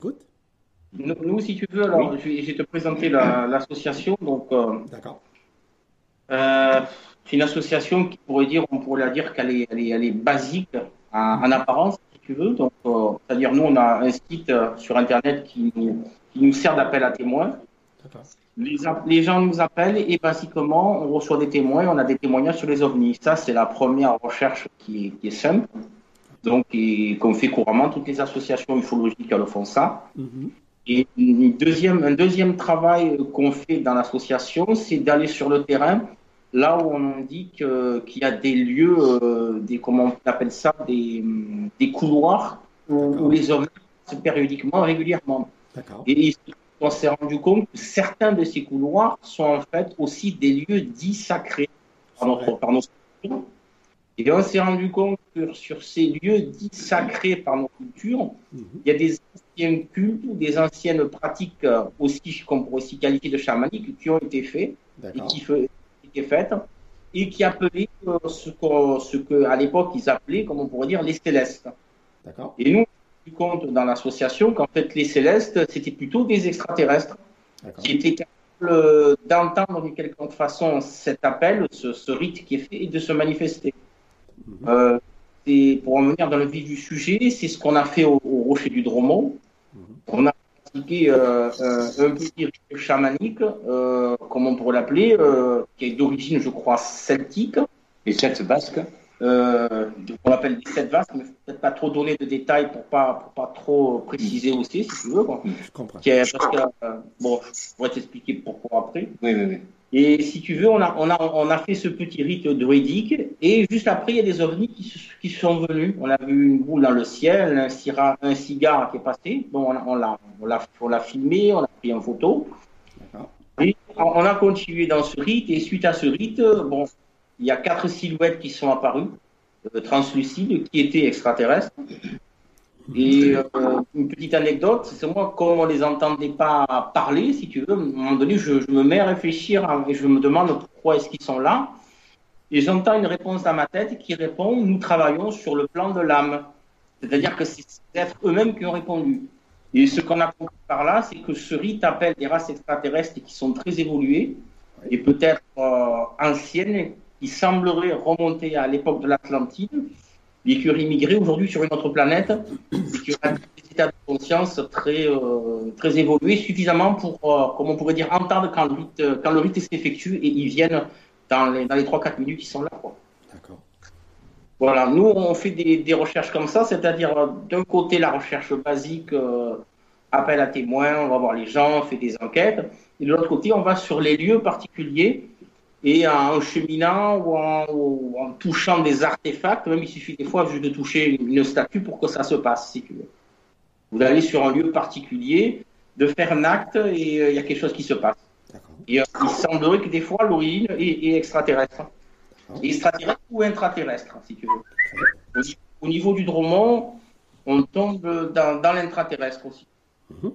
Écoute. Nous, si tu veux, alors, je, vais, te présenter l'association. donc, euh, D'accord. Euh, c'est une association qui pourrait dire, on pourrait la dire qu'elle est, elle est, elle est, basique en, apparence, si tu veux. Donc, euh, c'est-à-dire, nous, on a un site sur Internet qui nous, qui nous sert d'appel à témoins. Les, les, gens nous appellent et basiquement, on reçoit des témoins, on a des témoignages sur les ovnis. Ça, c'est la première recherche qui est, qui est simple, donc qu'on fait couramment. Toutes les associations ufologiques elles font ça. Mm-hmm. Et une deuxième, un deuxième travail qu'on fait dans l'association, c'est d'aller sur le terrain, là où on indique qu'il y a des lieux, euh, des, comment on appelle ça, des, des couloirs où, les ovnis se périodiquement, régulièrement. Et on s'est rendu compte que certains de ces couloirs sont en fait aussi des lieux dits sacrés par, notre, par Et on s'est rendu compte que sur ces lieux dits sacrés par nos cultures, mhm. il y a des anciens cultes ou des anciennes pratiques euh, aussi qu'on pourrait aussi qualifier de chamaniques qui ont été faits et qui étaient faites et qui appelaient euh, ce, que, ce que à l'époque ils appelaient, comme on pourrait dire, les célestes. Et nous, compte dans l'association qu'en fait les célestes, c'était plutôt des extraterrestres qui étaient capables d'entendre d'une quelconque façon cet appel, ce, rite qui est fait et de se manifester. Euh, et pour en venir dans le vif du sujet, c'est ce qu'on a fait au, Rocher du Dromont. Mhm. On a pratiqué euh, un petit rite chamanique, euh, comme on pourrait l'appeler, qui est d'origine, je crois, celtique. Et celtes basques euh, on l'appelle les sept vastes, mais peut-être pas trop donner de détails pour pas pour pas trop préciser aussi, si tu veux. Quoi. Je comprends. parce que, euh, bon, je pourrais t'expliquer pourquoi après. Oui, oui, oui. Et si tu veux, on a, on a, on a fait ce petit rite druidique, et juste après, il y a des ovnis qui, qui sont venus. On a vu une boule dans le ciel, un, cigare, un cigare qui est passé. Bon, on l'a, on l'a, on l'a filmé, on a pris en photo. Et on a continué dans ce rite, et suite à ce rite, bon, il y a quatre silhouettes qui sont apparues, euh, translucides, qui étaient extraterrestres. Et euh, une petite anecdote, c'est moi, comme on les entendait pas parler, si tu veux, à un moment donné, je, me mets à réfléchir et je me demande pourquoi est-ce qu'ils sont là. Et j'entends une réponse dans ma tête qui répond Nous travaillons sur le plan de l'âme. C'est-à-dire que c'est eux-mêmes qui ont répondu. Et ce qu'on a compris par là, c'est que ce rite appelle des races extraterrestres qui sont très évoluées et peut-être euh, anciennes qui semblerait remonter à l'époque de l'Atlantide, aurait immigré aujourd'hui sur une autre planète, qui aurait des états de conscience très, euh, très évolués, suffisamment pour, euh, comme on pourrait dire, entendre quand le rite, quand le rite s'effectue et ils viennent dans les, dans les 3-4 minutes qui sont là. D'accord. Voilà, nous on fait des, des recherches comme ça, c'est-à-dire euh, d'un côté la recherche basique, appel à témoins, on va voir les gens, on fait des enquêtes, et de l'autre côté on va sur les lieux particuliers et en cheminant ou en, touchant des artefacts, même il suffit des fois juste de toucher une statue pour que ça se passe, si tu veux. Vous allez sur un lieu particulier, de faire un acte et euh, il y a quelque chose qui se passe. Et euh, il semblerait que des fois l'origine est, extraterrestre. Extraterrestre ou intraterrestre, si tu veux. Au, niveau du Dromont, on tombe dans, l'intraterrestre aussi. Mhm.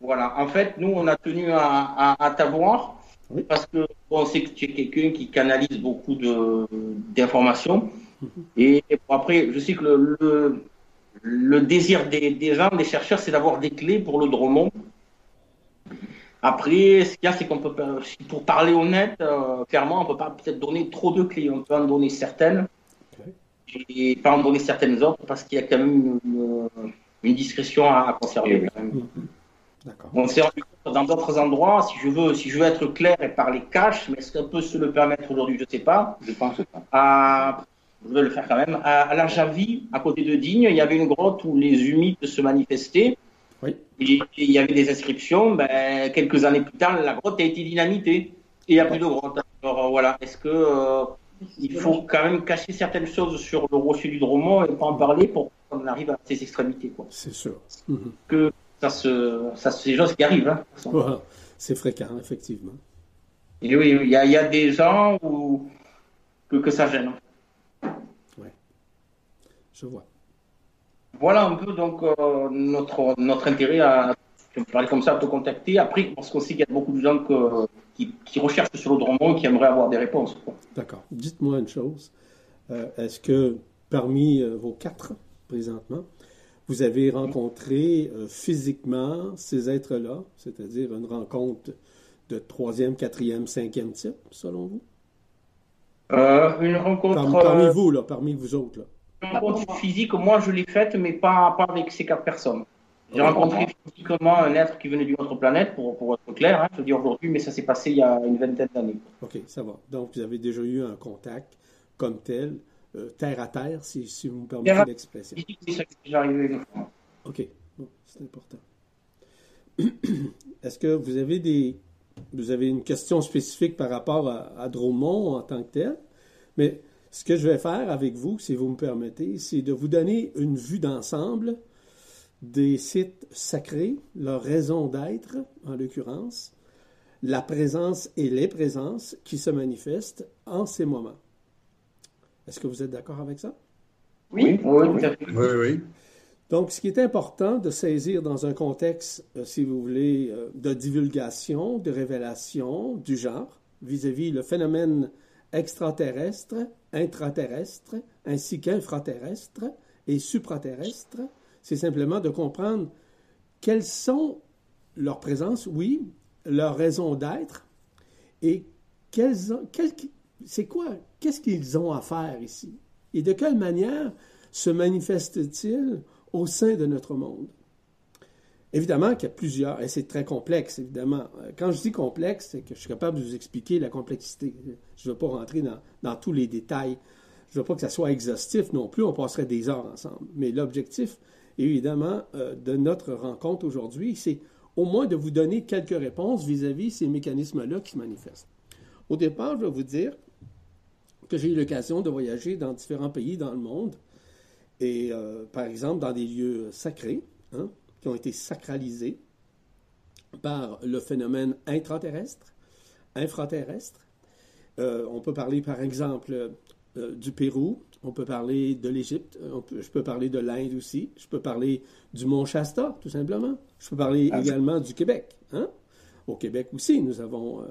Voilà. En fait, nous, on a tenu à, à, t'avoir parce que on sait que tu es quelqu'un qui canalise beaucoup d'informations. Mhm. Et, après, je sais que le, le, désir des, des, gens, des chercheurs, c'est d'avoir des clés pour le Dromont. Après, ce qu'il y a, c'est qu'on peut, pour parler honnête, euh, clairement, on peut pas peut-être donner trop de clés. On peut en donner certaines et pas en donner certaines autres parce qu'il y a quand même une, discrétion à, conserver. On s'est rendu compte dans d'autres endroits, si je veux, si je veux être clair et parler cash, mais est-ce qu'on peut se le permettre aujourd'hui? Je ne sais pas. Je pense pas. À, je vais le faire quand même. À, la Javie, à côté de Digne, il y avait une grotte où les humides se manifestaient. Oui. Et, il y avait des inscriptions. Ben, quelques années plus tard, la grotte a été dynamitée. Et il n'y a plus de grotte. Alors euh, voilà, est-ce que euh, il faut quand même cacher certaines choses sur le rocher du Dromont et pas en parler pour qu'on arrive à ces extrémités C'est sûr. Que ça, se, ça c'est des choses qui arrivent. Hein, c'est fréquent, effectivement. Et oui, il y a, y a, des gens où, que, que ça gêne. Oui, je vois. Voilà un peu donc euh, notre, notre intérêt à parler comme ça, à te contacter. Après, parce qu'on sait qu'il y a beaucoup de gens que, qui, qui, recherchent sur le Dromont qui aimeraient avoir des réponses. D'accord. Dites-moi une chose. Euh, est-ce que parmi euh, vos quatre présentement, vous avez rencontré euh, physiquement ces êtres-là, c'est-à-dire une rencontre de troisième, quatrième, cinquième type, selon vous? Euh, une rencontre. Parmi, parmi vous, là, parmi vous autres. Là. Une rencontre physique, moi je l'ai faite, mais pas, pas avec ces quatre personnes. J'ai rencontré physiquement un être qui venait d'une autre planète, pour, pour être clair, hein, je dis aujourd'hui, mais ça s'est passé il y a une vingtaine d'années. OK, ça va. Donc, vous avez déjà eu un contact comme tel, euh, terre à terre, si, si vous me permettez l'expression. OK, bon, c'est important. Est-ce que vous avez des. Vous avez une question spécifique par rapport à, à Dromont en tant que tel, mais ce que je vais faire avec vous, si vous me permettez, c'est de vous donner une vue d'ensemble des sites sacrés, leur raison d'être, en l'occurrence, la présence et les présences qui se manifestent en ces moments. Est-ce que vous êtes d'accord avec ça? Oui, oui, tout à fait. Oui, oui. Donc, ce qui est important de saisir dans un contexte, euh, si vous voulez, euh, de divulgation, de révélation du genre, vis-à-vis le phénomène extraterrestre, intraterrestre, ainsi qu'infraterrestre et supraterrestre, c'est simplement de comprendre quelles sont leurs présences, oui, leur raison d'être, et quelles ont, quel, c'est quoi, qu'est-ce qu'ils ont à faire ici, et de quelle manière se manifestent-ils au sein de notre monde? Évidemment qu'il y a plusieurs, et c'est très complexe, évidemment. Quand je dis complexe, c'est que je suis capable de vous expliquer la complexité. Je ne veux pas rentrer dans, tous les détails. Je ne veux pas que ça soit exhaustif non plus, on passerait des heures ensemble. Mais l'objectif, évidemment, euh, de notre rencontre aujourd'hui, c'est au moins de vous donner quelques réponses vis-à-vis ces mécanismes-là qui se manifestent. Au départ, je vais vous dire que j'ai eu l'occasion de voyager dans différents pays dans le monde, et euh, par exemple dans des lieux sacrés, hein, qui ont été sacralisés par le phénomène intraterrestre, infraterrestre. Euh, on peut parler par exemple euh, du Pérou, on peut parler de l'Égypte, je peux parler de l'Inde aussi, je peux parler du Mont Shasta, tout simplement. Je peux parler Ah, également du Québec. Hein? Au Québec aussi, nous avons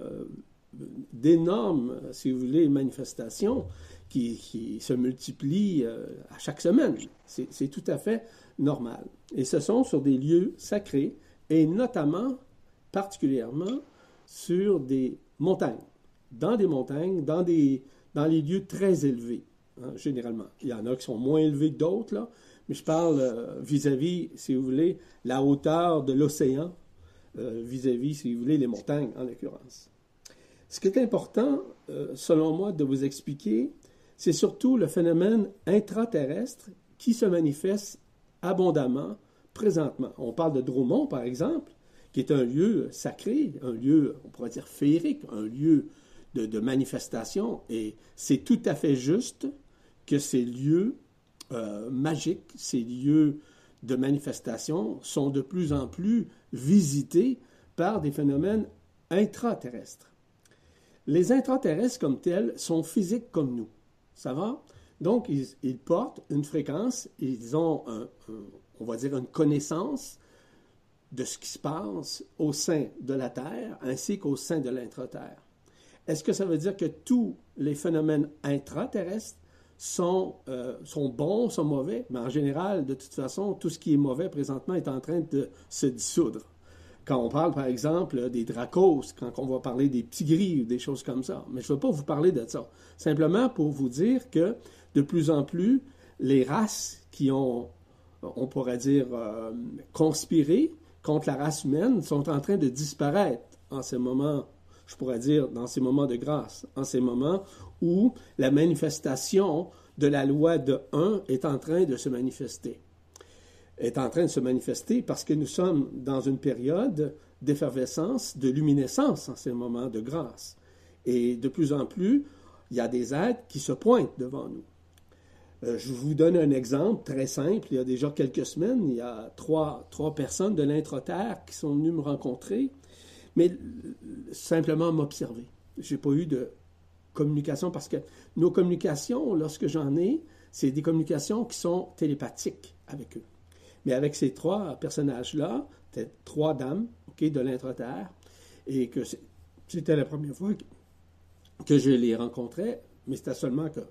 d'énormes, si vous voulez, manifestations qui, se multiplient euh, à chaque semaine. C'est tout à fait normal. Et ce sont sur des lieux sacrés et notamment, particulièrement, sur des montagnes. Dans des montagnes, dans, des, dans les lieux très élevés, hein, généralement. Il y en a qui sont moins élevés que d'autres, mais je parle euh, vis-à-vis, si vous voulez, la hauteur de l'océan, euh, vis-à-vis, si vous voulez, les montagnes, en l'occurrence. Ce qui est important, euh, selon moi, de vous expliquer, c'est surtout le phénomène intraterrestre qui se manifeste abondamment présentement. On parle de Dromont, par exemple, qui est un lieu sacré, un lieu, on pourrait dire féerique, un lieu de, de manifestation. Et c'est tout à fait juste que ces lieux euh, magiques, ces lieux de manifestation sont de plus en plus visités par des phénomènes intraterrestres. Les intraterrestres comme tels sont physiques comme nous. Ça va? Donc, ils, portent une fréquence, ils ont, on va dire, une connaissance de ce qui se passe au sein de la Terre ainsi qu'au sein de l'intraterre. Est-ce que ça veut dire que tous les phénomènes intraterrestres sont, euh, sont bons, sont mauvais? Mais en général, de toute façon, tout ce qui est mauvais présentement est en train de se dissoudre. Quand on parle, par exemple, des dracos, quand on va parler des petits des choses comme ça. Mais je ne veux pas vous parler de ça. Simplement pour vous dire que de plus en plus, les races qui ont, on pourrait dire, euh, conspiré contre la race humaine sont en train de disparaître en ces moments, je pourrais dire, dans ces moments de grâce, en ces moments où la manifestation de la loi de 1 est en train de se manifester. Est en train de se manifester parce que nous sommes dans une période d'effervescence, de luminescence en ces moments de grâce. Et de plus en plus, il y a des êtres qui se pointent devant nous. Euh, je vous donne un exemple très simple. Il y a déjà quelques semaines, il y a trois, trois personnes de l'intra-terre qui sont venues me rencontrer, mais simplement m'observer. Je n'ai pas eu de communication parce que nos communications, lorsque j'en ai, c'est des communications qui sont télépathiques avec eux. Mais avec ces trois personnages-là, c'était trois dames okay, de l'intra-terre, et que c'était la première fois que, je les rencontrais, mais c'était seulement que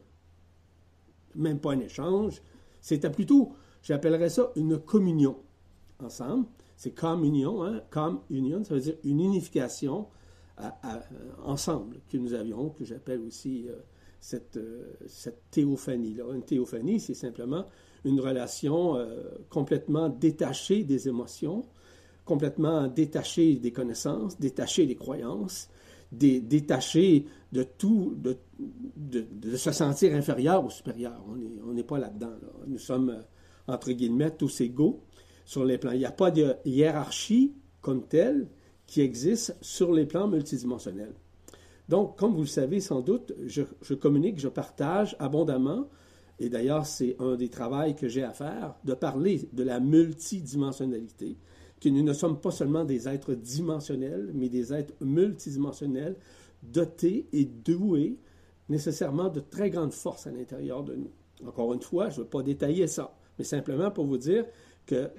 même pas un échange. C'était plutôt J'appellerais ça une communion ensemble. C'est communion, hein? union, ça veut dire une unification ensemble que nous avions, que j'appelle aussi euh, cette, euh, cette théophanie-là. Une théophanie, c'est simplement une relation euh, complètement détachée des émotions, complètement détachée des connaissances, détachée des croyances, détachée de tout, de, de, se sentir inférieur ou supérieur. On n'est pas là-dedans. Nous sommes, entre guillemets, tous égaux sur les plans. Il n'y a pas de hiérarchie comme telle qui existe sur les plans multidimensionnels. Donc, comme vous le savez sans doute, je, je communique, je partage abondamment, et d'ailleurs c'est un des travaux que j'ai à faire, de parler de la multidimensionnalité, que nous ne sommes pas seulement des êtres dimensionnels, mais des êtres multidimensionnels, dotés et doués nécessairement de très grandes forces à l'intérieur de nous. Encore une fois, je ne veux pas détailler ça, mais simplement pour vous dire qu'il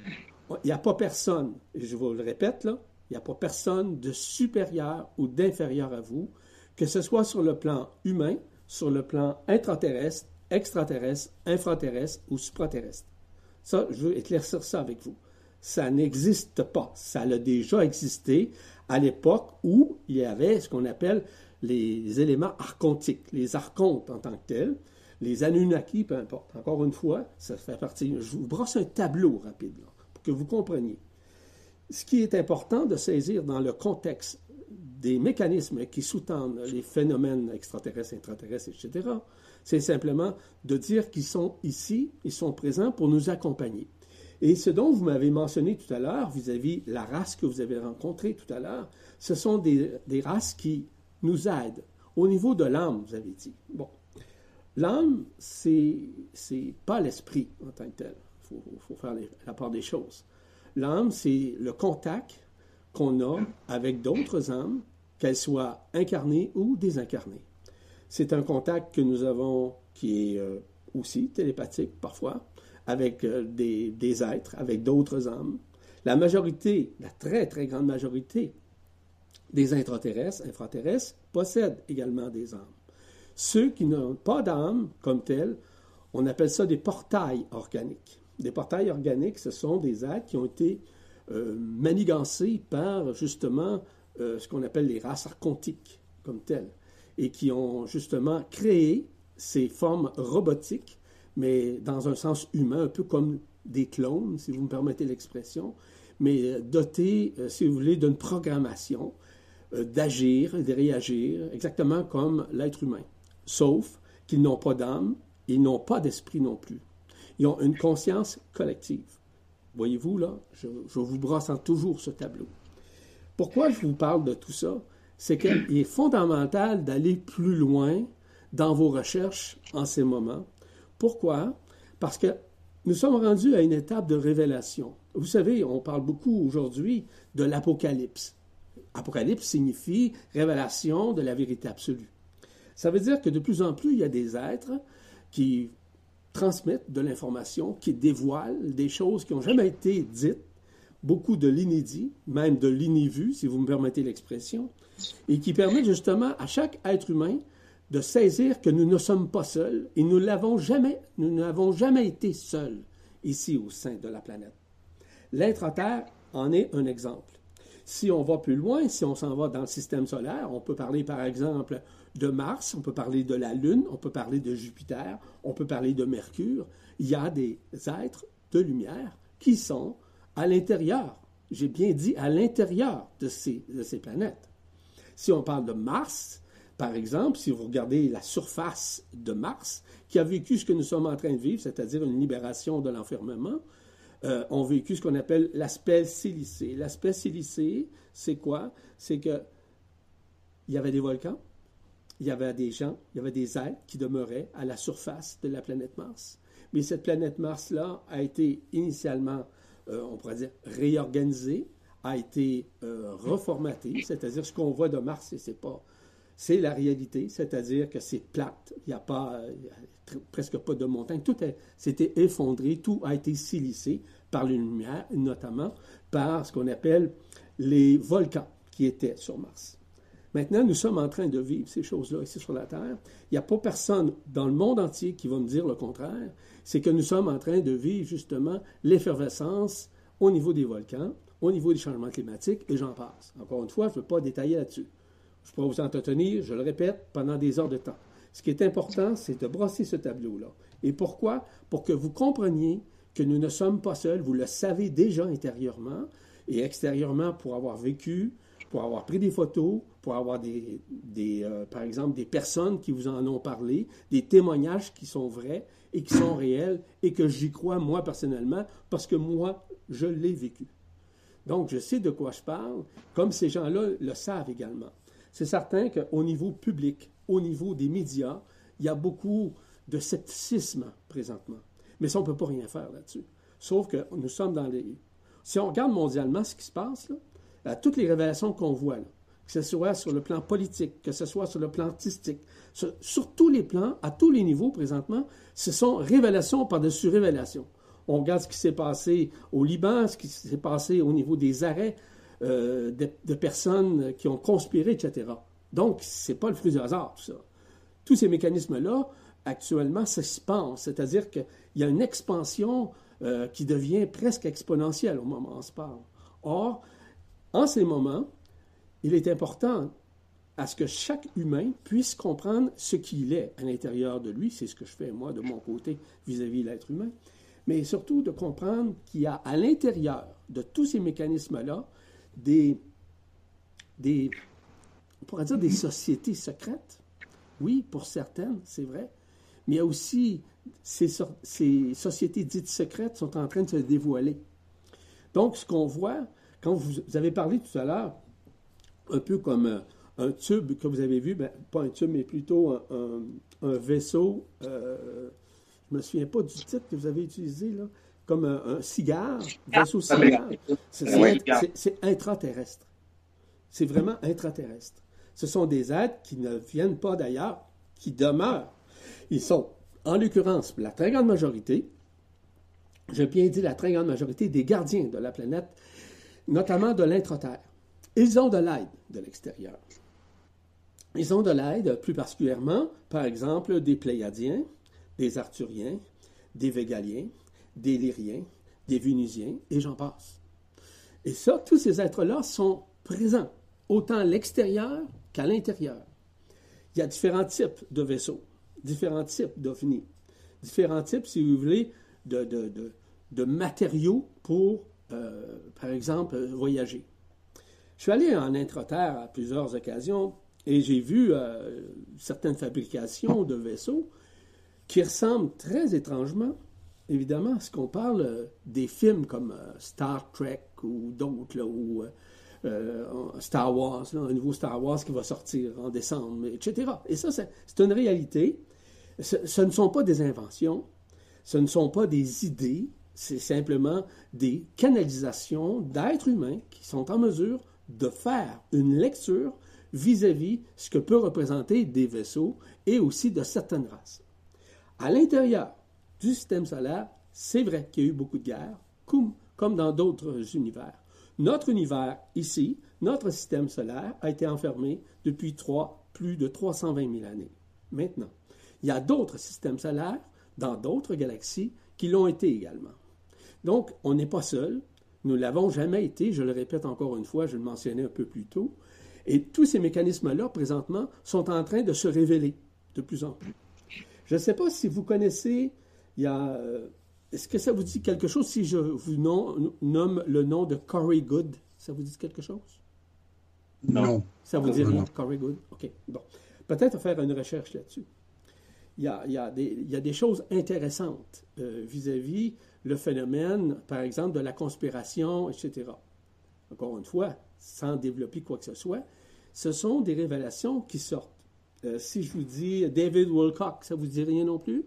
n'y a pas personne, et je vous le répète là, il n'y a pas personne de supérieur ou d'inférieur à vous, que ce soit sur le plan humain, sur le plan intraterrestre, extraterrestre, infraterrestre ou supraterrestre. Ça, je veux éclaircir ça avec vous. Ça n'existe pas. Ça a déjà existé à l'époque où il y avait ce qu'on appelle les éléments archontiques, les archontes en tant que tels, les Anunnaki, peu importe. Encore une fois, ça fait partie. Je vous brosse un tableau rapide pour que vous compreniez. Ce qui est important de saisir dans le contexte des mécanismes qui sous-tendent les phénomènes extraterrestres, intraterrestres, etc., c'est simplement de dire qu'ils sont ici, ils sont présents pour nous accompagner. Et ce dont vous m'avez mentionné tout à l'heure, vis-à-vis la race que vous avez rencontrée tout à l'heure, ce sont des, races qui nous aident. Au niveau de l'âme, vous avez dit. Bon. L'âme, c'est, c'est pas l'esprit en tant que tel. Il faut, faire la part des choses. L'âme, c'est le contact qu'on a avec d'autres âmes, qu'elles soient incarnées ou désincarnées. C'est un contact que nous avons qui est euh, aussi télépathique parfois, avec euh, des, des, êtres, avec d'autres âmes. La majorité, la très très grande majorité des intraterrestres, infraterrestres, possèdent également des âmes. Ceux qui n'ont pas d'âme comme telle, on appelle ça des portails organiques. Des portails organiques, ce sont des êtres qui ont été euh, manigancés par justement euh, ce qu'on appelle les races archontiques comme telles, et qui ont justement créé ces formes robotiques, mais dans un sens humain, un peu comme des clones, si vous me permettez l'expression, mais dotés, euh, si vous voulez, d'une programmation d'agir et de réagir exactement comme l'être humain, sauf qu'ils n'ont pas d'âme, ils n'ont pas d'esprit non plus. Ils ont une conscience collective. Voyez-vous, là, je, vous brosse toujours ce tableau. Pourquoi je vous parle de tout ça? C'est qu'il est fondamental d'aller plus loin dans vos recherches en ces moments. Pourquoi? Parce que nous sommes rendus à une étape de révélation. Vous savez, on parle beaucoup aujourd'hui de l'Apocalypse. Apocalypse signifie révélation de la vérité absolue. Ça veut dire que de plus en plus, il y a des êtres qui transmettent de l'information, qui dévoilent des choses qui n'ont jamais été dites, beaucoup de l'inédit, même de l'inévu, si vous me permettez l'expression, et qui permettent justement à chaque être humain de saisir que nous ne sommes pas seuls et nous l'avons jamais, nous n'avons jamais été seuls ici au sein de la planète. L'être à Terre en est un exemple. Si on va plus loin, si on s'en va dans le système solaire, on peut parler par exemple de Mars, on peut parler de la Lune, on peut parler de Jupiter, on peut parler de Mercure. Il y a des êtres de lumière qui sont à l'intérieur, j'ai bien dit à l'intérieur de ces, planètes. Si on parle de Mars, par exemple, si vous regardez la surface de Mars, qui a vécu ce que nous sommes en train de vivre, c'est-à-dire une libération de l'enfermement, euh, ont vécu ce qu'on appelle l'aspect silicé. L'aspect silicé, c'est quoi? C'est que il y avait des volcans, il y avait des gens, il y avait des êtres qui demeuraient à la surface de la planète Mars. Mais cette planète Mars-là a été initialement, euh, on pourrait dire, réorganisée, a été euh, reformatée, c'est-à-dire ce qu'on voit de Mars, c'est pas c'est la réalité, c'est-à-dire que c'est plate, il n'y a pas, presque pas de montagne, tout s'était effondré, tout a été silicé par les lumières, notamment par ce qu'on appelle les volcans qui étaient sur Mars. Maintenant, nous sommes en train de vivre ces choses-là ici sur la Terre. Il n'y a pas personne dans le monde entier qui va me dire le contraire. C'est que nous sommes en train de vivre justement l'effervescence au niveau des volcans, au niveau des changements climatiques, et j'en passe. Encore une fois, je ne veux pas détailler là-dessus. Je pourrais vous entretenir, je le répète, pendant des heures de temps. Ce qui est important, c'est de brosser ce tableau-là. Et pourquoi? Pour que vous compreniez que nous ne sommes pas seuls, vous le savez déjà intérieurement et extérieurement pour avoir vécu, pour avoir pris des photos, pour avoir des, euh, par exemple, des personnes qui vous en ont parlé, des témoignages qui sont vrais et qui sont réels et que j'y crois moi personnellement parce que moi, je l'ai vécu. Donc, je sais de quoi je parle, comme ces gens-là le savent également. C'est certain qu'au niveau public, au niveau des médias, il y a beaucoup de scepticisme présentement. Mais ça, on ne peut pas rien faire là-dessus. Sauf que nous sommes dans les... Si on regarde mondialement ce qui se passe, là, toutes les révélations qu'on voit, là, que ce soit sur le plan politique, que ce soit sur le plan artistique, sur, tous les plans, à tous les niveaux présentement, ce sont révélations par-dessus révélations. On regarde ce qui s'est passé au Liban, ce qui s'est passé au niveau des arrêts euh, de, personnes qui ont conspiré, etc. Donc, ce n'est pas le fruit du hasard, tout ça. Tous ces mécanismes-là, actuellement, ça se pense, c'est-à-dire qu'il y a une expansion euh, qui devient presque exponentielle au moment où on se parle. Or, en ces moments, il est important à ce que chaque humain puisse comprendre ce qu'il est à l'intérieur de lui. C'est ce que je fais, moi, de mon côté, vis-à-vis de l'être humain. Mais surtout de comprendre qu'il y a à l'intérieur de tous ces mécanismes-là des, des, on pourrait dire des sociétés secrètes. Oui, pour certaines, c'est vrai. Mais il y a aussi ces, ces sociétés dites secrètes sont en train de se dévoiler. Donc, ce qu'on voit, quand vous avez parlé tout à l'heure un peu comme euh, un, tube que vous avez vu, ben, pas un tube, mais plutôt un, vaisseau. Euh, je ne me souviens pas du titre que vous avez utilisé, là, comme un, cigare, vaisseau ah, cigare. C'est intraterrestre. C'est vraiment intraterrestre. Ce sont des êtres qui ne viennent pas d'ailleurs, qui demeurent. Ils sont, en l'occurrence, la très grande majorité, je bien dit la très grande majorité des gardiens de la planète, notamment de l'intraterre. Ils ont de l'aide de l'extérieur. Ils ont de l'aide, plus particulièrement, par exemple, des Pléiadiens, des Arthuriens, des Végaliens, des Lyriens, des Vénusiens, et j'en passe. Et ça, tous ces êtres-là sont présents, autant à l'extérieur qu'à l'intérieur. Il y a différents types de vaisseaux, différents types d'ovnis, différents types, si vous voulez, de, de, matériaux pour, par exemple, voyager. Je suis allé en intraterre à plusieurs occasions et j'ai vu euh, certaines fabrications de vaisseaux qui ressemblent très étrangement, évidemment, à ce qu'on parle euh, des films comme euh, Star Trek ou d'autres, ou Star Wars, un nouveau Star Wars qui va sortir en décembre, etc. Et ça, c'est une réalité. ce ne sont pas des inventions, ce ne sont pas des idées, c'est simplement des canalisations d'êtres humains qui sont en mesure de faire une lecture vis-à-vis ce que peut représenter des vaisseaux et aussi de certaines races. À l'intérieur du système solaire, c'est vrai qu'il y a eu beaucoup de guerres, comme, comme dans d'autres univers. Notre univers, ici, notre système solaire, a été enfermé depuis plus de 320 000 années. Maintenant, il y a d'autres systèmes solaires dans d'autres galaxies qui l'ont été également. Donc, on n'est pas seul, nous ne l'avons jamais été, je le répète encore une fois, je le mentionnais un peu plus tôt. Et tous ces mécanismes-là, présentement, sont en train de se révéler de plus en plus. Je ne sais pas si vous connaissez, il y a, euh, est-ce que ça vous dit quelque chose si je vous nomme le nom de Corey Good? Ça vous dit quelque chose? Non. Ça vous dit rien, Corey Good? OK. Bon. Peut-être faire une recherche là-dessus. Il y, a, il, y a des, il y a, des, choses intéressantes euh, vis-à-vis le phénomène, par exemple, de la conspiration, etc. Encore une fois, sans développer quoi que ce soit, ce sont des révélations qui sortent. Euh, si je vous dis David Wilcock, ça vous dit rien non plus?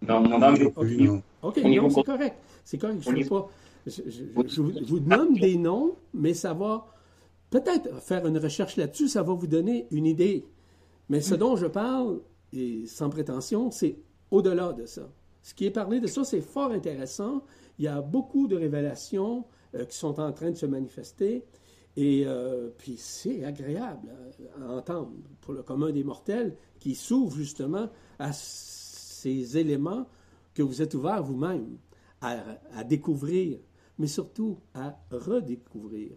Non, non, non. OK, non, c'est correct. C'est correct. Je, pas, je, vous nomme des noms, mais ça va peut-être faire une recherche là-dessus, ça va vous donner une idée. Mais ce dont je parle, et sans prétention, c'est au-delà de ça. Ce qui est parlé de ça, c'est fort intéressant. Il y a beaucoup de révélations euh, qui sont en train de se manifester. Et euh, puis c'est agréable à, entendre pour le commun des mortels qui s'ouvre justement à ces éléments que vous êtes ouverts vous-même à, découvrir, mais surtout à redécouvrir.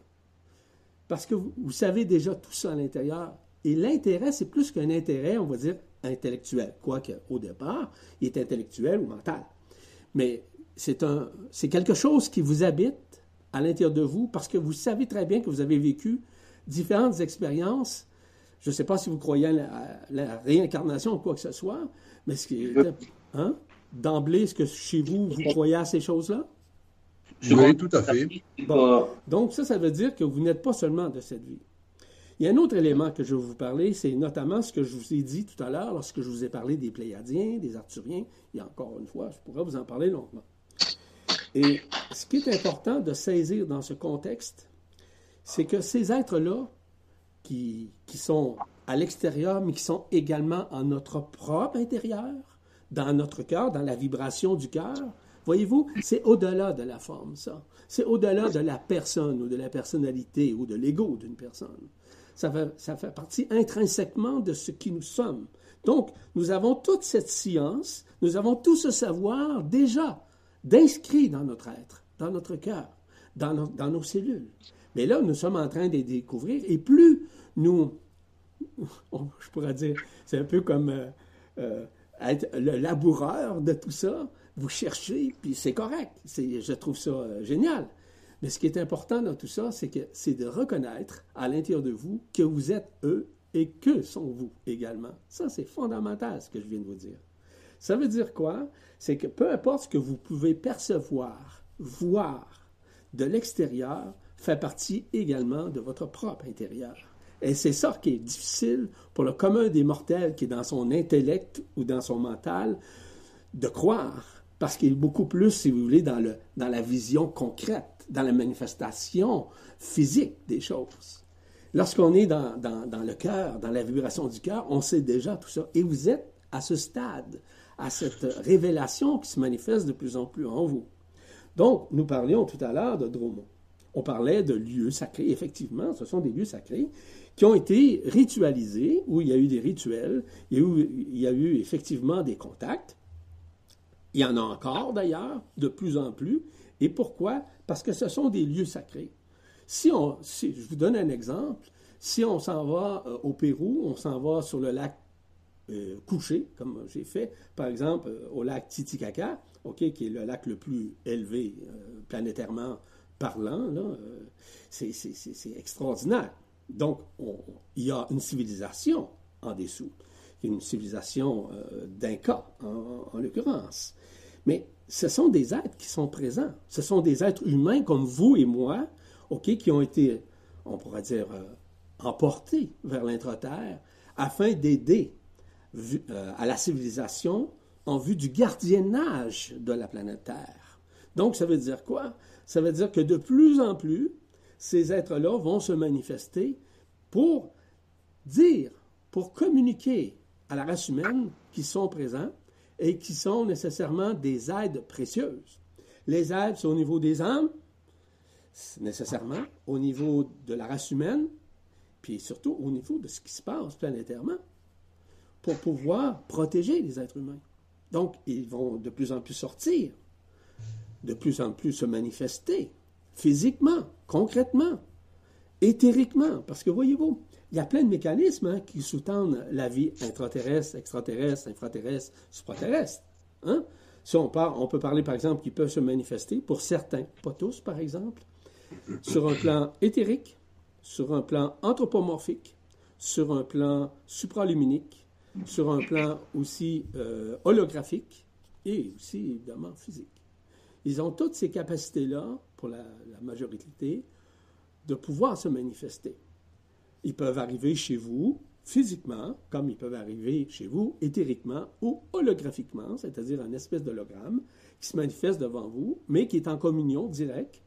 Parce que vous savez déjà tout ça à l'intérieur. Et l'intérêt, c'est plus qu'un intérêt, on va dire, intellectuel. Quoique, au départ, il est intellectuel ou mental. Mais c'est, un, c'est quelque chose qui vous habite à l'intérieur de vous parce que vous savez très bien que vous avez vécu différentes expériences. Je ne sais pas si vous croyez à la, réincarnation ou quoi que ce soit, mais ce qui est, hein? d'emblée, est-ce que chez vous, vous croyez à ces choses-là? Oui, tout à fait. Donc ça, ça veut dire que vous n'êtes pas seulement de cette vie. Il y a un autre élément que je veux vous parler, c'est notamment ce que je vous ai dit tout à l'heure lorsque je vous ai parlé des Pléiadiens, des Arthuriens. A encore une fois, je pourrais vous en parler longuement. Et ce qui est important de saisir dans ce contexte, c'est que ces êtres-là, qui, qui sont à l'extérieur, mais qui sont également en notre propre intérieur, dans notre cœur, dans la vibration du cœur, voyez-vous, c'est au-delà de la forme, ça. C'est au-delà de la personne ou de la personnalité ou de l'ego d'une personne ça fait, partie intrinsèquement de ce qui nous sommes. Donc, nous avons toute cette science, nous avons tout ce savoir déjà d'inscrit dans notre être, dans notre cœur, dans, nos cellules. Mais là, nous sommes en train de découvrir, et plus nous, je pourrais dire, c'est un peu comme euh, euh, être le laboureur de tout ça, vous cherchez, puis c'est correct, je trouve ça euh, génial. Mais ce qui est important dans tout ça, c'est que c'est de reconnaître à l'intérieur de vous que vous êtes eux et que sont vous également. Ça, c'est fondamental, ce que je viens de vous dire. Ça veut dire quoi? C'est que peu importe ce que vous pouvez percevoir, voir de l'extérieur, fait partie également de votre propre intérieur. Et c'est ça qui est difficile pour le commun des mortels qui est dans son intellect ou dans son mental de croire, parce qu'il est beaucoup plus, si vous voulez, dans, le, dans la vision concrète dans la manifestation physique des choses. Lorsqu'on est dans, dans, le cœur, dans la vibration du cœur, on sait déjà tout ça. Et vous êtes à ce stade, à cette révélation qui se manifeste de plus en plus en vous. Donc, nous parlions tout à l'heure de Dromont. On parlait de lieux sacrés. Effectivement, ce sont des lieux sacrés qui ont été ritualisés, où il y a eu des rituels, et où il y a eu effectivement des contacts. Il y en a encore d'ailleurs, de plus en plus. Et pourquoi? Parce que ce sont des lieux sacrés. Si on, je vous donne un exemple, si on s'en va euh, au Pérou, on s'en va sur le lac euh, couché, comme j'ai fait, par exemple, euh, au lac Titicaca, ok, qui est le lac le plus élevé planétairement parlant, c'est extraordinaire. Donc, il y a une civilisation en dessous, une civilisation d'Inca, en, en l'occurrence. Mais ce sont des êtres qui sont présents. Ce sont des êtres humains comme vous et moi, OK, qui ont été, on pourrait dire, euh, emportés vers l'intra-terre afin d'aider euh, à la civilisation en vue du gardiennage de la planète Terre. Donc, ça veut dire quoi? Ça veut dire que de plus en plus, ces êtres-là vont se manifester pour dire, pour communiquer à la race humaine qui sont présents et qui sont nécessairement des aides précieuses. Les aides, c'est au niveau des âmes, nécessairement, au niveau de la race humaine, puis surtout au niveau de ce qui se passe planétairement, pour pouvoir protéger les êtres humains. Donc, ils vont de plus en plus sortir, de plus en plus se manifester, physiquement, concrètement, éthériquement, parce que voyez-vous, il y a plein de mécanismes hein, qui sous-tendent la vie intraterrestre, extraterrestre, infraterrestre, supraterrestre. Hein? On peut parler, par exemple, qui peuvent se manifester, pour certains, pas tous, par exemple, sur un plan éthérique, sur un plan anthropomorphique, sur un plan supraluminique, sur un plan aussi euh, holographique et aussi, évidemment, physique. Ils ont toutes ces capacités-là, pour la majorité, de pouvoir se manifester. Ils peuvent arriver chez vous physiquement, comme ils peuvent arriver chez vous éthériquement ou holographiquement, c'est-à-dire un espèce d'hologramme qui se manifeste devant vous, mais qui est en communion directe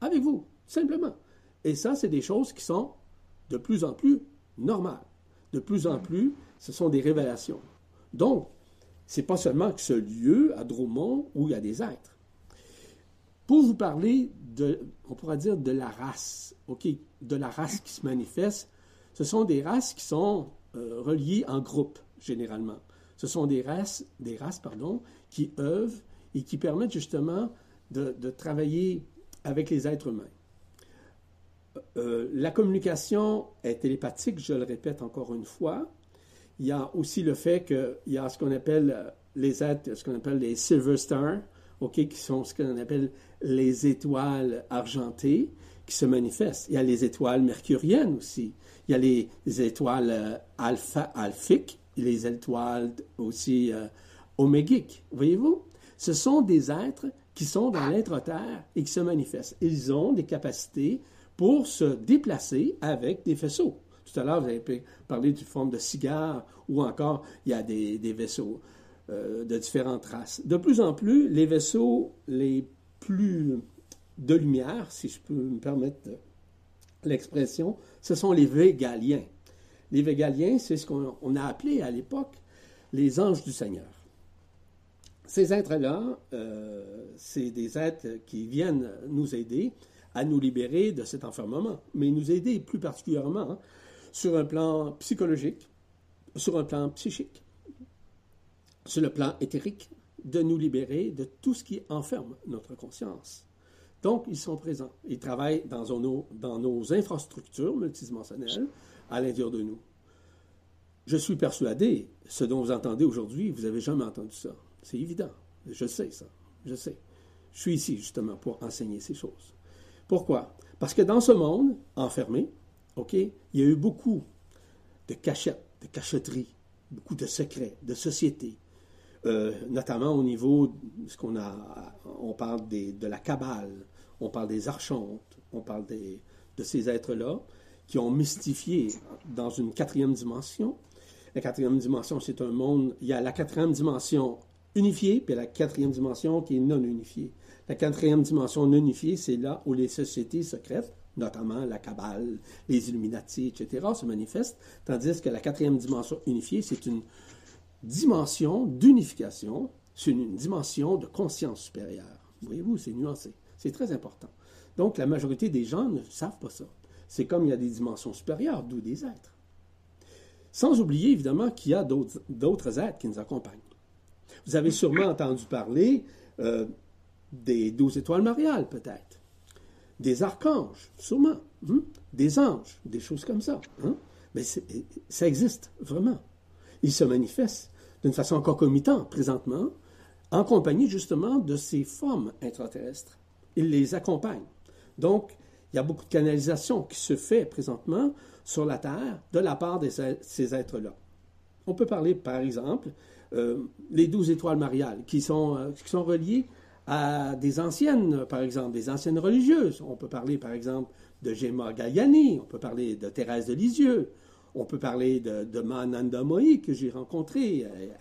avec vous, simplement. Et ça, c'est des choses qui sont de plus en plus normales. De plus en plus, ce sont des révélations. Donc, c'est pas seulement que ce lieu à Dromont où il y a des êtres. Pour vous parler on pourra dire de la race, ok, de la race qui se manifeste. Ce sont des races qui sont euh, reliées en groupe généralement. Ce sont des races, des races pardon, qui œuvrent et qui permettent justement de, travailler avec les êtres humains. Euh, la communication est télépathique, je le répète encore une fois. Il y a aussi le fait qu'il y a ce qu'on appelle les êtres, ce qu'on appelle les silver stars, qui sont ce qu'on appelle les étoiles argentées qui se manifestent. Il y a les étoiles mercuriennes aussi. Il y a les, étoiles euh, alpha, alphiques, les étoiles aussi euh, omégiques. Voyez-vous? Ce sont des êtres qui sont dans l'être terre et qui se manifestent. Ils ont des capacités pour se déplacer avec des vaisseaux. Tout à l'heure, vous avez parlé du forme de cigare ou encore il y a des vaisseaux euh, de différentes races. De plus en plus, les vaisseaux les plus de lumière, si je peux me permettre l'expression, ce sont les Végaliens. Les Végaliens, c'est ce qu'on a appelé à l'époque les anges du Seigneur. Ces êtres-là, euh, c'est des êtres qui viennent nous aider à nous libérer de cet enfermement, mais nous aider plus particulièrement hein, sur un plan psychologique, sur un plan psychique, sur le plan éthérique, de nous libérer de tout ce qui enferme notre conscience. Donc, ils sont présents. Ils travaillent dans nos, infrastructures multidimensionnelles à l'intérieur de nous. Je suis persuadé, ce dont vous entendez aujourd'hui, vous n'avez jamais entendu ça. C'est évident. Je sais ça. Je sais. Je suis ici justement pour enseigner ces choses. Pourquoi? Parce que dans ce monde enfermé, OK, il y a eu beaucoup de cachettes, de cachotteries, beaucoup de secrets, de sociétés, euh, notamment au niveau de ce qu'on a, on parle de la cabale, on parle des archontes, on parle de ces êtres-là qui ont mystifié dans une quatrième dimension. La quatrième dimension, c'est un monde, il y a la quatrième dimension unifiée, puis la quatrième dimension qui est non unifiée. La quatrième dimension non unifiée, c'est là où les sociétés secrètes, notamment la cabale, les Illuminati, etc., se manifestent, tandis que la quatrième dimension unifiée, c'est une dimension d'unification, c'est une dimension de conscience supérieure. Voyez-vous, c'est nuancé. C'est très important. Donc, la majorité des gens ne savent pas ça. C'est comme il y a des dimensions supérieures, d'où des êtres. Sans oublier, évidemment, qu'il y a d'autres êtres qui nous accompagnent. Vous avez sûrement entendu parler euh, des douze étoiles mariales, peut-être. Des archanges, sûrement. Hein? Des anges, des choses comme ça. Hein? Mais ça existe, vraiment. Ils se manifestent d'une façon concomitante présentement, en compagnie justement de ces formes intraterrestres. Ils les accompagnent. Donc, il y a beaucoup de canalisation qui se fait présentement sur la Terre de la part de ces êtres-là. On peut parler, par exemple, euh, les douze étoiles mariales, qui sont, euh, qui sont reliées à des anciennes, par exemple, des anciennes religieuses. On peut parler, par exemple, de Gemma Galliani, on peut parler de Thérèse de Lisieux, on peut parler de, de Mananda Mohi, que j'ai rencontré, elle,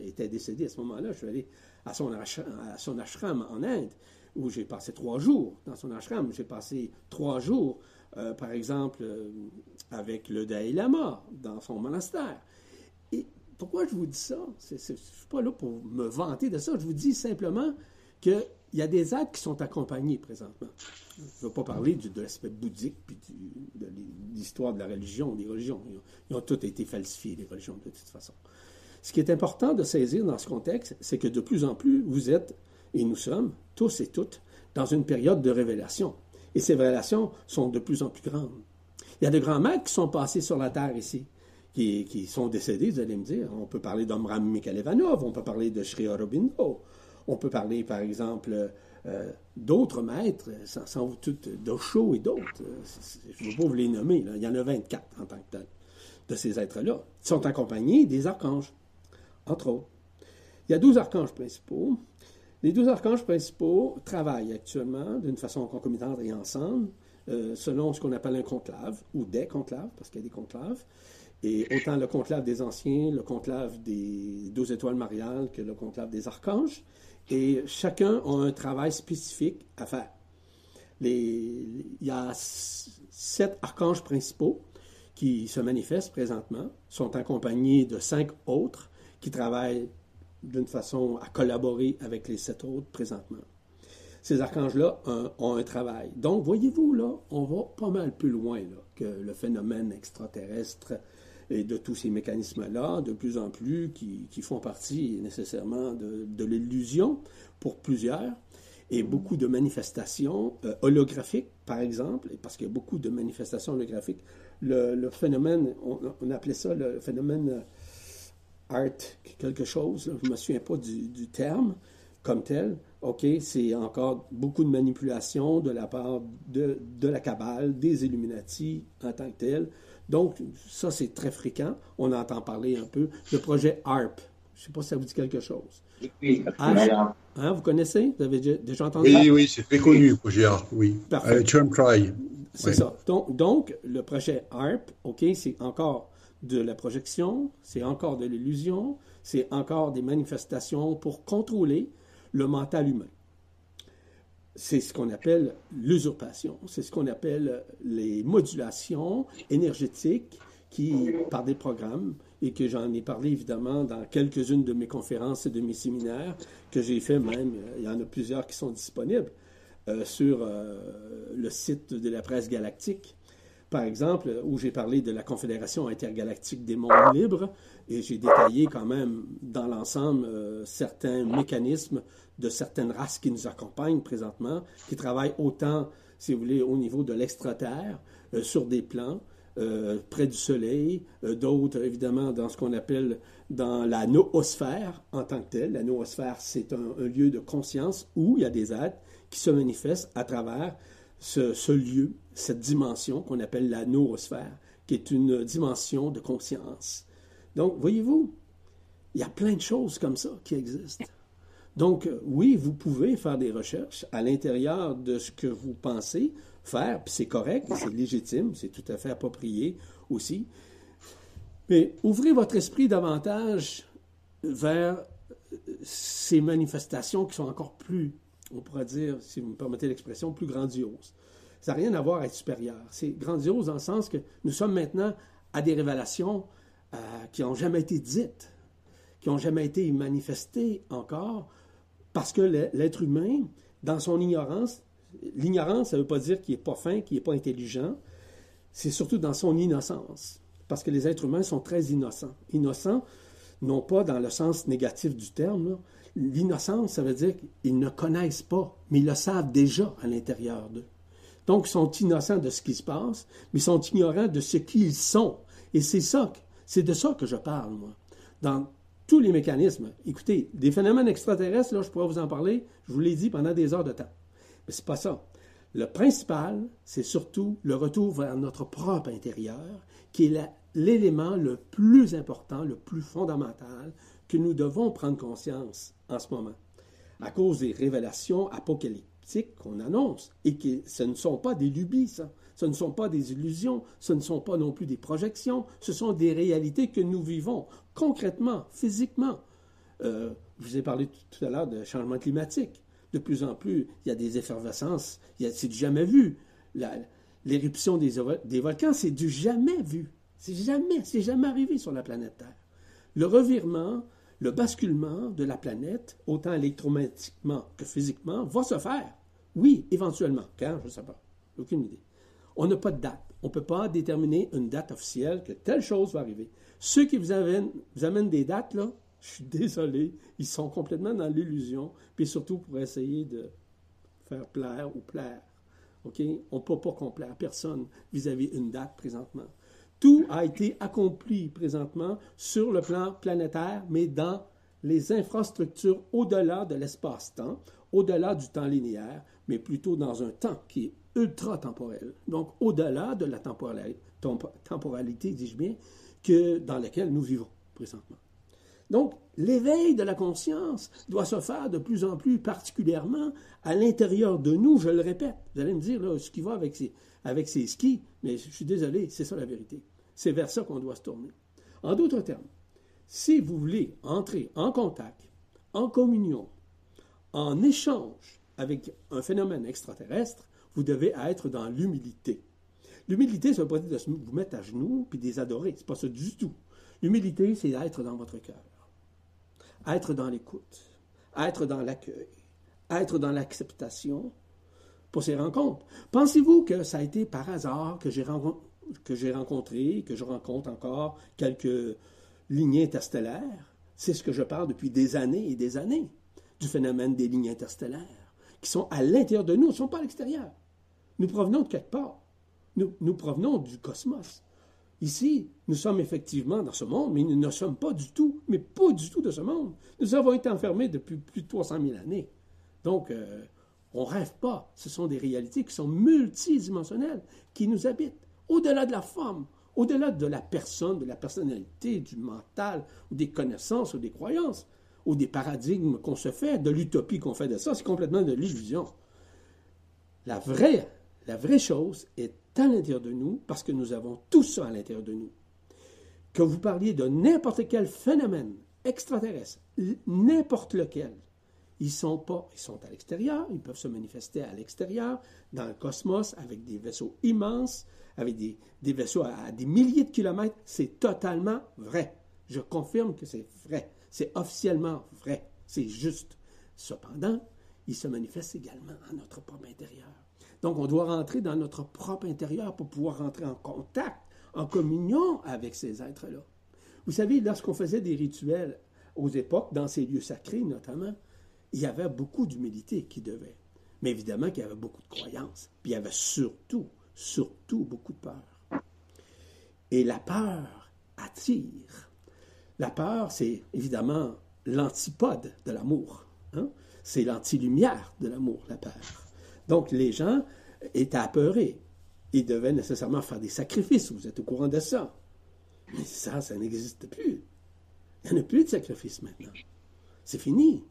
était décédée à ce moment-là. Je suis allé à son, ashram en Inde, où j'ai passé trois jours dans son ashram. J'ai passé trois jours, euh, par exemple, avec le Dalai Lama dans son monastère. Et pourquoi je vous dis ça? je ne suis pas là pour me vanter de ça. Je vous dis simplement qu'il y a des êtres qui sont accompagnés présentement. Je ne veux pas parler de l'aspect bouddhique puis de l'histoire de la religion, des religions. Ils ont, toutes été falsifiées, les religions, de toute façon. Ce qui est important de saisir dans ce contexte, c'est que de plus en plus, vous êtes, et nous sommes, tous et toutes, dans une période de révélation. Et ces révélations sont de plus en plus grandes. Il y a de grands maîtres qui sont passés sur la terre ici, qui, sont décédés, vous allez me dire. On peut parler d'Omram Mikhailevanov, on peut parler de Sri Aurobindo, on peut parler, par exemple, euh, d'autres maîtres, sans, tout, d'Osho et d'autres. Je ne veux pas vous les nommer, il y en a 24 en tant que tel, de ces êtres-là. Ils sont accompagnés des archanges, entre autres. Il y a 12 archanges principaux. Les 12 archanges principaux travaillent actuellement d'une façon concomitante et ensemble, euh, selon ce qu'on appelle un conclave, ou des conclaves, parce qu'il y a des conclaves. Et autant le conclave des anciens, le conclave des 12 étoiles mariales que le conclave des archanges. Et chacun a un travail spécifique à faire. il y a sept archanges principaux qui se manifestent présentement, sont accompagnés de cinq autres qui travaillent d'une façon à collaborer avec les sept autres présentement. ces archanges-là ont un travail. Donc, voyez-vous, là, on va pas mal plus loin que le phénomène extraterrestre et de tous ces mécanismes-là, de plus en plus, qui, font partie nécessairement de, l'illusion pour plusieurs, et beaucoup de manifestations euh, holographiques, par exemple, parce qu'il y a beaucoup de manifestations holographiques. Le, phénomène, on, appelait ça le phénomène euh, art quelque chose, je ne me souviens pas du, terme comme tel, OK, c'est encore beaucoup de manipulation de la part de, de la cabale, des Illuminati en tant que tel, donc, ça, c'est très fréquent. On entend parler un peu. Le projet ARP. Je ne sais pas si ça vous dit quelque chose. Oui, hein, Vous connaissez? Vous avez déjà entendu Oui, oui, c'est très connu, le projet ARP, oui. Parfait. Euh, c'est ça. Donc, donc, le projet ARP, OK, c'est encore de la projection, c'est encore de l'illusion, c'est encore des manifestations pour contrôler le mental humain c'est ce qu'on appelle l'usurpation, c'est ce qu'on appelle les modulations énergétiques qui, par des programmes, et que j'en ai parlé évidemment dans quelques-unes de mes conférences et de mes séminaires, que j'ai fait même, il y en a plusieurs qui sont disponibles euh, sur euh, le site de la presse galactique, par exemple, où j'ai parlé de la Confédération intergalactique des mondes libres, et j'ai détaillé quand même dans l'ensemble euh, certains mécanismes de certaines races qui nous accompagnent présentement, qui travaillent autant, si vous voulez, au niveau de l'extraterre, euh, sur des plans, euh, près du Soleil, euh, d'autres, évidemment, dans ce qu'on appelle dans la noosphère en tant que telle. La noosphère, c'est un, lieu de conscience où il y a des êtres qui se manifestent à travers ce, ce lieu, cette dimension qu'on appelle la noosphère, qui est une dimension de conscience. Donc, voyez-vous, il y a plein de choses comme ça qui existent. Donc, oui, vous pouvez faire des recherches à l'intérieur de ce que vous pensez faire, puis c'est correct, c'est légitime, c'est tout à fait approprié aussi. Mais ouvrez votre esprit davantage vers euh, ces manifestations qui sont encore plus, on pourrait dire, si vous me permettez l'expression, plus grandioses. Ça n'a rien à voir à être supérieur. C'est grandiose dans le sens que nous sommes maintenant à des révélations euh, qui n'ont jamais été dites, qui n'ont jamais été manifestées encore, parce que l'être humain, dans son ignorance, l'ignorance, ça ne veut pas dire qu'il n'est pas fin, qu'il n'est pas intelligent, c'est surtout dans son innocence. Parce que les êtres humains sont très innocents. Innocents, non pas dans le sens négatif du terme. L'innocence, ça veut dire qu'ils ne connaissent pas, mais ils le savent déjà à l'intérieur d'eux. Donc, ils sont innocents de ce qui se passe, mais ils sont ignorants de ce qu'ils sont. Et c'est ça, c'est de ça que je parle, moi. Tous les mécanismes. Écoutez, des phénomènes extraterrestres, là, je pourrais vous en parler, je vous l'ai dit pendant des heures de temps. Mais c'est pas ça. Le principal, c'est surtout le retour vers notre propre intérieur, qui est l'élément le plus important, le plus fondamental que nous devons prendre conscience en ce moment. À cause des révélations apocalyptiques qu'on annonce, et que ce ne sont pas des lubies, ça. Ce ne sont pas des illusions, ce ne sont pas non plus des projections, ce sont des réalités que nous vivons concrètement, physiquement. Euh, je vous ai parlé tout à l'heure de changement climatique. De plus en plus, il y a des effervescences, c'est du jamais vu. L'éruption des, volcans, c'est du jamais vu. C'est jamais, c'est jamais arrivé sur la planète Terre. Le revirement, le basculement de la planète, autant électromagnétiquement que physiquement, va se faire. Oui, éventuellement. Quand, je ne sais pas. Aucune idée. On n'a pas de date. On ne peut pas déterminer une date officielle que telle chose va arriver. Ceux qui vous amènent, des dates, là, je suis désolé, ils sont complètement dans l'illusion, puis surtout pour essayer de faire plaire ou plaire. On ne peut pas complaire personne vis-à-vis d'une date présentement. Tout a été accompli présentement sur le plan planétaire, mais dans les infrastructures au-delà de l'espace-temps, au-delà du temps linéaire, mais plutôt dans un temps qui est ultra-temporel, donc au-delà de la temporalité, dis-je bien, que dans laquelle nous vivons présentement. Donc, l'éveil de la conscience doit se faire de plus en plus particulièrement à l'intérieur de nous, je le répète. Vous allez me dire, ce qui va avec ces, avec ces skis, mais je suis désolé, c'est ça la vérité. C'est vers ça qu'on doit se tourner. En d'autres termes, si vous voulez entrer en contact, en communion, en échange avec un phénomène extraterrestre, vous devez être dans l'humilité. L'humilité, ça ne veut pas dire de vous mettre à genoux puis de les adorer. Ce n'est pas ça du tout. L'humilité, c'est être dans votre cœur, être dans l'écoute, être dans l'accueil, être dans l'acceptation pour ces rencontres. Pensez-vous que ça a été par hasard que j'ai rencontré, que je rencontre encore quelques lignées interstellaires? C'est ce que je parle depuis des années et des années, du phénomène des lignes interstellaires, qui sont à l'intérieur de nous, ne sont pas à l'extérieur. Nous provenons de quelque part. Nous, provenons du cosmos. Ici, nous sommes effectivement dans ce monde, mais nous ne sommes pas du tout, mais pas du tout de ce monde. Nous avons été enfermés depuis plus de 300 000 années. Donc, euh, on ne rêve pas. Ce sont des réalités qui sont multidimensionnelles, qui nous habitent, au-delà de la forme, au-delà de la personne, de la personnalité, du mental, ou des connaissances, ou des croyances, ou des paradigmes qu'on se fait, de l'utopie qu'on fait de ça. C'est complètement de l'illusion. La vraie, la vraie chose est à l'intérieur de nous, parce que nous avons tout ça à l'intérieur de nous. Que vous parliez de n'importe quel phénomène extraterrestre, n'importe lequel, ils sont pas, ils sont à l'extérieur, ils peuvent se manifester à l'extérieur, dans le cosmos, avec des vaisseaux immenses, avec des, vaisseaux à, des milliers de kilomètres. C'est totalement vrai. Je confirme que c'est vrai. C'est officiellement vrai. C'est juste. Cependant, ils se manifestent également à notre propre intérieur. Donc, on doit rentrer dans notre propre intérieur pour pouvoir rentrer en contact, en communion avec ces êtres-là. Vous savez, lorsqu'on faisait des rituels aux époques, dans ces lieux sacrés notamment, il y avait beaucoup d'humilité qui devait. Mais évidemment qu'il y avait beaucoup de croyances. Puis il y avait surtout, surtout beaucoup de peur. Et la peur attire. La peur, c'est évidemment l'antipode de l'amour. Hein? C'est l'antilumière de l'amour, la peur. Donc les gens étaient apeurés. Ils devaient nécessairement faire des sacrifices. Vous êtes au courant de ça. Mais ça, ça n'existe plus. Il n'y en a plus de sacrifices maintenant. C'est fini.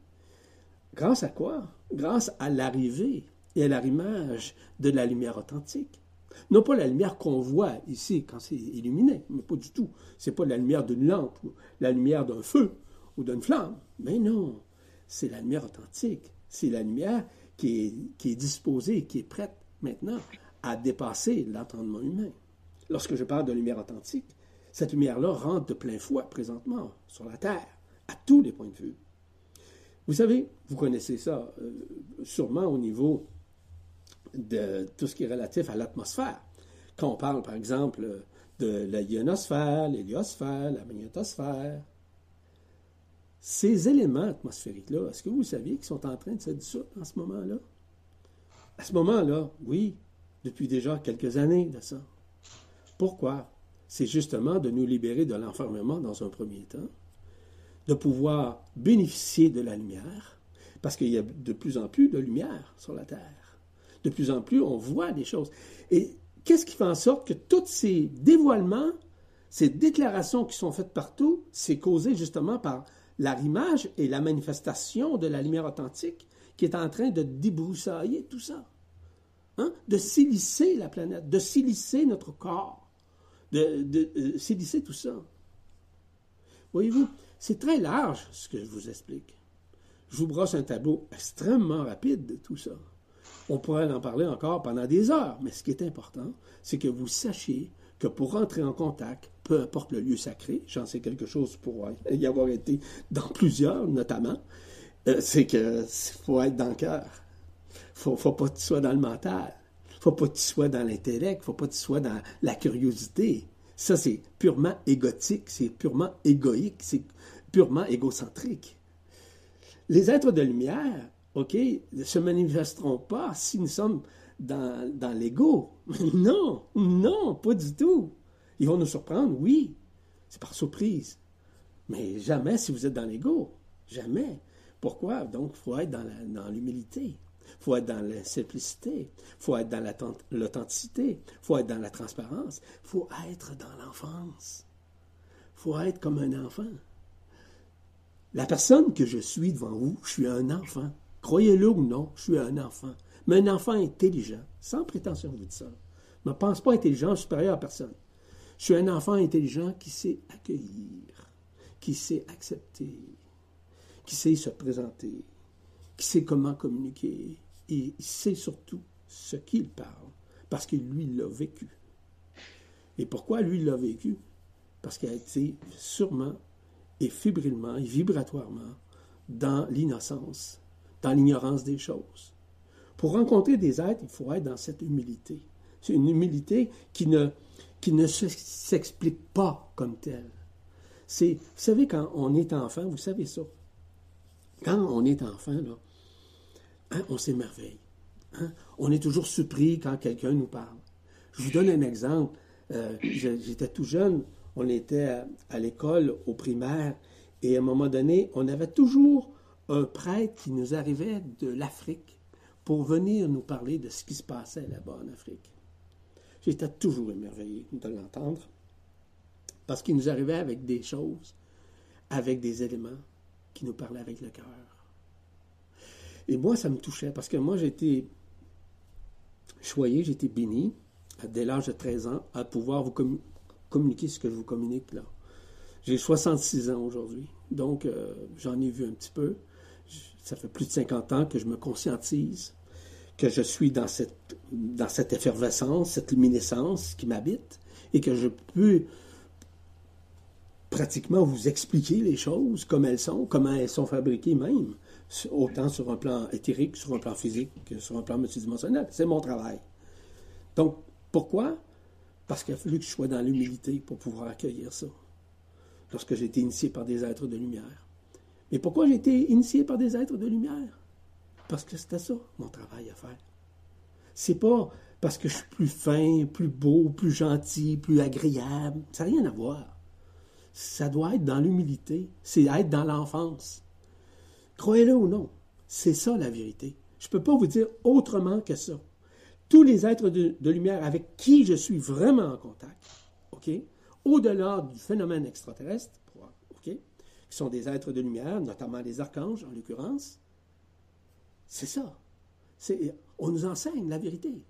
Grâce à quoi? Grâce à l'arrivée et à l'arrimage de la lumière authentique. Non pas la lumière qu'on voit ici quand c'est illuminé, mais pas du tout. C'est pas la lumière d'une lampe ou la lumière d'un feu ou d'une flamme. Mais non, c'est la lumière authentique. C'est la lumière qui est, disposée, qui est prête maintenant à dépasser l'entendement humain. Lorsque je parle de lumière authentique, cette lumière-là rentre de plein fouet présentement sur la Terre, à tous les points de vue. Vous savez, vous connaissez ça euh, sûrement au niveau de tout ce qui est relatif à l'atmosphère. Quand on parle, par exemple, de la ionosphère, l'héliosphère, la magnétosphère, ces éléments atmosphériques-là, est-ce que vous saviez qu'ils sont en train de se dissoudre en ce moment-là? À ce moment-là, oui, depuis déjà quelques années de ça. Pourquoi? C'est justement de nous libérer de l'enfermement dans un premier temps, de pouvoir bénéficier de la lumière, parce qu'il y a de plus en plus de lumière sur la Terre. De plus en plus, on voit des choses. Et qu'est-ce qui fait en sorte que tous ces dévoilements, ces déclarations qui sont faites partout, c'est causé justement par l'arrimage et la manifestation de la lumière authentique qui est en train de débroussailler tout ça. Hein? De silicer la planète, de silicer notre corps, de, de euh, tout ça. Voyez-vous, c'est très large ce que je vous explique. Je vous brosse un tableau extrêmement rapide de tout ça. On pourrait en parler encore pendant des heures, mais ce qui est important, c'est que vous sachiez que pour rentrer en contact, peu importe le lieu sacré, j'en sais quelque chose pour y avoir été dans plusieurs notamment, euh, c'est que faut être dans le cœur. Faut, faut pas que tu sois dans le mental. Faut pas que tu sois dans l'intellect. Faut pas que tu sois dans la curiosité. Ça, c'est purement égotique, c'est purement égoïque, c'est purement égocentrique. Les êtres de lumière, OK, ne se manifesteront pas si nous sommes dans, l'ego. Non, non, pas du tout. Ils vont nous surprendre, oui. C'est par surprise. Mais jamais si vous êtes dans l'ego. Jamais. Pourquoi? Donc, il faut être dans l'humilité. Il faut être dans la simplicité, il faut être dans l'authenticité, il faut être dans la transparence, il faut être dans l'enfance. Il faut être comme un enfant. La personne que je suis devant vous, je suis un enfant. Croyez-le ou non, je suis un enfant. Mais un enfant intelligent, sans prétention, vous dites ça. Ne pense pas intelligent, supérieur à personne. Je suis un enfant intelligent qui sait accueillir, qui sait accepter, qui sait se présenter, qui sait comment communiquer et il sait surtout ce qu'il parle parce que lui l'a vécu. Et pourquoi lui l'a vécu? Parce qu'il a été sûrement et fébrilement et vibratoirement dans l'innocence dans l'ignorance des choses. Pour rencontrer des êtres, il faut être dans cette humilité. C'est une humilité qui ne, s'explique pas comme telle. C'est, vous savez, quand on est enfant, vous savez ça. Quand on est enfant, là, hein, on s'émerveille. Hein. On est toujours surpris quand quelqu'un nous parle. Je vous donne un exemple. Euh, j'étais tout jeune, on était à l'école, au primaire, et à un moment donné, on avait toujours un prêtre qui nous arrivait de l'Afrique pour venir nous parler de ce qui se passait là-bas en Afrique. J'étais toujours émerveillé de l'entendre parce qu'il nous arrivait avec des choses, avec des éléments qui nous parlaient avec le cœur. Et moi, ça me touchait parce que moi, j'étais choyé, j'étais béni dès l'âge de 13 ans à pouvoir vous communiquer ce que je vous communique là. J'ai 66 ans aujourd'hui, donc euh, j'en ai vu un petit peu. Ça fait plus de 50 ans que je me conscientise, que je suis dans cette, effervescence, cette luminescence qui m'habite, et que je peux pratiquement vous expliquer les choses comme elles sont, comment elles sont fabriquées même, autant sur un plan éthérique, sur un plan physique que sur un plan multidimensionnel. C'est mon travail. Donc, pourquoi? Parce qu'il a fallu que je sois dans l'humilité pour pouvoir accueillir ça lorsque j'ai été initié par des êtres de lumière. Mais pourquoi j'ai été initié par des êtres de lumière? Parce que c'était ça, mon travail à faire. C'est pas parce que je suis plus fin, plus beau, plus gentil, plus agréable. Ça n'a rien à voir. Ça doit être dans l'humilité. C'est être dans l'enfance. Croyez-le ou non, c'est ça la vérité. Je ne peux pas vous dire autrement que ça. Tous les êtres de, lumière avec qui je suis vraiment en contact, OK? au-delà du phénomène extraterrestre, qui sont des êtres de lumière, notamment les archanges en l'occurrence, c'est ça. On nous enseigne la vérité.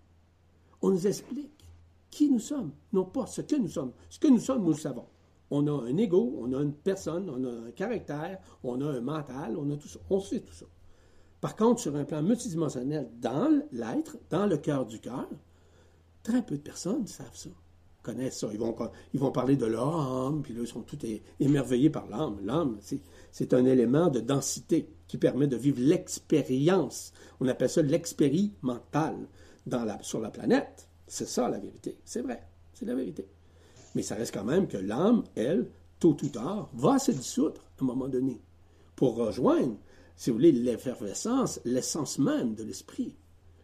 On nous explique qui nous sommes, non pas ce que nous sommes. Ce que nous sommes, nous le savons. On a un ego, on a une personne, on a un caractère, on a un mental, on a tout ça. On sait tout ça. Par contre, sur un plan multidimensionnel, dans l'être, dans le cœur du cœur, très peu de personnes savent ça connaissent ça. Ils vont, parler de l'âme, puis là, ils sont tout émerveillés par l'âme. L'âme, c'est un élément de densité qui permet de vivre l'expérience. On appelle ça l'expérimental sur la planète. C'est ça la vérité. C'est vrai. C'est la vérité. Mais ça reste quand même que l'âme, elle, tôt ou tard, va se dissoudre à un moment donné pour rejoindre, si vous voulez, l'effervescence, l'essence même de l'esprit.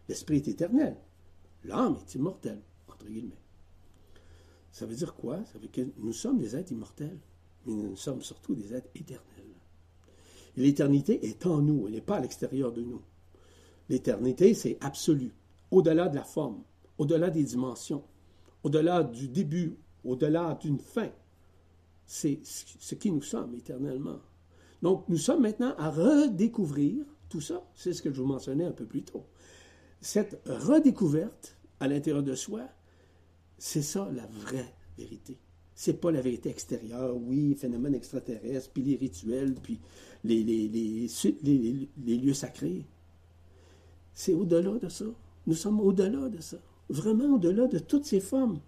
L'esprit est éternel. L'âme est immortelle, entre guillemets. Ça veut dire quoi? Ça veut dire que nous sommes des êtres immortels, mais nous sommes surtout des êtres éternels. L'éternité est en nous, elle n'est pas à l'extérieur de nous. L'éternité, c'est absolu, au-delà de la forme, au-delà des dimensions, au-delà du début, au-delà d'une fin. C'est ce qui nous sommes éternellement. Donc, nous sommes maintenant à redécouvrir tout ça. C'est ce que je vous mentionnais un peu plus tôt. Cette redécouverte à l'intérieur de soi, c'est ça la vraie vérité. C'est pas la vérité extérieure, oui, phénomène extraterrestre, puis les rituels, puis les, lieux sacrés. C'est au-delà de ça. Nous sommes au-delà de ça. Vraiment au-delà de toutes ces formes.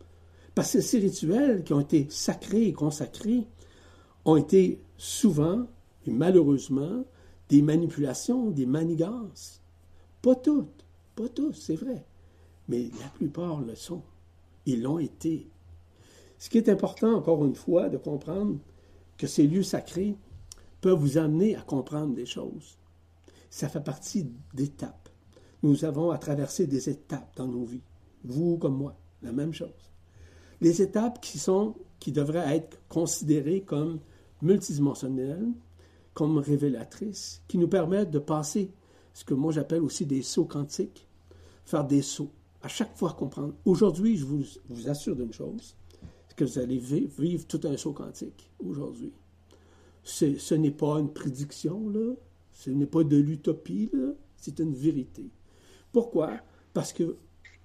Parce que ces rituels qui ont été sacrés et consacrés ont été souvent, et malheureusement, des manipulations, des manigances. Pas toutes, pas tous, c'est vrai. Mais la plupart le sont. Ils l'ont été. Ce qui est important, encore une fois, de comprendre que ces lieux sacrés peuvent vous amener à comprendre des choses. Ça fait partie d'étapes. Nous avons à traverser des étapes dans nos vies. Vous comme moi, la même chose. Les étapes qui sont, qui devraient être considérées comme multidimensionnelles, comme révélatrices, qui nous permettent de passer ce que moi j'appelle aussi des sauts quantiques, faire des sauts à chaque fois comprendre. Aujourd'hui, je vous, assure d'une chose, que vous allez vivre, tout un saut quantique aujourd'hui. Ce n'est pas une prédiction, là. Ce n'est pas de l'utopie. C'est une vérité. Pourquoi? Parce que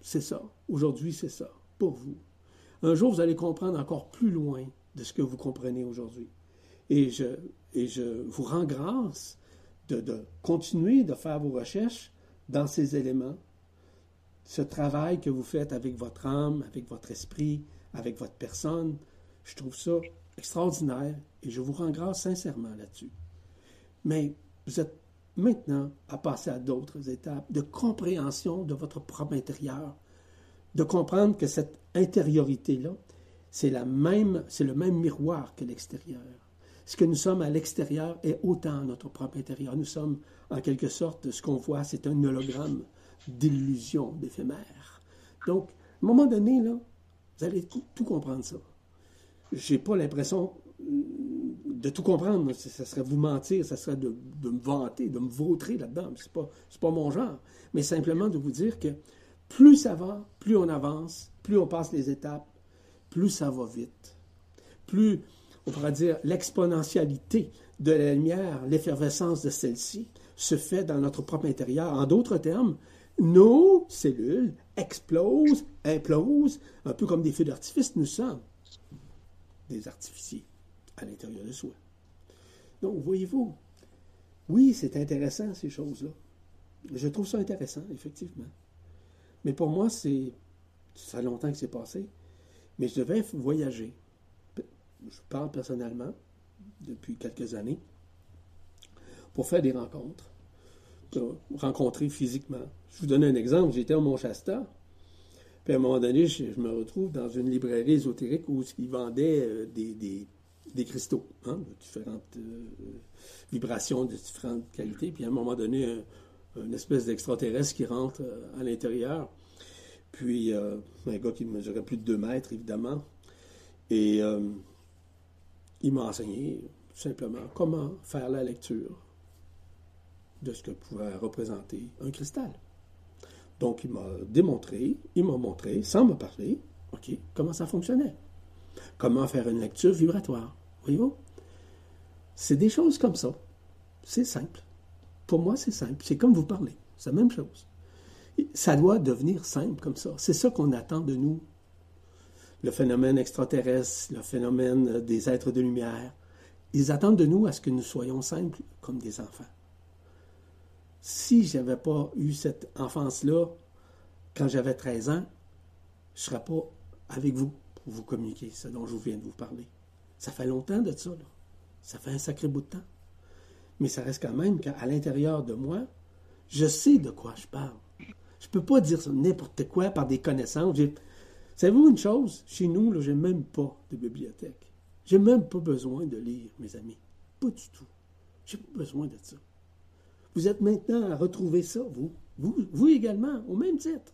c'est ça. Aujourd'hui, c'est ça. Pour vous. Un jour, vous allez comprendre encore plus loin de ce que vous comprenez aujourd'hui. Et je, et je vous rends grâce de, de continuer de faire vos recherches dans ces éléments ce travail que vous faites avec votre âme, avec votre esprit, avec votre personne, je trouve ça extraordinaire et je vous rends grâce sincèrement là-dessus. Mais vous êtes maintenant à passer à d'autres étapes de compréhension de votre propre intérieur, de comprendre que cette intériorité-là, c'est la même, c'est le même miroir que l'extérieur. Ce que nous sommes à l'extérieur est autant notre propre intérieur. Nous sommes, en quelque sorte, ce qu'on voit, c'est un hologramme d'illusion, d'éphémère. Donc, à un moment donné, là, vous allez tout, comprendre ça. J'ai pas l'impression de tout comprendre. Ça serait vous mentir, ça serait de, me vanter, de me vautrer là-dedans. C'est pas, pas mon genre. Mais simplement de vous dire que plus ça va, plus on avance, plus on passe les étapes, plus ça va vite. Plus, on pourrait dire, l'exponentialité de la lumière, l'effervescence de celle-ci, se fait dans notre propre intérieur. En d'autres termes, nos cellules explosent, implosent, un peu comme des feux d'artifice, nous sommes des artificiers à l'intérieur de soi. Donc, voyez-vous, oui, c'est intéressant, ces choses-là. Je trouve ça intéressant, effectivement. Mais pour moi, c'est. Ça fait longtemps que c'est passé. Mais je devais voyager. Je parle personnellement depuis quelques années pour faire des rencontres, rencontrer physiquement. Je vous donne un exemple. J'étais au Mont-Shasta, puis à un moment donné, je, me retrouve dans une librairie ésotérique où ils vendaient euh, des, cristaux, hein, de différentes euh, vibrations, de différentes qualités. Puis à un moment donné, une espèce d'extraterrestre qui rentre euh, à l'intérieur. Puis un gars qui mesurait plus de 2 mètres, évidemment. Et il m'a enseigné simplement comment faire la lecture de ce que pouvait représenter un cristal. Donc il m'a démontré, il m'a montré, sans me parler, OK, comment ça fonctionnait. Comment faire une lecture vibratoire. Voyez-vous? C'est des choses comme ça. C'est simple. Pour moi, c'est simple. C'est comme vous parlez. C'est la même chose. Ça doit devenir simple comme ça. C'est ça qu'on attend de nous. Le phénomène extraterrestre, le phénomène des êtres de lumière. Ils attendent de nous à ce que nous soyons simples comme des enfants. Si je n'avais pas eu cette enfance-là quand j'avais 13 ans, je ne serais pas avec vous pour vous communiquer ce dont je viens de vous parler. Ça fait longtemps de ça. Ça fait un sacré bout de temps. Mais ça reste quand même qu'à l'intérieur de moi, je sais de quoi je parle. Je ne peux pas dire n'importe quoi par des connaissances. Savez-vous une chose? Chez nous, je n'ai même pas de bibliothèque. J'ai même pas besoin de lire, mes amis. Pas du tout. J'ai pas besoin de ça. Vous êtes maintenant à retrouver ça, vous. Vous, vous également, au même titre.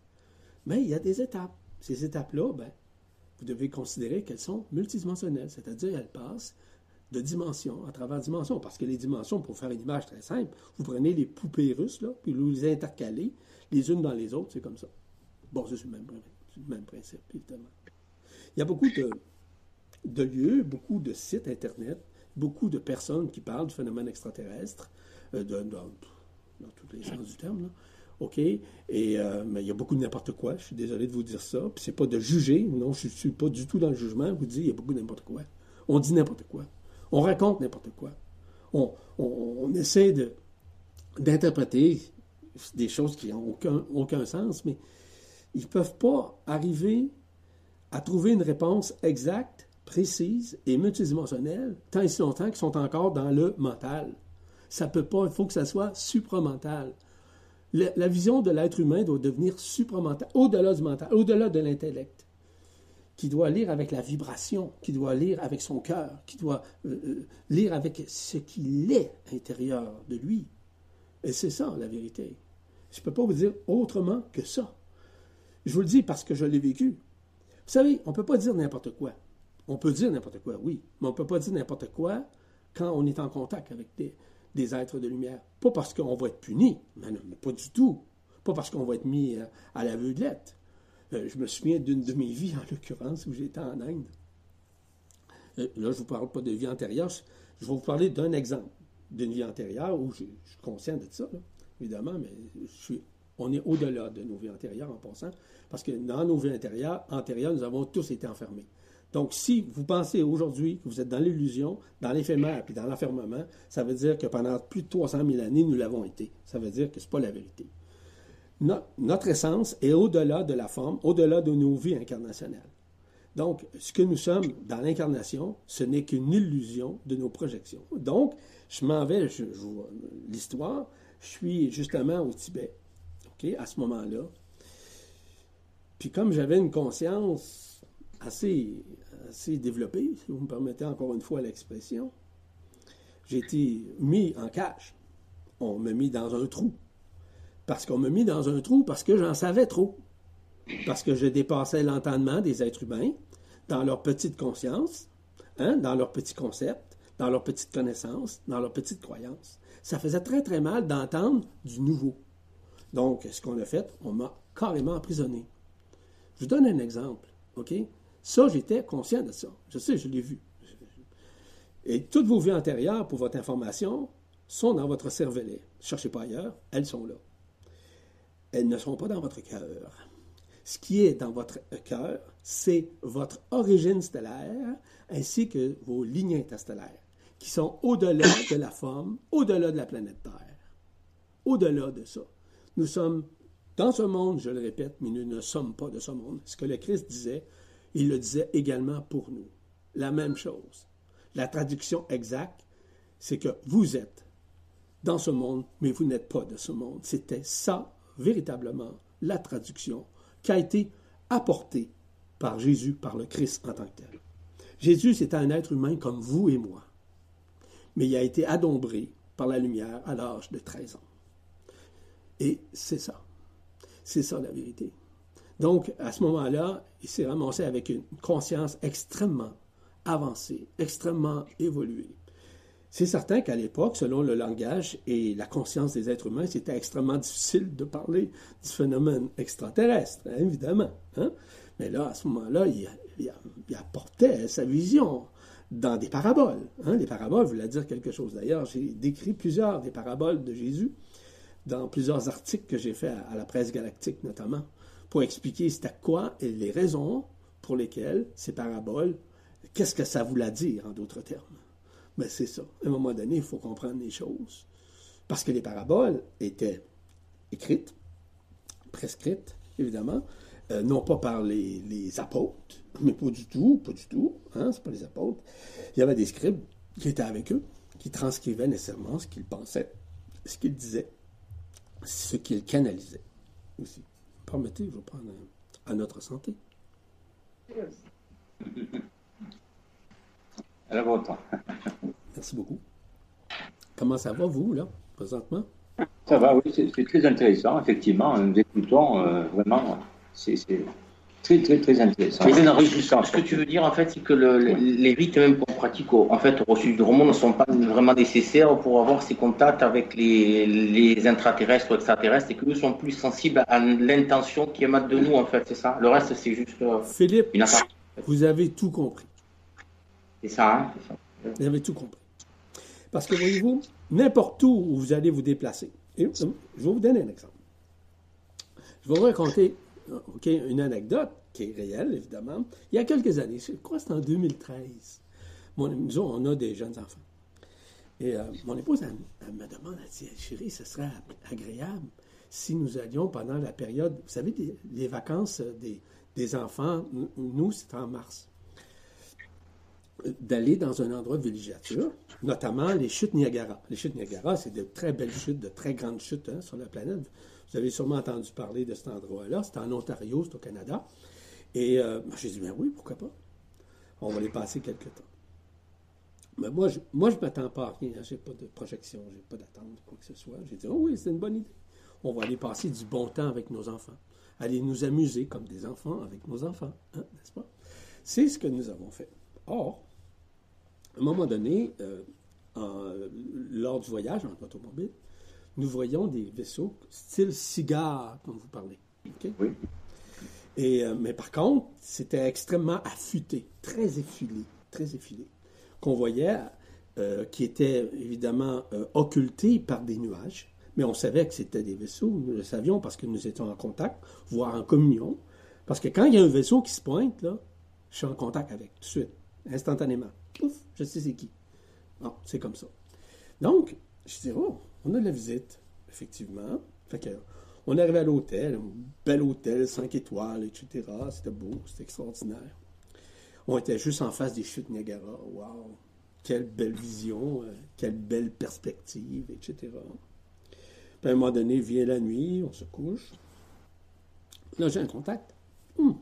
Mais il y a des étapes. Ces étapes-là, ben, vous devez considérer qu'elles sont multidimensionnelles, c'est-à-dire elles passent de dimension à travers dimension. Parce que les dimensions, pour faire une image très simple, vous prenez les poupées russes, là, puis vous les intercalez les unes dans les autres, c'est comme ça. Bon, c'est le même, principe, évidemment. Il y a beaucoup de lieux, beaucoup de sites Internet, beaucoup de personnes qui parlent du phénomène extraterrestre, euh, dans, tous les sens du terme, là, OK? Et, euh, mais il y a beaucoup de n'importe quoi. Je suis désolé de vous dire ça. Puis c'est pas de juger. Non, je ne suis pas du tout dans le jugement. Vous dis, il y a beaucoup de n'importe quoi. On dit n'importe quoi. On raconte n'importe quoi. On, on, essaie de, d'interpréter des choses qui n'ont aucun, aucun sens, mais ils ne peuvent pas arriver à trouver une réponse exacte, précise et multidimensionnelle tant et si longtemps qu'ils sont encore dans le mental. Ça peut pas, il faut que ça soit supramental la, vision de l'être humain doit devenir supramentale, au-delà du mental, au-delà de l'intellect, qui doit lire avec la vibration, qui doit lire avec son cœur, qui doit euh, euh, lire avec ce qu'il est intérieur de lui. Et c'est ça, la vérité. Je ne peux pas vous dire autrement que ça. Je vous le dis parce que je l'ai vécu. Vous savez, on ne peut pas dire n'importe quoi. On peut dire n'importe quoi, oui, mais on ne peut pas dire n'importe quoi quand on est en contact avec des, des êtres de lumière. Pas parce qu'on va être puni, mais, non, pas du tout. Pas parce qu'on va être mis euh, à l'aveuglette. Euh, je me souviens d'une de mes vies, en l'occurrence, où j'étais en Inde. Euh, là, je ne vous parle pas de vie antérieure, je vais vous parler d'un exemple d'une vie antérieure où je, suis conscient de ça, évidemment, mais on est au-delà de nos vies antérieures en passant, parce que dans nos vies antérieures, antérieures, nous avons tous été enfermés. Donc, si vous pensez aujourd'hui que vous êtes dans l'illusion, dans l'éphémère puis dans l'enfermement, ça veut dire que pendant plus de 300 000 années, nous l'avons été. Ça veut dire que ce n'est pas la vérité. notre essence est au-delà de la forme, au-delà de nos vies incarnationnelles. Donc, ce que nous sommes dans l'incarnation, ce n'est qu'une illusion de nos projections. Donc, je m'en vais, je, l'histoire, je suis justement au Tibet, OK, à ce moment-là. Puis comme j'avais une conscience assez, assez développée, si vous me permettez encore une fois l'expression, j'ai été mis en cage. On m'a mis dans un trou. Parce qu'on m'a mis dans un trou parce que j'en savais trop. Parce que je dépassais l'entendement des êtres humains dans leur petite conscience, hein, dans leur petit concept, dans leur petite connaissance, dans leur petite croyance. Ça faisait très très mal d'entendre du nouveau. Donc, ce qu'on a fait, on m'a carrément emprisonné. Je vous donne un exemple, OK? Ça, j'étais conscient de ça. Je sais, je l'ai vu. Et toutes vos vies antérieures, pour votre information, sont dans votre cervelet. Cherchez pas ailleurs, elles sont là. Elles ne sont pas dans votre cœur. Ce qui est dans votre cœur, c'est votre origine stellaire ainsi que vos lignes interstellaires, qui sont au-delà de la forme, au-delà de la planète Terre. Au-delà de ça. Nous sommes dans ce monde, je le répète, mais nous ne sommes pas de ce monde. Ce que le Christ disait, il le disait également pour nous. La même chose. La traduction exacte, c'est que vous êtes dans ce monde, mais vous n'êtes pas de ce monde. C'était ça, véritablement, la traduction qui a été apportée par Jésus, par le Christ en tant que tel. Jésus, c'était un être humain comme vous et moi, mais il a été adombré par la lumière à l'âge de 13 ans. Et c'est ça. C'est ça la vérité. Donc, à ce moment-là, il s'est ramassé avec une conscience extrêmement avancée, extrêmement évoluée. C'est certain qu'à l'époque, selon le langage et la conscience des êtres humains, c'était extrêmement difficile de parler du phénomène extraterrestre, hein, évidemment. Hein. Mais là, à ce moment-là, il, apportait sa vision dans des paraboles. Hein. Les paraboles voulaient dire quelque chose. D'ailleurs, j'ai décrit plusieurs des paraboles de Jésus dans plusieurs articles que j'ai faits à, la presse galactique notamment, pour expliquer c'était quoi et les raisons pour lesquelles ces paraboles, qu'est-ce que ça voulait dire en d'autres termes. Mais c'est ça. À un moment donné, il faut comprendre les choses. Parce que les paraboles étaient écrites, prescrites, évidemment, euh, non pas par les, apôtres, mais pas du tout, pas du tout, hein, c'est pas les apôtres. Il y avait des scribes qui étaient avec eux, qui transcrivaient nécessairement ce qu'ils pensaient, ce qu'ils disaient, ce qu'ils canalisaient aussi. Permettez, je vais prendre à notre santé. À la vôtre. Merci beaucoup. Comment ça va, vous, là, présentement? Ça va, oui, c'est très intéressant, effectivement. Nous écoutons euh, vraiment, c'est très, très, très intéressant. Mais ce que tu veux dire, en fait, c'est que les rites même au, en fait, au reçu du roman ne sont pas vraiment nécessaires pour avoir ces contacts avec les, les intraterrestres ou extraterrestres et que nous sommes plus sensibles à l'intention qui émane de nous, en fait, c'est ça. Le reste, c'est juste. Euh, Philippe, vous avez tout compris. C'est ça, hein, ça. Vous avez tout compris. Parce que voyez-vous, n'importe où vous allez vous déplacer, et je vais vous donner un exemple. Je vais vous raconter une anecdote qui est réelle, évidemment. Il y a quelques années, je crois que c'est en 2013. Nous, on a des jeunes enfants. Et euh, mon épouse, elle, me demande, elle dit, chérie, ce serait agréable si nous allions pendant la période, vous savez, les, vacances des, des enfants, nous, c'est en mars d'aller dans un endroit de villégiature, notamment les chutes Niagara. Les chutes Niagara, c'est de très belles chutes, de très grandes chutes hein, sur la planète. Vous avez sûrement entendu parler de cet endroit-là. C'est en Ontario, c'est au Canada. Et euh, j'ai dit, ben oui, pourquoi pas? On va les passer quelque temps. Mais moi, je moi, je ne m'attends pas à rien. Je n'ai pas de projection, je n'ai pas d'attente, quoi que ce soit. J'ai dit, oh oui, c'est une bonne idée. On va aller passer du bon temps avec nos enfants. Aller nous amuser comme des enfants avec nos enfants, hein, n'est-ce pas? C'est ce que nous avons fait. Or, à un moment donné, euh, lors du voyage en automobile, nous voyons des vaisseaux style cigare, comme vous parlez. Oui. Et, euh, mais par contre, c'était extrêmement affûté, très effilé, très effilé, qu'on voyait, euh, qui étaient évidemment occultés par des nuages. Mais on savait que c'était des vaisseaux, nous le savions parce que nous étions en contact, voire en communion. Parce que quand il y a un vaisseau qui se pointe, là, je suis en contact avec, tout de suite, instantanément pouf, je sais c'est qui. Bon, c'est comme ça. Donc, je dis, oh, on a de la visite, effectivement. Fait que, on est à l'hôtel, un bel hôtel, 5 étoiles, etc. C'était beau, c'était extraordinaire. On était juste en face des chutes Niagara. Wow! Quelle belle vision, euh, quelle belle perspective, etc. À un moment donné, vient la nuit, on se couche. Là, j'ai un contact. Hmm.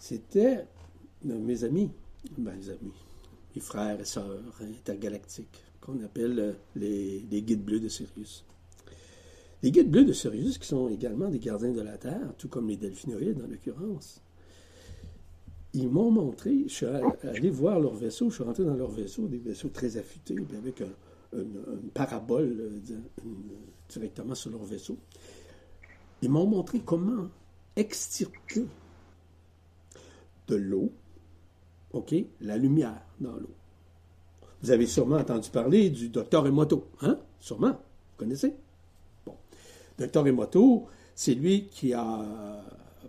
C'était mes amis, ben, mes amis, mes frères et sœurs intergalactiques, qu'on appelle euh, les, les, guides bleus de Sirius. Les guides bleus de Sirius, qui sont également des gardiens de la Terre, tout comme les delphinoïdes en l'occurrence, ils m'ont montré, je suis allé voir leur vaisseau, je suis rentré dans leur vaisseau, des vaisseaux très affûtés, avec une, parabole euh, directement sur leur vaisseau. Ils m'ont montré comment extirper de l'eau, OK, la lumière dans l'eau. Vous avez sûrement entendu parler du docteur Emoto, hein? Sûrement, vous connaissez? Bon. Docteur Emoto, c'est lui qui a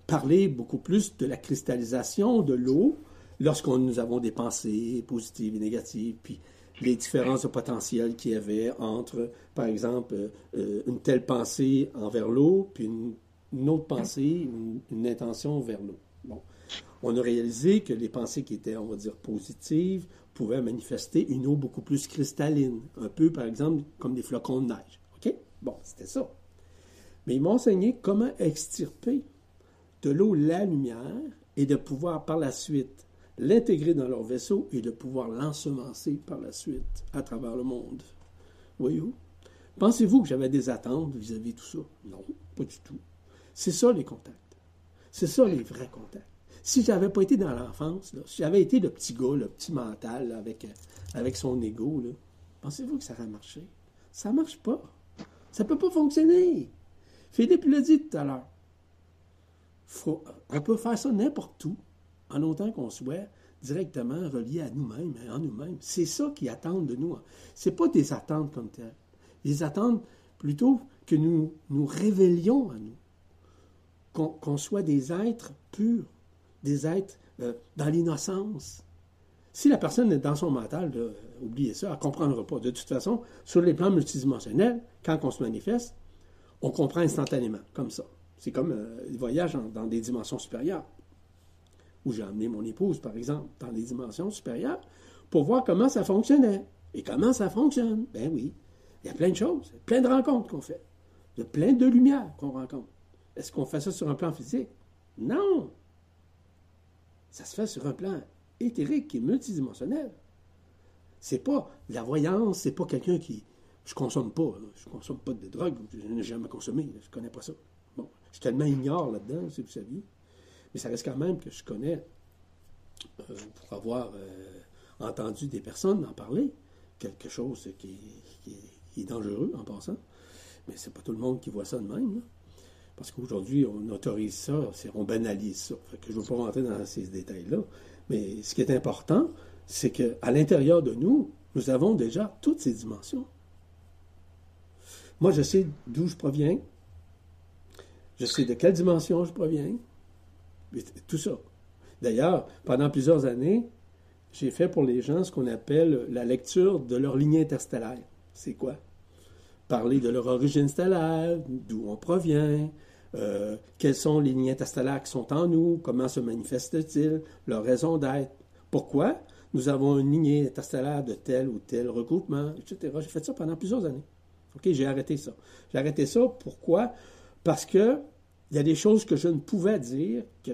parler beaucoup plus de la cristallisation de l'eau lorsqu'on nous avons des pensées positives et négatives, puis les différences de potentiel qu'il y avait entre, par exemple, euh, une telle pensée envers l'eau, puis une, autre pensée, une, intention vers l'eau. Bon. On a réalisé que les pensées qui étaient, on va dire, positives pouvaient manifester une eau beaucoup plus cristalline, un peu, par exemple, comme des flocons de neige. OK? Bon, c'était ça. Mais ils m'ont enseigné comment extirper de l'eau la lumière et de pouvoir par la suite l'intégrer dans leur vaisseau et de pouvoir l'ensemencer par la suite à travers le monde. Voyez-vous? Pensez-vous que j'avais des attentes vis-à-vis de tout ça? Non, pas du tout. C'est ça les contacts. C'est ça les vrais contacts. Si j'avais pas été dans l'enfance, si j'avais été le petit gars, le petit mental avec, avec son ego, pensez-vous que ça aurait marché? Ça marche pas. Ça peut pas fonctionner. Philippe l'a dit tout à l'heure on peut faire ça n'importe où, en autant qu'on soit directement relié à nous-mêmes, hein, en nous-mêmes. C'est ça qu'ils attendent de nous. Ce pas des attentes comme telles. Ils attendent plutôt que nous nous révélions à nous, qu'on soit des êtres purs, des êtres euh, dans l'innocence. Si la personne est dans son mental, oubliez ça, elle ne comprendra pas. De toute façon, sur les plans multidimensionnels, quand on se manifeste, on comprend instantanément, comme ça. C'est comme euh, le voyage dans des dimensions supérieures. Où j'ai amené mon épouse, par exemple, dans les dimensions supérieures, pour voir comment ça fonctionnait. Et comment ça fonctionne? Ben oui. Il y a plein de choses, plein de rencontres qu'on fait. Il y a plein de lumières qu'on rencontre. Est-ce qu'on fait ça sur un plan physique? Non! Ça se fait sur un plan éthérique et multidimensionnel. C'est pas la voyance, c'est pas quelqu'un qui. Je consomme pas, je consomme pas de drogue, je n'ai jamais consommé, je connais pas ça. Je suis tellement ignore là-dedans, si vous saviez. Mais ça reste quand même que je connais, euh, pour avoir euh, entendu des personnes en parler, quelque chose qui, est dangereux en passant. Mais c'est pas tout le monde qui voit ça de même. Parce qu'aujourd'hui, on autorise ça, on banalise ça. je ne veux pas rentrer dans ces détails-là. Mais ce qui est important, c'est qu'à l'intérieur de nous, nous avons déjà toutes ces dimensions. Moi, je sais d'où je proviens, je sais de quelle dimension je proviens. Tout ça. D'ailleurs, pendant plusieurs années, j'ai fait pour les gens ce qu'on appelle la lecture de leur lignée interstellaire. C'est quoi? Parler de leur origine stellaire, d'où on provient, euh, quelles sont les lignes interstellaires qui sont en nous, comment se manifestent-ils, leur raison d'être. Pourquoi? Nous avons une lignée interstellaire de tel ou tel regroupement, etc. J'ai fait ça pendant plusieurs années. OK, j'ai arrêté ça. J'ai arrêté ça, pourquoi? Parce que il y a des choses que je ne pouvais dire, que,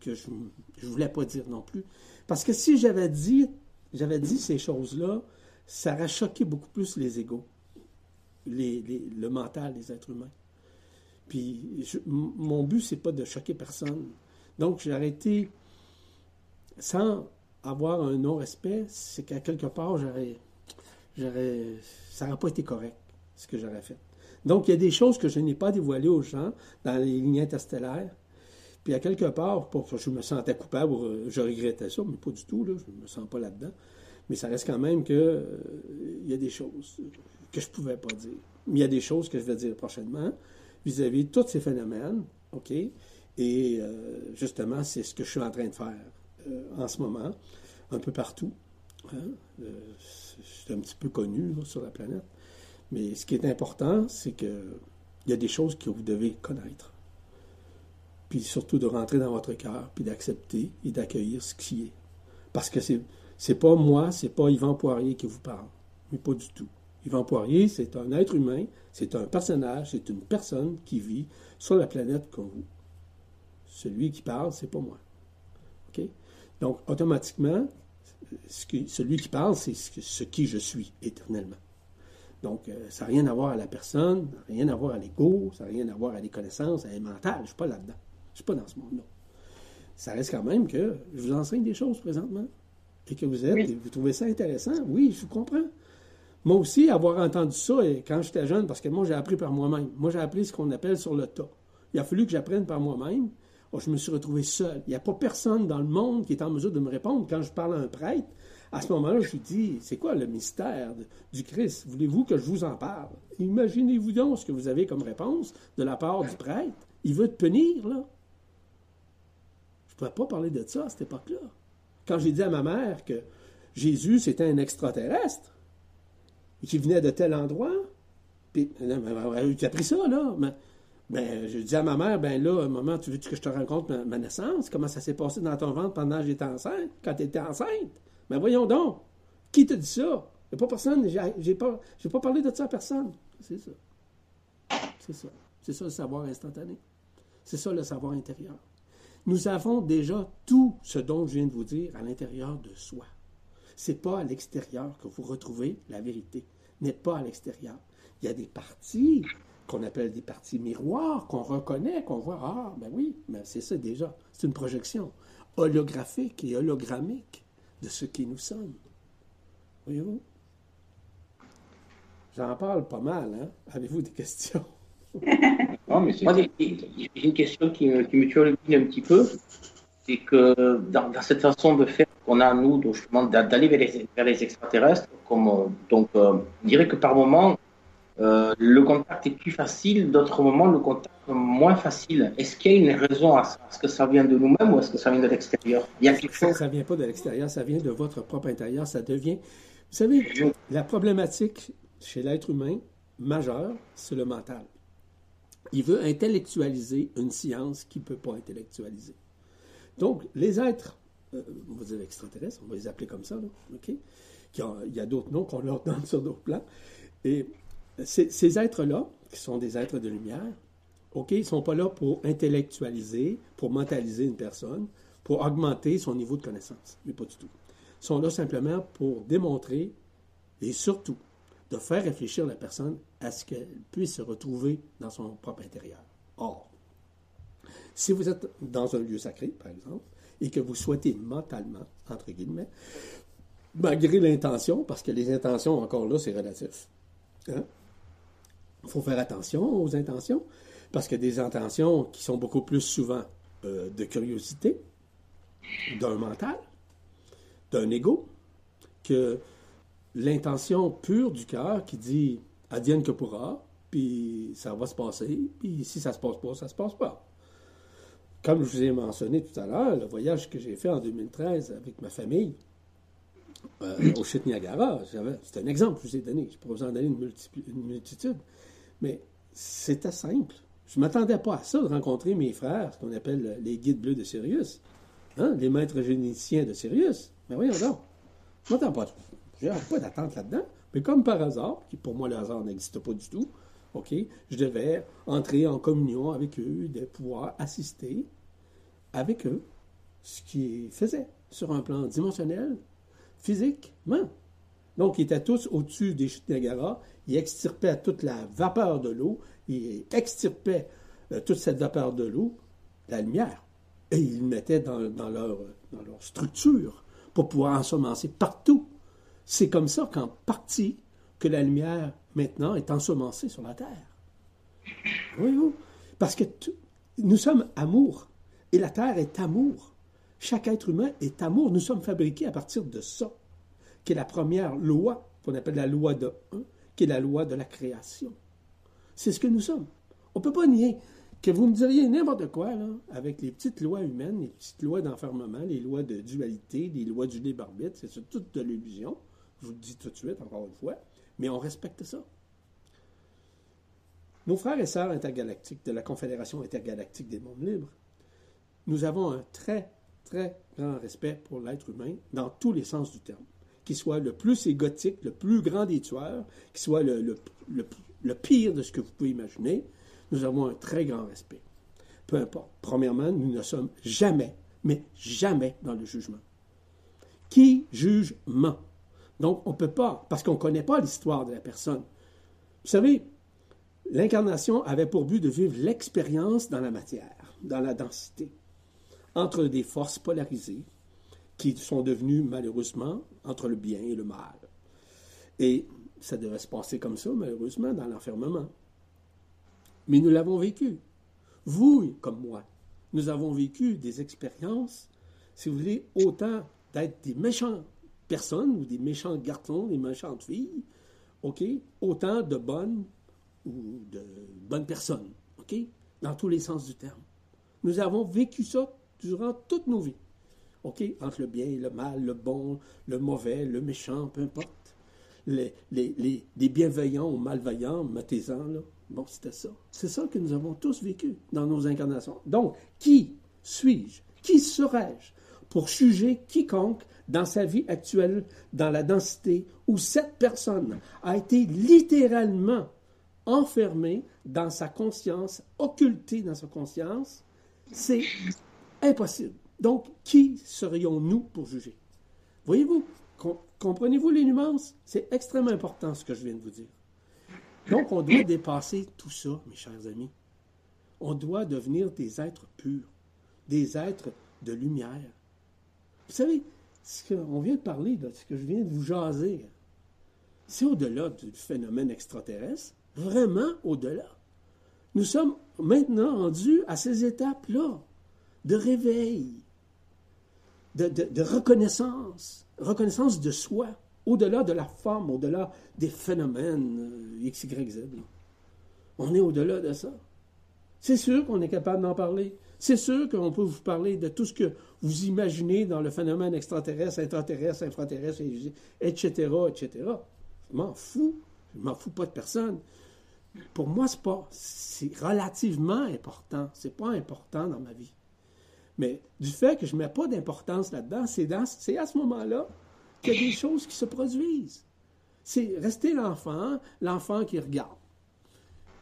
que je ne voulais pas dire non plus. Parce que si j'avais dit, j'avais dit ces choses-là, ça aurait choqué beaucoup plus les égaux, les, le mental des êtres humains. Puis mon but, c'est pas de choquer personne. Donc j'ai arrêté sans avoir un non-respect, c'est qu'à quelque part, j'aurais, j'aurais, ça n'aurait pas été correct, ce que j'aurais fait. Donc, il y a des choses que je n'ai pas dévoilées aux gens dans les lignes interstellaires. Puis, à quelque part, pour, je me sentais coupable, je regrettais ça, mais pas du tout, je ne me sens pas là-dedans. Mais ça reste quand même que euh, y a des choses que je ne pouvais pas dire. Mais il y a des choses que je vais dire prochainement vis-à-vis de tous ces phénomènes, OK? Et euh, justement, c'est ce que je suis en train de faire euh, en ce moment, un peu partout. Hein? c'est un petit peu connu sur la planète. Mais ce qui est important, c'est qu'il y a des choses que vous devez connaître. Puis surtout de rentrer dans votre cœur, puis d'accepter et d'accueillir ce qui est. Parce que c'est, c'est pas moi, c'est pas Yvan Poirier qui vous parle. Mais pas du tout. Yvan Poirier, c'est un être humain, c'est un personnage, c'est une personne qui vit sur la planète comme vous. Celui qui parle, c'est pas moi. Donc, automatiquement, celui qui parle, c'est ce, qui je suis éternellement. Donc, euh, ça n'a rien à voir à la personne, rien à voir à l'ego, ça n'a rien à voir à les connaissances, à les mentales. Je ne suis pas là-dedans. Je ne suis pas dans ce monde-là. Ça reste quand même que je vous enseigne des choses présentement et que vous êtes, et vous trouvez ça intéressant. Oui, je vous comprends. Moi aussi, avoir entendu ça et quand j'étais jeune, parce que moi, j'ai appris par moi-même. Moi, j'ai appris ce qu'on appelle sur le tas. Il a fallu que j'apprenne par moi-même. Oh, je me suis retrouvé seul. Il n'y a pas personne dans le monde qui est en mesure de me répondre. Quand je parle à un prêtre, à ce moment-là, je lui dis, c'est quoi le mystère du Christ? Voulez-vous que je vous en parle? Imaginez-vous donc ce que vous avez comme réponse de la part du prêtre. Il veut te punir, là. Je ne pouvais pas parler de ça à cette époque-là. Quand j'ai dit à ma mère que Jésus, c'était un extraterrestre, et qu'il venait de tel endroit, puis, tu as pris ça, là. Mais, ben, je dis à ma mère, ben là, un moment, tu veux que je te raconte ma, naissance? Comment ça s'est passé dans ton ventre pendant que j'étais enceinte, quand tu étais enceinte? Mais voyons donc, qui te dit ça? Il n'y a pas personne, j'ai pas, pas parlé de ça à personne. C'est ça. C'est ça. C'est ça le savoir instantané. C'est ça le savoir intérieur. Nous avons déjà tout ce dont je viens de vous dire à l'intérieur de soi. C'est pas à l'extérieur que vous retrouvez la vérité. N'est pas à l'extérieur. Il y a des parties qu'on appelle des parties miroirs, qu'on reconnaît, qu'on voit, ah, ben oui, mais c'est ça déjà. C'est une projection holographique et hologrammique de ce qui nous sommes. Voyez-vous? J'en parle pas mal, hein? Avez-vous des questions? non, mais Moi, j'ai une question qui, me turlupine un petit peu. C'est que dans, cette façon de faire qu'on a, nous, d'aller vers, les, extraterrestres, comme, donc, euh, on dirait que par moment, euh, le contact est plus facile, d'autres moments, le contact est moins facile. Est-ce qu'il y a une raison à ça? Est-ce que ça vient de nous-mêmes ou est-ce que ça vient de l'extérieur? Il y a quelque chose. Ça ne vient pas de l'extérieur, ça vient de votre propre intérieur. Ça devient. Vous savez, la problématique chez l'être humain majeure, c'est le mental. Il veut intellectualiser une science qu'il ne peut pas intellectualiser. Donc, les êtres, euh, on va dire extraterrestres, on va les appeler comme ça, OK? Il y a d'autres noms qu'on leur donne sur d'autres plans. Et ces, êtres-là, qui sont des êtres de lumière, OK, ils ne sont pas là pour intellectualiser, pour mentaliser une personne, pour augmenter son niveau de connaissance, mais pas du tout. Ils sont là simplement pour démontrer et surtout de faire réfléchir la personne à ce qu'elle puisse se retrouver dans son propre intérieur. Or, si vous êtes dans un lieu sacré, par exemple, et que vous souhaitez mentalement, entre guillemets, malgré l'intention, parce que les intentions, encore là, c'est relatif, hein, il faut faire attention aux intentions, parce que des intentions qui sont beaucoup plus souvent euh, de curiosité, d'un mental, d'un ego, que l'intention pure du cœur qui dit adienne que pourra, puis ça va se passer, puis si ça se passe pas, ça se passe pas. Comme je vous ai mentionné tout à l'heure, le voyage que j'ai fait en 2013 avec ma famille euh, au Chute Niagara, c'est un exemple que je vous ai donné. Je pourrais vous en donner une multitude. Mais c'était simple. Je ne m'attendais pas à ça, de rencontrer mes frères, ce qu'on appelle les guides bleus de Sirius, hein, les maîtres généticiens de Sirius. Mais voyons donc, je m'attends pas. Je n'avais pas d'attente là-dedans. Mais comme par hasard, qui pour moi le hasard n'existe pas du tout, OK, je devais entrer en communion avec eux, de pouvoir assister avec eux, ce qu'ils faisaient sur un plan dimensionnel, physiquement. Donc, ils étaient tous au-dessus des chutes Niagara. Ils extirpaient toute la vapeur de l'eau. Ils extirpaient euh, toute cette vapeur de l'eau, la lumière. Et ils mettaient dans, leur, structure pour pouvoir ensemencer partout. C'est comme ça qu'en partie que la lumière, maintenant, est ensemencée sur la Terre. Voyez-vous? Parce que nous sommes amour. Et la Terre est amour. Chaque être humain est amour. Nous sommes fabriqués à partir de ça qui est la première loi, qu'on appelle la loi de 1, qui est la loi de la création. C'est ce que nous sommes. On ne peut pas nier que vous me diriez n'importe quoi, avec les petites lois humaines, les petites lois d'enfermement, les lois de dualité, les lois du libre arbitre, c'est tout de l'illusion. Je vous le dis tout de suite, encore une fois, mais on respecte ça. Nos frères et sœurs intergalactiques de la Confédération intergalactique des mondes libres, nous avons un très, très grand respect pour l'être humain dans tous les sens du terme. Qui soit le plus égotique, le plus grand des tueurs, qui soit le, pire de ce que vous pouvez imaginer, nous avons un très grand respect. Peu importe. Premièrement, nous ne sommes jamais, mais jamais dans le jugement. Qui juge ment. Donc, on ne peut pas, parce qu'on ne connaît pas l'histoire de la personne. Vous savez, l'incarnation avait pour but de vivre l'expérience dans la matière, dans la densité, entre des forces polarisées qui sont devenues malheureusement entre le bien et le mal. Et ça devait se passer comme ça, malheureusement, dans l'enfermement. Mais nous l'avons vécu. Vous, comme moi, nous avons vécu des expériences, si vous voulez, autant d'être des méchants personnes ou des méchants garçons, des méchantes filles, OK, autant de bonnes ou de bonnes personnes, dans tous les sens du terme. Nous avons vécu ça durant toutes nos vies. OK, entre le bien et le mal, le bon, le mauvais, le méchant, peu importe. Les, les, les, bienveillants ou malveillants, mettez-en, là. Bon, c'était ça. C'est ça que nous avons tous vécu dans nos incarnations. Donc, qui suis-je? Qui serais-je pour juger quiconque dans sa vie actuelle, dans la densité, où cette personne a été littéralement enfermée dans sa conscience, occultée dans sa conscience, c'est impossible. Donc, qui serions-nous pour juger? Voyez-vous, comprenez-vous les nuances? C'est extrêmement important ce que je viens de vous dire. Donc, on doit dépasser tout ça, mes chers amis. On doit devenir des êtres purs, des êtres de lumière. Vous savez, ce qu'on vient de parler, ce que je viens de vous jaser, c'est au-delà du phénomène extraterrestre, vraiment au-delà. Nous sommes maintenant rendus à ces étapes-là de réveil, de, reconnaissance, reconnaissance de soi, au-delà de la forme, au-delà des phénomènes euh, X, Y, Z. On est au-delà de ça. C'est sûr qu'on est capable d'en parler. C'est sûr qu'on peut vous parler de tout ce que vous imaginez dans le phénomène extraterrestre, intraterrestre, infraterrestre, etc., etc. Je m'en fous. Je m'en fous pas de personne. Pour moi, c'est pas, c'est relativement important. C'est pas important dans ma vie. Mais du fait que je ne mets pas d'importance là-dedans, c'est, à ce moment-là qu'il y a des choses qui se produisent. C'est rester l'enfant, l'enfant qui regarde.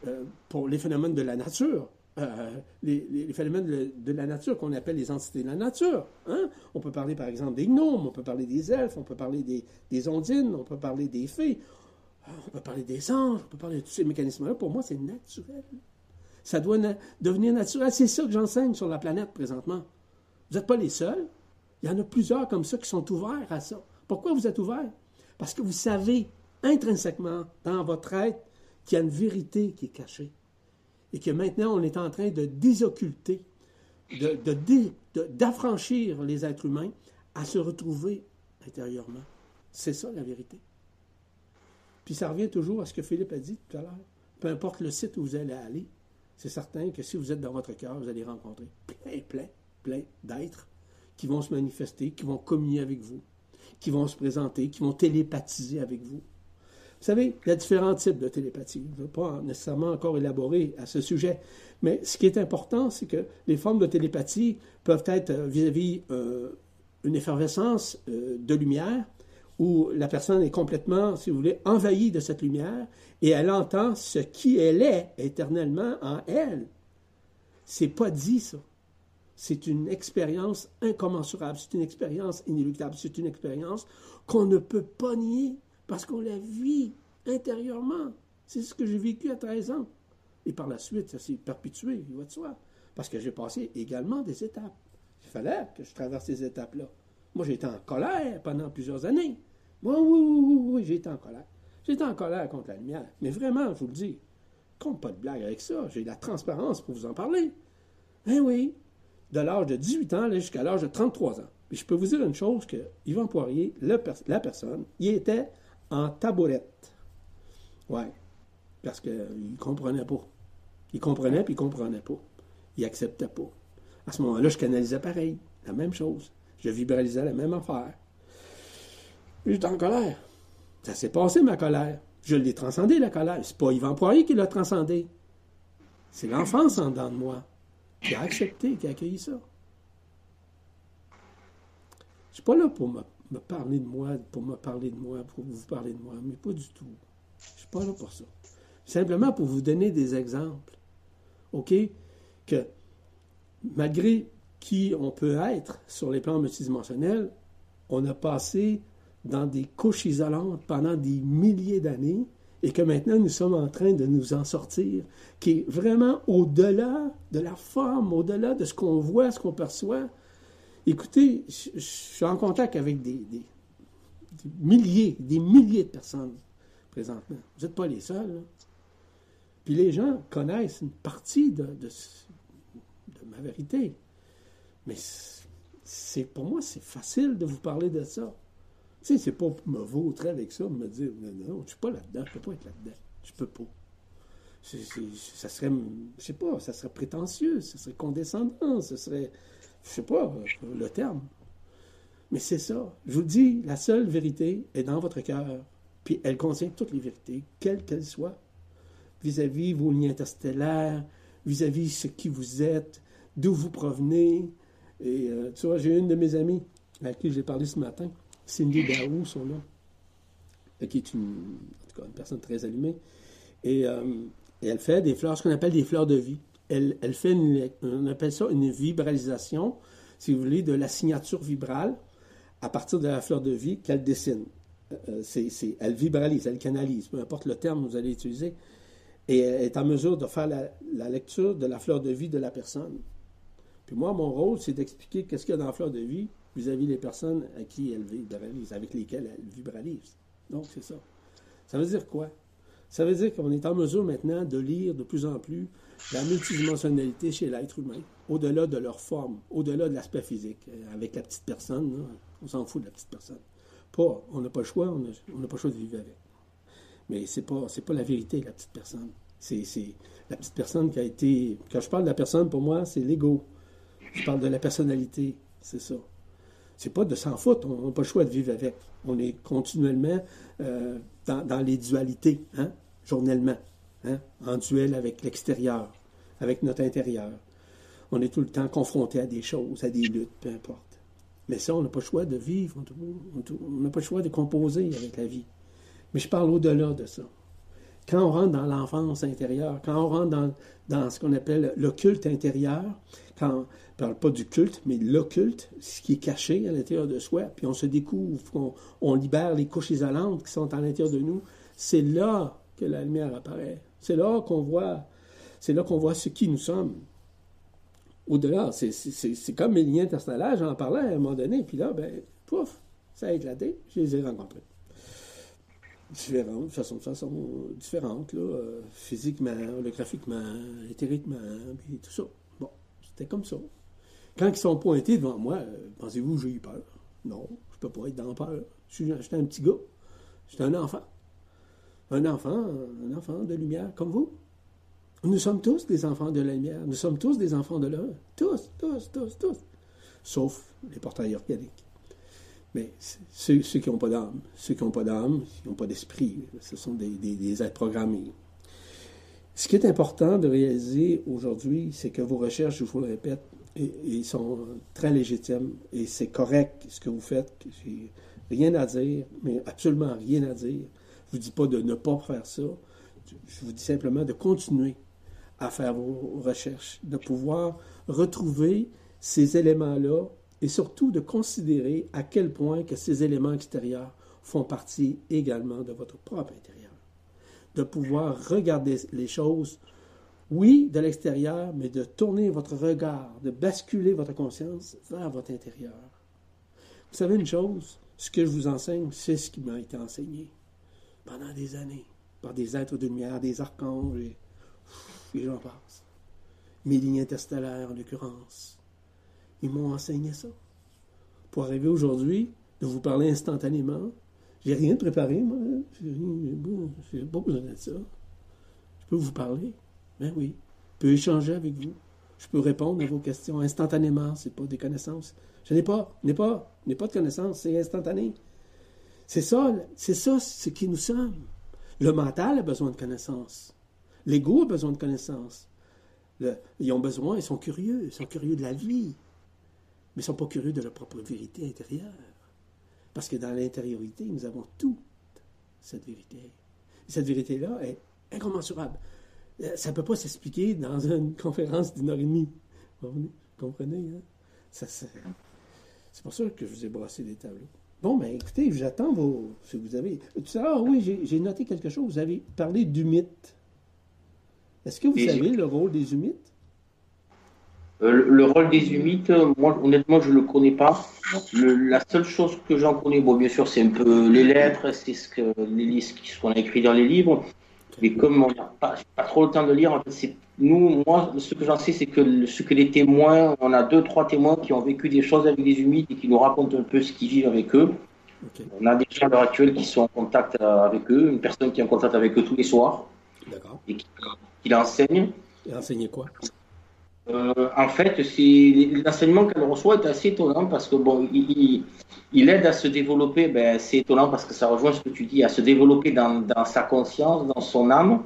Euh, pour les phénomènes de la nature, euh, les, phénomènes de, la nature qu'on appelle les entités de la nature. Hein. On peut parler par exemple des gnomes, on peut parler des elfes, on peut parler des, des ondines, on peut parler des fées, on peut parler des anges, on peut parler de tous ces mécanismes-là. Pour moi, c'est naturel. Ça doit devenir naturel. C'est ça que j'enseigne sur la planète présentement. Vous n'êtes pas les seuls. Il y en a plusieurs comme ça qui sont ouverts à ça. Pourquoi vous êtes ouverts? Parce que vous savez intrinsèquement dans votre être qu'il y a une vérité qui est cachée. Et que maintenant, on est en train de désocculter, d'affranchir de, les êtres humains à se retrouver intérieurement. C'est ça la vérité. Puis ça revient toujours à ce que Philippe a dit tout à l'heure. Peu importe le site où vous allez aller, c'est certain que si vous êtes dans votre cœur, vous allez rencontrer plein, plein, plein d'êtres qui vont se manifester, qui vont communier avec vous, qui vont se présenter, qui vont télépathiser avec vous. Vous savez, il y a différents types de télépathie. Je ne veux pas nécessairement encore élaborer à ce sujet. Mais ce qui est important, c'est que les formes de télépathie peuvent être vis-à-vis euh, une effervescence euh, de lumière, où la personne est complètement, si vous voulez, envahie de cette lumière et elle entend ce qui elle est éternellement en elle. C'est pas dit ça. C'est une expérience incommensurable, c'est une expérience inéluctable, c'est une expérience qu'on ne peut pas nier parce qu'on la vit intérieurement. C'est ce que j'ai vécu à 13 ans. Et par la suite, ça s'est perpétué, il va de soi. Parce que j'ai passé également des étapes. Il fallait que je traverse ces étapes-là. Moi, j'étais en colère pendant plusieurs années. Oui, oui, oui, oui, j'ai été en colère. J'étais en colère contre la lumière. Mais vraiment, je vous le dis, compte pas de blague avec ça. J'ai la transparence pour vous en parler. Eh oui, de l'âge de 18 ans jusqu'à l'âge de 33 ans. Puis je peux vous dire une chose que Yvan Poirier, la personne, il était en tabourette. Ouais. Parce qu'il ne comprenait pas. Il comprenait, puis il comprenait pas. Il acceptait pas. À ce moment-là, je canalisais pareil. La même chose. Je vibralisais la même affaire. J'étais en colère. Ça s'est passé, ma colère. Je l'ai transcendé, la colère. C'est pas Yvan Poirier qui l'a transcendé. C'est l'enfance en dedans de moi qui a accepté, qui a accueilli ça. Je suis pas là pour me parler de moi, pour me parler de moi, pour vous parler de moi, mais pas du tout. Je suis pas là pour ça. Simplement pour vous donner des exemples. OK? Que malgré qui on peut être sur les plans multidimensionnels, on a passé dans des couches isolantes pendant des milliers d'années et que maintenant nous sommes en train de nous en sortir, qui est vraiment au-delà de la forme, au-delà de ce qu'on voit, ce qu'on perçoit. Écoutez, je, suis en contact avec des, milliers, des milliers de personnes présentement. Vous n'êtes pas les seuls. Puis les gens connaissent une partie de, de ma vérité. Mais c'est pour moi, c'est facile de vous parler de ça. Tu sais, c'est pas pour me vautrer avec ça, me dire, non, non, je suis pas là-dedans, je peux pas être là-dedans. Je peux pas. ça serait, je sais pas, ça serait prétentieux, ça serait condescendant, ce serait, je sais pas, le terme. Mais c'est ça. Je vous dis, la seule vérité est dans votre cœur. Puis elle contient toutes les vérités, quelles qu'elles soient, vis-à-vis vos liens interstellaires, vis-à-vis ce qui vous êtes, d'où vous provenez. Et euh, tu vois, j'ai une de mes amies avec qui j'ai parlé ce matin. Cindy Daou, son nom, qui est une, en tout cas, une personne très allumée. Euh, et, elle fait des fleurs, ce qu'on appelle des fleurs de vie. Elle, fait, une, on appelle ça une vibralisation, si vous voulez, de la signature vibrale à partir de la fleur de vie qu'elle dessine. Euh, euh, elle vibralise, elle canalise, peu importe le terme que vous allez utiliser. Et elle est en mesure de faire la, la lecture de la fleur de vie de la personne. Puis moi, mon rôle, c'est d'expliquer qu'est-ce qu'il y a dans la fleur de vie vis-à-vis des personnes à qui elle vibralise, avec lesquelles elle vibralise. Donc, c'est ça. Ça veut dire quoi? Ça veut dire qu'on est en mesure maintenant de lire de plus en plus la multidimensionnalité chez l'être humain, au-delà de leur forme, au-delà de l'aspect physique. Euh, avec la petite personne, on s'en fout de la petite personne. Pas, on n'a pas le choix, on n'a pas le choix de vivre avec. Mais c'est pas, c'est pas la vérité, la petite personne. C'est, c'est la petite personne qui a été. Quand je parle de la personne, pour moi, c'est l'ego. Je parle de la personnalité, c'est ça. C'est pas de s'en foutre, on n'a pas le choix de vivre avec. On est continuellement euh, dans, les dualités, hein, journellement, hein, en duel avec l'extérieur, avec notre intérieur. On est tout le temps confronté à des choses, à des luttes, peu importe. Mais ça, on n'a pas le choix de vivre, on n'a pas le choix de composer avec la vie. Mais je parle au-delà de ça. Quand on rentre dans l'enfance intérieure, quand on rentre dans, ce qu'on appelle l'occulte intérieur, quand on ne parle pas du culte, mais l'occulte, ce qui est caché à l'intérieur de soi, puis on se découvre, on, libère les couches isolantes qui sont à l'intérieur de nous, c'est là que la lumière apparaît. C'est là qu'on voit, c'est là qu'on voit ce qui nous sommes. Au-delà, c'est comme mes liens interstellaires, j'en parlais à un moment donné, puis là, ben, pouf, ça a éclaté, je les ai rencontrés différentes, façon, de façon différente, là, euh, physiquement, holographiquement, éthériquement, puis tout ça. Bon, c'était comme ça. Quand ils sont pointés devant moi, euh, pensez-vous que j'ai eu peur? Non, je peux pas être dans peur. J'étais un petit gars. J'étais un enfant. Un enfant, un enfant de lumière, comme vous. Nous sommes tous des enfants de la lumière. Nous sommes tous des enfants de l'heure. Tous, tous, tous, tous. Sauf les portails organiques. Mais ceux, qui n'ont pas d'âme, ceux qui n'ont pas d'âme, qui n'ont pas d'esprit, ce sont des, êtres programmés. Ce qui est important de réaliser aujourd'hui, c'est que vos recherches, je vous le répète, et, sont très légitimes et c'est correct ce que vous faites. J'ai rien à dire, mais absolument rien à dire. Je vous dis pas de ne pas faire ça. Je vous dis simplement de continuer à faire vos recherches, de pouvoir retrouver ces éléments-là et surtout de considérer à quel point que ces éléments extérieurs font partie également de votre propre intérieur. De pouvoir regarder les choses, oui, de l'extérieur, mais de tourner votre regard, de basculer votre conscience vers votre intérieur. Vous savez une chose, ce que je vous enseigne, c'est ce qui m'a été enseigné pendant des années par des êtres de lumière, des archanges, et, et j'en passe. Mes lignes interstellaires, en l'occurrence, ils m'ont enseigné ça. Pour arriver aujourd'hui, de vous parler instantanément, j'ai rien préparé, moi. J'ai pas besoin de ça. Je peux vous parler. Ben oui. Je peux échanger avec vous. Je peux répondre à vos questions instantanément. C'est pas des connaissances. Je n'ai pas, n'ai pas, n'ai pas de connaissances. C'est instantané. C'est ça, c'est ça ce qui nous sommes. Le mental a besoin de connaissances. L'ego a besoin de connaissances. ils ont besoin, ils sont curieux, ils sont curieux de la vie mais ils ne sont pas curieux de leur propre vérité intérieure. Parce que dans l'intériorité, nous avons toute cette vérité. Et cette vérité-là est incommensurable. Euh, ça ne peut pas s'expliquer dans une conférence d'une heure et demie. Vous comprenez? Hein? c'est pour ça que je vous ai brassé des tableaux. Bon, ben écoutez, j'attends vos. Si vous avez. Tout à l'heure, oui, j'ai noté quelque chose. Vous avez parlé du mythe. Est-ce que vous savez le rôle des humites? Euh, le, rôle des humites, moi, honnêtement, je ne le connais pas. la seule chose que j'en connais, bon, bien sûr, c'est un peu les lettres, c'est ce que les, ce qu'on a écrit dans les livres. Mais comme on n'a pas, pas, trop le temps de lire, en fait, c'est nous, moi, ce que j'en sais, c'est que ce que les témoins, on a deux, trois témoins qui ont vécu des choses avec des humites et qui nous racontent un peu ce qu'ils vivent avec eux. On a des gens à l'heure actuelle qui sont en contact euh, avec eux, une personne qui est en contact avec eux tous les soirs et qui, qui l'enseigne. Et enseigne quoi? Euh, en fait, l'enseignement qu'elle reçoit est assez étonnant parce que bon, il, il aide à se développer. Ben, c'est étonnant parce que ça rejoint ce que tu dis, à se développer dans, dans sa conscience, dans son âme.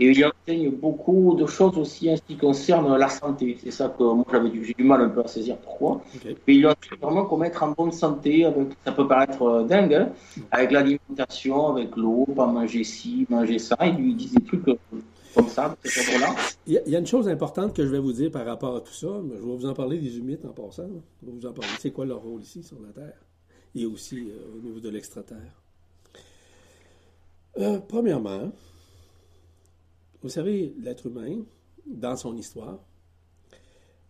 Et il enseigne beaucoup de choses aussi en ce qui concerne la santé. C'est ça que moi j'avais du, du mal un peu à saisir pourquoi? Mais il enseigne vraiment comment être en bonne santé. Avec, ça peut paraître euh, dingue, hein, avec l'alimentation, avec l'eau, pas manger ci, manger ça. Il lui dit des trucs euh, Il y, a une chose importante que je vais vous dire par rapport à tout ça. Je vais vous en parler des humides en passant. Je vais vous en parler. C'est quoi leur rôle ici sur la Terre? Et aussi euh, au niveau de l'extraterre. Euh, premièrement, vous savez, l'être humain, dans son histoire,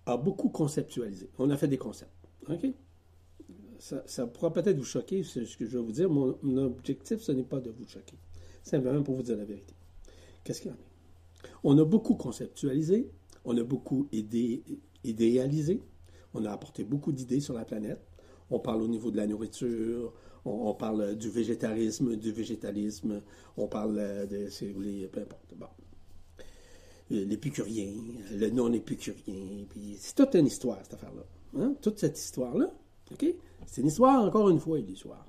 a beaucoup conceptualisé. On a fait des concepts. OK? Ça, pourra peut-être vous choquer, c'est ce que je vais vous dire. Mon, objectif, ce n'est pas de vous choquer. C'est Simplement pour vous dire la vérité. Qu'est-ce qu'il y en a? On a beaucoup conceptualisé, on a beaucoup idéalisé, on a apporté beaucoup d'idées sur la planète. On parle au niveau de la nourriture, on, parle du végétarisme, du végétalisme, on parle de, si vous voulez, peu importe. Bon. L'épicurien, le non-épicurien, c'est toute une histoire, cette affaire-là. Hein? Toute cette histoire-là, OK? C'est une histoire, encore une fois, histoire.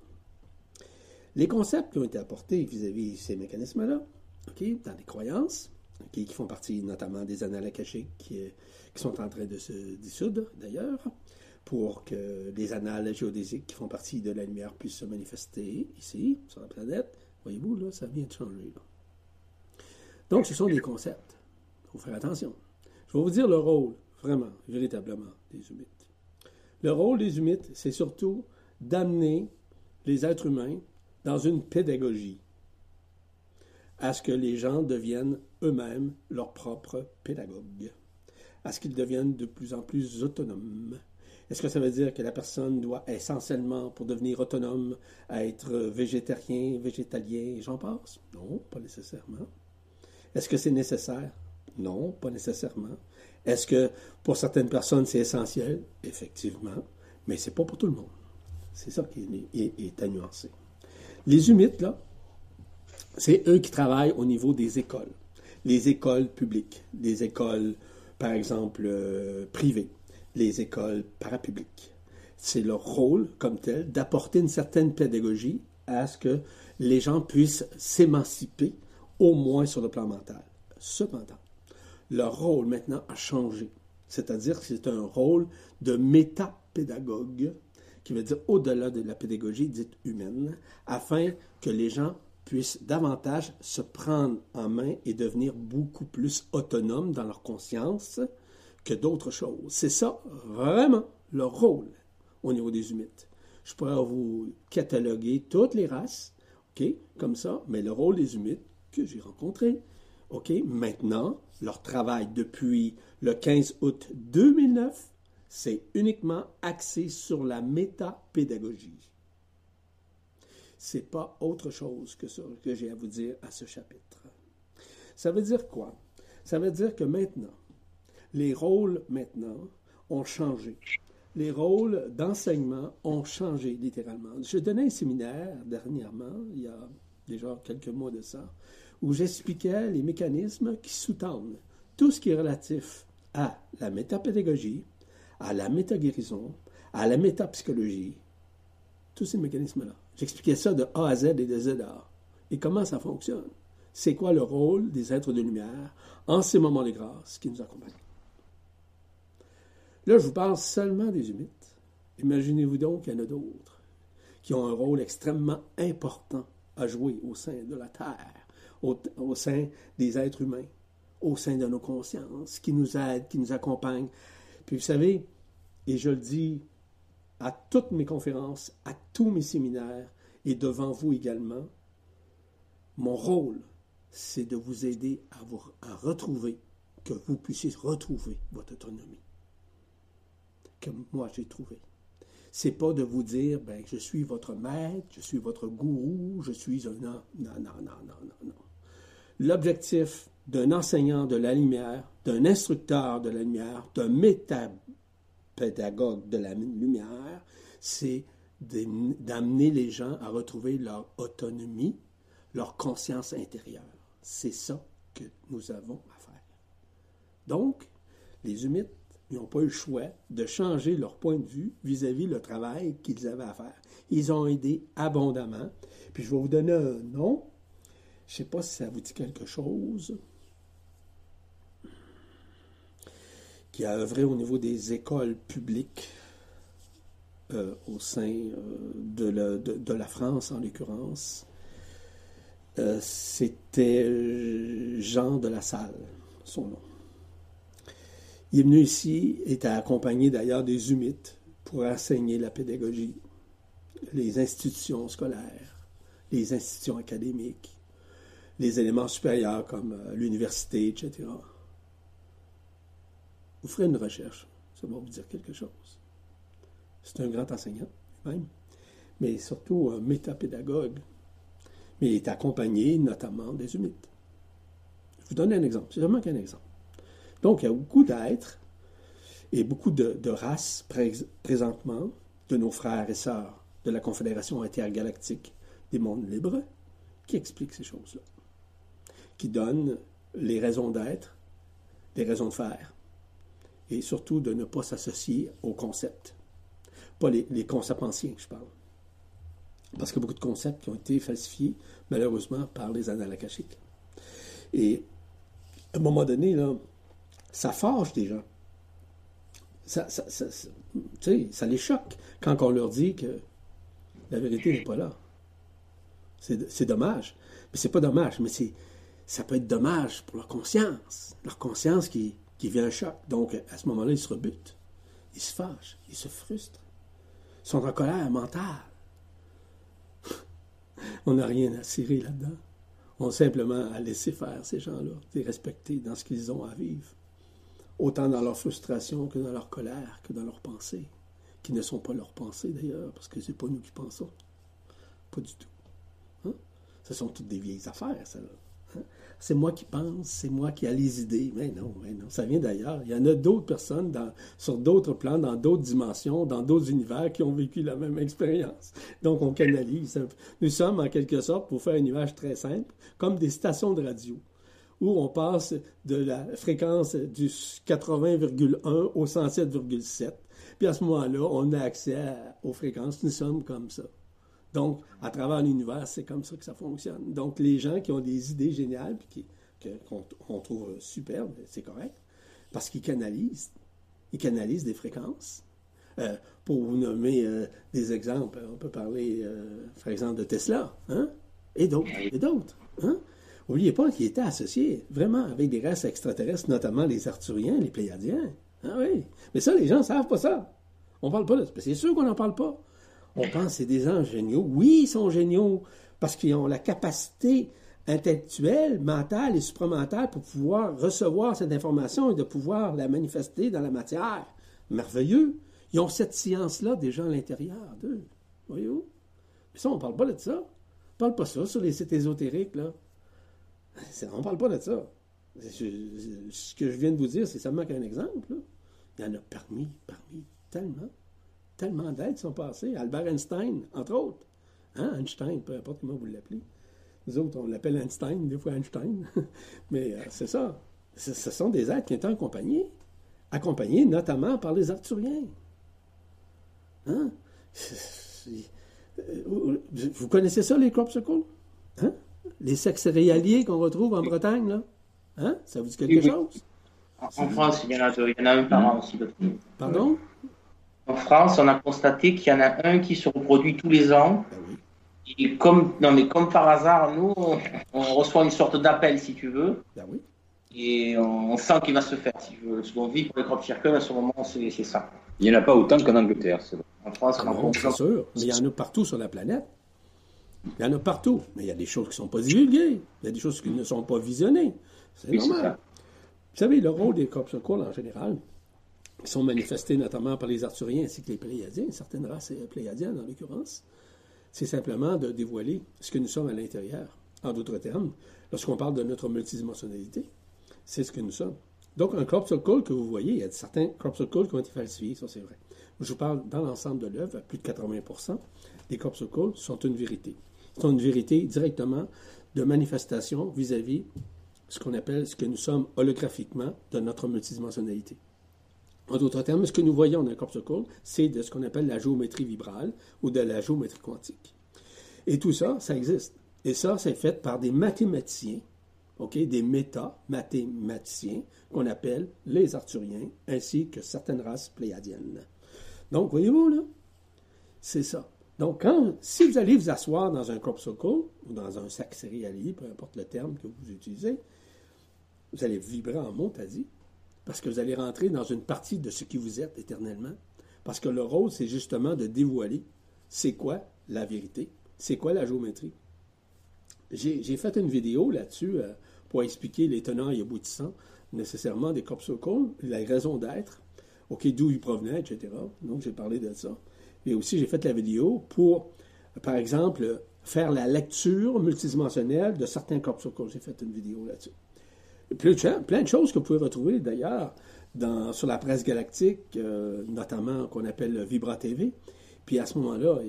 Les concepts qui ont été apportés vis-à-vis ces mécanismes-là, OK, dans les croyances, qui font partie notamment des annales akashiques qui, qui sont en train de se dissoudre, d'ailleurs, pour que les annales géodésiques qui font partie de la lumière puissent se manifester ici, sur la planète. Voyez-vous, là, ça vient de changer. Donc, ce sont des concepts. Il faut faire attention. Je vais vous dire le rôle, vraiment, véritablement, des humites. Le rôle des humites, c'est surtout d'amener les êtres humains dans une pédagogie, à ce que les gens deviennent eux-mêmes leurs propres pédagogues, à ce qu'ils deviennent de plus en plus autonomes, est-ce que ça veut dire que la personne doit essentiellement, pour devenir autonome, être végétarien, végétalien, et j'en passe? Non, pas nécessairement. Est-ce que c'est nécessaire? Non, pas nécessairement. Est-ce que pour certaines personnes c'est essentiel? Effectivement, mais c'est pas pour tout le monde. C'est ça qui est, à nuancer. Les humites, là, c'est eux qui travaillent au niveau des écoles. Les écoles publiques, les écoles, par exemple, euh, privées les écoles parapubliques. C'est leur rôle comme tel d'apporter une certaine pédagogie à ce que les gens puissent s'émanciper, au moins sur le plan mental. Cependant, leur rôle maintenant a changé. C'est-à-dire que c'est un rôle de métapédagogue, qui veut dire au-delà de la pédagogie dite humaine, afin que les gens puissent davantage se prendre en main et devenir beaucoup plus autonomes dans leur conscience, que d'autres choses. C'est ça, vraiment, leur rôle au niveau des humites. Je pourrais vous cataloguer toutes les races, OK, comme ça, mais le rôle des humites que j'ai rencontrés, OK, maintenant, leur travail depuis le 15 août 2009, c'est uniquement axé sur la métapédagogie. C'est pas autre chose que ça que j'ai à vous dire à ce chapitre. Ça veut dire quoi? Ça veut dire que maintenant, les rôles maintenant ont changé. Les rôles d'enseignement ont changé littéralement. Je donnais un séminaire dernièrement, il y a déjà quelques mois de ça, où j'expliquais les mécanismes qui sous-tendent tout ce qui est relatif à la métapédagogie, à la métaguérison, à la métapsychologie, tous ces mécanismes-là. J'expliquais ça de A à Z et de Z à A. Et comment ça fonctionne? C'est quoi le rôle des êtres de lumière en ces moments de grâce qui nous accompagnent? Là, je vous parle seulement des humites. Imaginez-vous donc qu'il y en a d'autres qui ont un rôle extrêmement important à jouer au sein de la Terre, au, sein des êtres humains, au sein de nos consciences, qui nous aident, qui nous accompagnent. Puis vous savez, et je le dis à toutes mes conférences, à tous mes séminaires et devant vous également, mon rôle, c'est de vous aider à, vous, à retrouver, que vous puissiez retrouver votre autonomie, que moi j'ai trouvé. C'est pas de vous dire, ben, je suis votre maître, je suis votre gourou, je suis un. Non, non, non, non, non, non. L'objectif d'un enseignant de la lumière, d'un instructeur de la lumière, d'un métapédagogue de la lumière, c'est d'amener les gens à retrouver leur autonomie, leur conscience intérieure. C'est ça que nous avons à faire. Donc, les humides n'ont pas eu le choix de changer leur point de vue vis-à-vis le travail qu'ils avaient à faire. Ils ont aidé abondamment. Puis je vais vous donner un nom. Je ne sais pas si ça vous dit quelque chose. Qui a œuvré au niveau des écoles publiques euh, au sein euh, de, la, France, en l'occurrence. Euh, c'était Jean de la Salle, son nom. Il est venu ici, était accompagné d'ailleurs des humites pour enseigner la pédagogie, les institutions scolaires, les institutions académiques, les éléments supérieurs comme l'université, etc. Vous ferez une recherche, ça va vous dire quelque chose. C'est un grand enseignant, même, mais surtout un métapédagogue. Mais il est accompagné notamment des humites. Je vous donne un exemple, c'est vraiment qu'un exemple. Donc, il y a beaucoup d'êtres et beaucoup de, races présentement, de nos frères et sœurs de la Confédération intergalactique des mondes libres, qui expliquent ces choses-là, qui donnent les raisons d'être, les raisons de faire, et surtout de ne pas s'associer aux concepts. Pas les, concepts anciens, je parle. Parce qu'il y a beaucoup de concepts qui ont été falsifiés, malheureusement, par les annales. Et à un moment donné, là, ça fâche des gens. Ça, ça, ça les choque quand on leur dit que la vérité n'est pas là. C'est dommage. Mais c'est pas dommage, mais ça peut être dommage pour leur conscience. Leur conscience qui, qui vient un choc. Donc, à ce moment-là, ils se rebutent. Ils se fâchent. Ils se frustrent. Ils sont en colère mentale. On n'a rien à cirer là-dedans. On a simplement à laisser faire ces gens-là, les respecter dans ce qu'ils ont à vivre autant dans leur frustration que dans leur colère, que dans leurs pensées, qui ne sont pas leurs pensées d'ailleurs, parce que c'est pas nous qui pensons. Pas du tout. Hein? Ce sont toutes des vieilles affaires, ça. C'est moi qui pense, c'est moi qui ai les idées. Mais non, mais non, ça vient d'ailleurs. Il y en a d'autres personnes sur d'autres plans, dans d'autres dimensions, dans d'autres univers qui ont vécu la même expérience. Donc, on canalise. Nous sommes, en quelque sorte, pour faire une image très simple, comme des stations de radio où on passe de la fréquence du 80,1 au 107,7. Puis à ce moment-là, on a accès aux fréquences. Nous sommes comme ça. Donc, à travers l'univers, c'est comme ça que ça fonctionne. Donc, les gens qui ont des idées géniales, puis qu'on trouve superbes, c'est correct, parce qu'ils canalisent. Ils canalisent des fréquences. Euh, pour vous nommer euh, des exemples, on peut parler, euh, par exemple, de Tesla, hein? et d'autres, et d'autres. Hein? N'oubliez pas qu'il était associé vraiment avec des races extraterrestres, notamment les Arthuriens, les Pléiadiens. Ah oui. Mais ça, les gens ne savent pas ça. On parle pas de ça. C'est sûr qu'on n'en parle pas. On pense que c'est des anges géniaux. Oui, ils sont géniaux parce qu'ils ont la capacité intellectuelle, mentale et supramentale pour pouvoir recevoir cette information et de pouvoir la manifester dans la matière. Merveilleux. Ils ont cette science-là déjà à l'intérieur d'eux. Voyez-vous? Mais ça, on ne parle pas de ça. On ne parle pas ça sur les sites ésotériques, là. On ne parle pas de ça. ce que je viens de vous dire, c'est seulement qu'un exemple. Il y en a parmi, parmi, tellement, tellement d'aides sont passées. Albert Einstein, entre autres. Hein? Einstein, peu importe comment vous l'appelez. Nous autres, on l'appelle Einstein, des fois Einstein. Mais euh, c'est ça. Ce, sont des êtres qui étaient accompagnés. Accompagnés notamment par les Arthuriens. Hein? Vous connaissez ça, les crop circles? Hein? les sexes réaliers qu'on retrouve en Bretagne, là? Hein? Ça vous dit quelque chose? En, France, il y, en a, il y en a un par an aussi. Pardon? En France, on a constaté qu'il y en a un qui se reproduit tous les ans. Ben Et comme, non, mais comme par hasard, nous, on, reçoit une sorte d'appel, si tu veux. Ben oui. Et on, sent qu'il va se faire, si tu veux. Ce qu'on vit pour les crop circles, à ce moment, c'est ça. Il n'y en a pas autant qu'en Angleterre, c'est En France, ah c'est sûr. Mais il y en a partout sur la planète. Il y en a partout. Mais il y a des choses qui ne sont pas divulguées. Il y a des choses qui ne sont pas visionnées. C'est normal. Vous savez, le rôle des corps en général, qui sont manifestés notamment par les Arthuriens ainsi que les Pléiadiens, certaines races pléiadiennes en l'occurrence, c'est simplement de dévoiler ce que nous sommes à l'intérieur. En d'autres termes, lorsqu'on parle de notre multidimensionnalité, c'est ce que nous sommes. Donc, un crop circle que vous voyez, il y a certains crop circles qui ont été falsifiés, ça c'est vrai. Je vous parle dans l'ensemble de l'œuvre, à plus de 80% des crop circles sont une vérité. Ils sont une vérité directement de manifestation vis-à-vis ce qu'on appelle ce que nous sommes holographiquement de notre multidimensionnalité. En d'autres termes, ce que nous voyons dans un corps circle, c'est de ce qu'on appelle la géométrie vibrale ou de la géométrie quantique. Et tout ça, ça existe. Et ça, c'est fait par des mathématiciens, des méta-mathématiciens qu'on appelle les Arthuriens, ainsi que certaines races pléiadiennes. Donc, voyez-vous, là, c'est ça. Donc, quand, si vous allez vous asseoir dans un corps circle ou dans un sac céréalier, peu importe le terme que vous utilisez, vous allez vibrer en montadie parce que vous allez rentrer dans une partie de ce qui vous êtes éternellement. Parce que le rôle, c'est justement de dévoiler c'est quoi la vérité, c'est quoi la géométrie. J'ai fait une vidéo là-dessus euh, pour expliquer les tenants et aboutissants nécessairement des corps circles, la raison d'être, OK, d'où ils provenaient, etc. Donc, j'ai parlé de ça. Et aussi, j'ai fait la vidéo pour, par exemple, faire la lecture multidimensionnelle de certains corps circles. J'ai fait une vidéo là-dessus plein de choses que vous pouvez retrouver d'ailleurs sur la presse galactique, euh, notamment qu'on appelle Vibra TV. Puis à ce moment-là,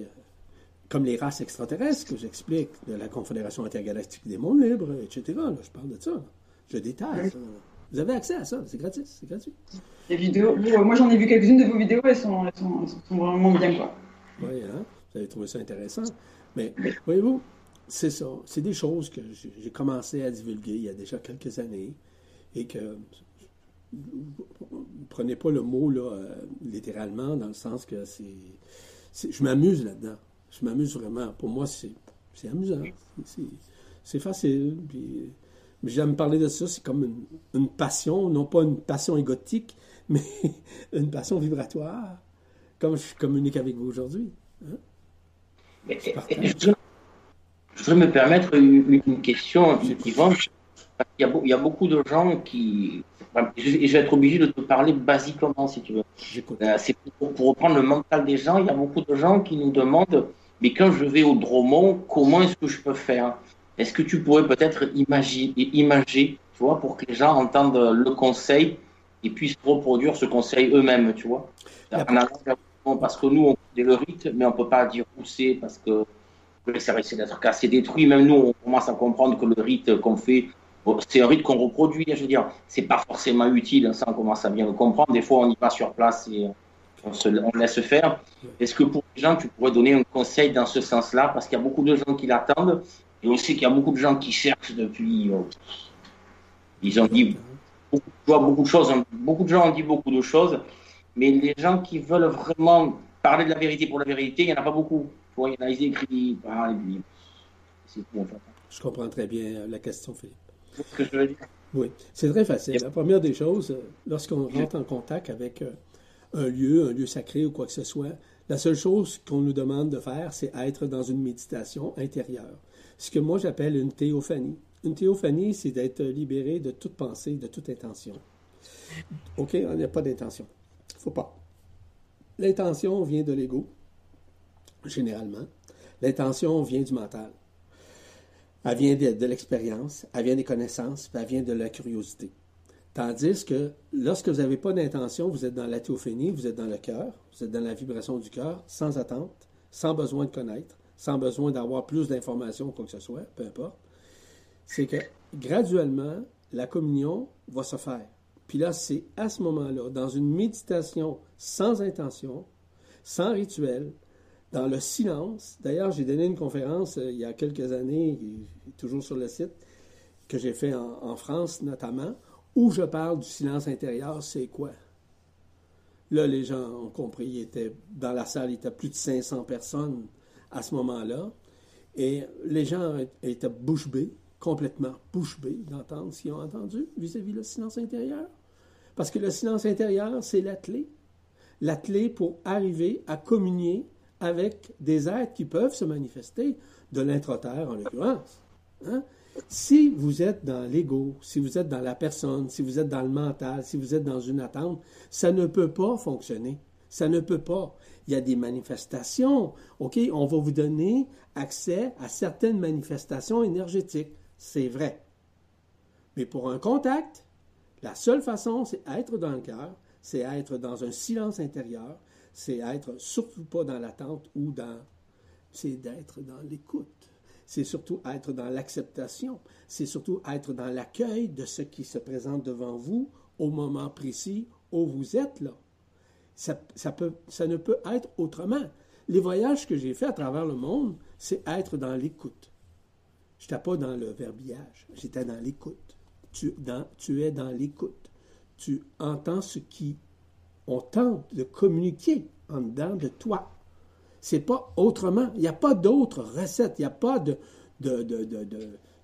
comme les races extraterrestres que j'explique de la Confédération intergalactique des mondes libres, etc. je parle de ça. Je détaille ça. Vous avez accès à ça, c'est gratis, c'est gratuit. Les vidéos, moi j'en ai vu quelques-unes de vos vidéos, elles sont, vraiment bien quoi. Oui, hein? vous avez trouvé ça intéressant. Mais voyez-vous, c'est ça. C'est des choses que j'ai commencé à divulguer il y a déjà quelques années et que prenez pas le mot là, euh, littéralement dans le sens que c'est. Je m'amuse là-dedans. Je m'amuse vraiment. Pour moi, c'est amusant. C'est facile. Puis, j'aime parler de ça. C'est comme une, passion, non pas une passion égotique, mais une passion vibratoire, comme je communique avec vous aujourd'hui. Hein? Je voudrais me permettre une, question, Yvonne. Il y, a, il y, a, beaucoup de gens qui. Je vais être obligé de te parler basiquement, si tu veux. Euh, c'est pour, reprendre le mental des gens. Il y a beaucoup de gens qui nous demandent mais quand je vais au Dromont, comment est-ce que je peux faire? Est-ce que tu pourrais peut-être imaginer, imager, tu vois, pour que les gens entendent le conseil et puissent reproduire ce conseil eux-mêmes, tu vois? Parce que nous, on fait le rite, mais on ne peut pas dire où c'est parce que ça risque d'être cassé, détruit. Même nous, on commence à comprendre que le rite qu'on fait, c'est un rite qu'on reproduit. Je veux dire, c'est pas forcément utile. Ça, on commence à bien le comprendre. Des fois, on y va sur place et on, se, laisse faire. Est-ce que pour les gens, tu pourrais donner un conseil dans ce sens-là? Parce qu'il y a beaucoup de gens qui l'attendent. Et on sait qu'il y a beaucoup de gens qui cherchent depuis. Euh, ils ont dit beaucoup, beaucoup de choses. Beaucoup de gens ont dit beaucoup de choses. Mais les gens qui veulent vraiment parler de la vérité pour la vérité, il n'y en a pas beaucoup. Il y en a, ils écrivent, c'est tout, en fait. Je comprends très bien la question, Philippe. ce que je veux dire? Oui, c'est très facile. La première des choses, lorsqu'on rentre en contact avec euh, un lieu, un lieu sacré ou quoi que ce soit, la seule chose qu'on nous demande de faire, c'est être dans une méditation intérieure. Ce que moi j'appelle une théophanie. Une théophanie, c'est d'être libéré de toute pensée, de toute intention. OK, on n'a pas d'intention. Il ne faut pas. L'intention vient de l'ego, généralement. L'intention vient du mental. Elle vient de, l'expérience, elle vient des connaissances, puis elle vient de la curiosité. Tandis que lorsque vous n'avez pas d'intention, vous êtes dans la théophénie, vous êtes dans le cœur, vous êtes dans la vibration du cœur, sans attente, sans besoin de connaître, sans besoin d'avoir plus d'informations, quoi que ce soit, peu importe. C'est que graduellement, la communion va se faire. Puis là, c'est à ce moment-là, dans une méditation sans intention, sans rituel, dans le silence. D'ailleurs, j'ai donné une conférence euh, il y a quelques années, toujours sur le site, que j'ai fait en, France notamment, où je parle du silence intérieur, c'est quoi? Là, les gens ont compris, il était, dans la salle, il y était plus de 500 personnes à ce moment-là. Et les gens étaient bouche bée, complètement bouche bée d'entendre ce qu'ils ont entendu vis-à-vis le silence intérieur. Parce que le silence intérieur, c'est la clé. La clé pour arriver à communier avec des êtres qui peuvent se manifester, de l'introterre en l'occurrence. Hein? Si vous êtes dans l'ego, si vous êtes dans la personne, si vous êtes dans le mental, si vous êtes dans une attente, ça ne peut pas fonctionner. Ça ne peut pas. Il y a des manifestations. OK, on va vous donner accès à certaines manifestations énergétiques. C'est vrai. Mais pour un contact, la seule façon, c'est être dans le cœur, c'est être dans un silence intérieur, c'est être surtout pas dans l'attente ou dans. C'est d'être dans l'écoute c'est surtout être dans l'acceptation, c'est surtout être dans l'accueil de ce qui se présente devant vous au moment précis où vous êtes là. Ça, ne peut être autrement. Les voyages que j'ai faits à travers le monde, c'est être dans l'écoute. Je n'étais pas dans le verbillage, j'étais dans l'écoute. Tu, tu es dans l'écoute. Tu entends ce qui on tente de communiquer en dedans de toi. C'est pas autrement. Il n'y a pas d'autre recette. Il n'y a pas de,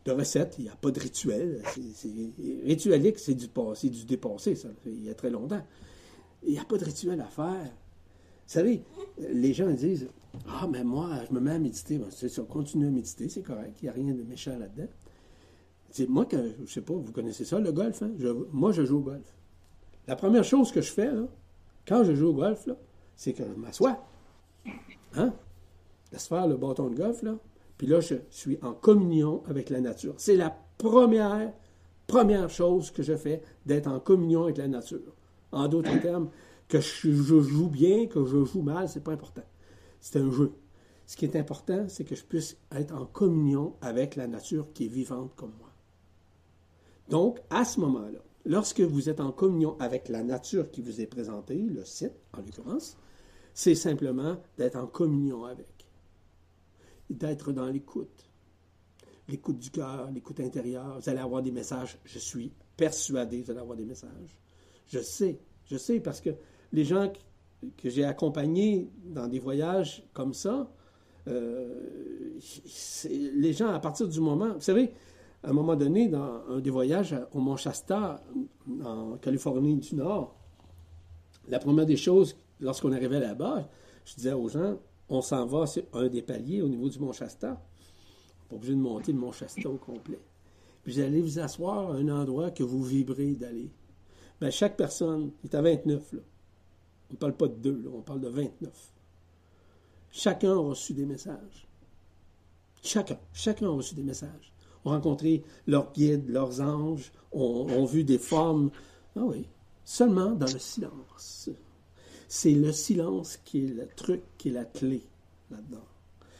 recette. Il n'y a pas de rituel. C'est, c'est du passé, du dépassé, ça. Il y a très longtemps. Il n'y a pas de rituel à faire. Vous savez, les gens disent Ah, mais moi, je me mets à méditer. c'est ça, continue à méditer, c'est correct. Il n'y a rien de méchant là-dedans. Moi, que, je sais pas, vous connaissez ça, le golf. Hein? moi, je joue au golf. La première chose que je fais, là, quand je joue au golf, c'est que je m'assois. Hein? Laisse faire le bâton de golf, là. Puis là, je suis en communion avec la nature. C'est la première, première chose que je fais, d'être en communion avec la nature. En d'autres termes, que je, joue bien, que je joue mal, c'est pas important. C'est un jeu. Ce qui est important, c'est que je puisse être en communion avec la nature qui est vivante comme moi. Donc, à ce moment-là, lorsque vous êtes en communion avec la nature qui vous est présentée, le site en l'occurrence, c'est simplement d'être en communion avec, d'être dans l'écoute, l'écoute du cœur, l'écoute intérieure. Vous allez avoir des messages, je suis persuadé, vous allez avoir des messages. Je sais, je sais, parce que les gens que j'ai accompagnés dans des voyages comme ça, euh, les gens, à partir du moment, vous savez, à un moment donné, dans un des voyages au Mont Shasta, en Californie du Nord, la première des choses lorsqu'on arrivait là-bas, je disais aux gens, on s'en va sur un des paliers au niveau du Mont Shasta. Pas obligé de monter le Mont Shasta au complet. Puis vous allez vous asseoir à un endroit que vous vibrez d'aller. Bien, chaque personne, il est à 29, là. On ne parle pas de deux, on parle de 29. Chacun a reçu des messages. Chacun, chacun a reçu des messages. On rencontré leurs guides, leurs anges, on, on vu des formes. Ah oui, seulement dans le silence. C'est le silence qui est le truc, qui est la clé là-dedans.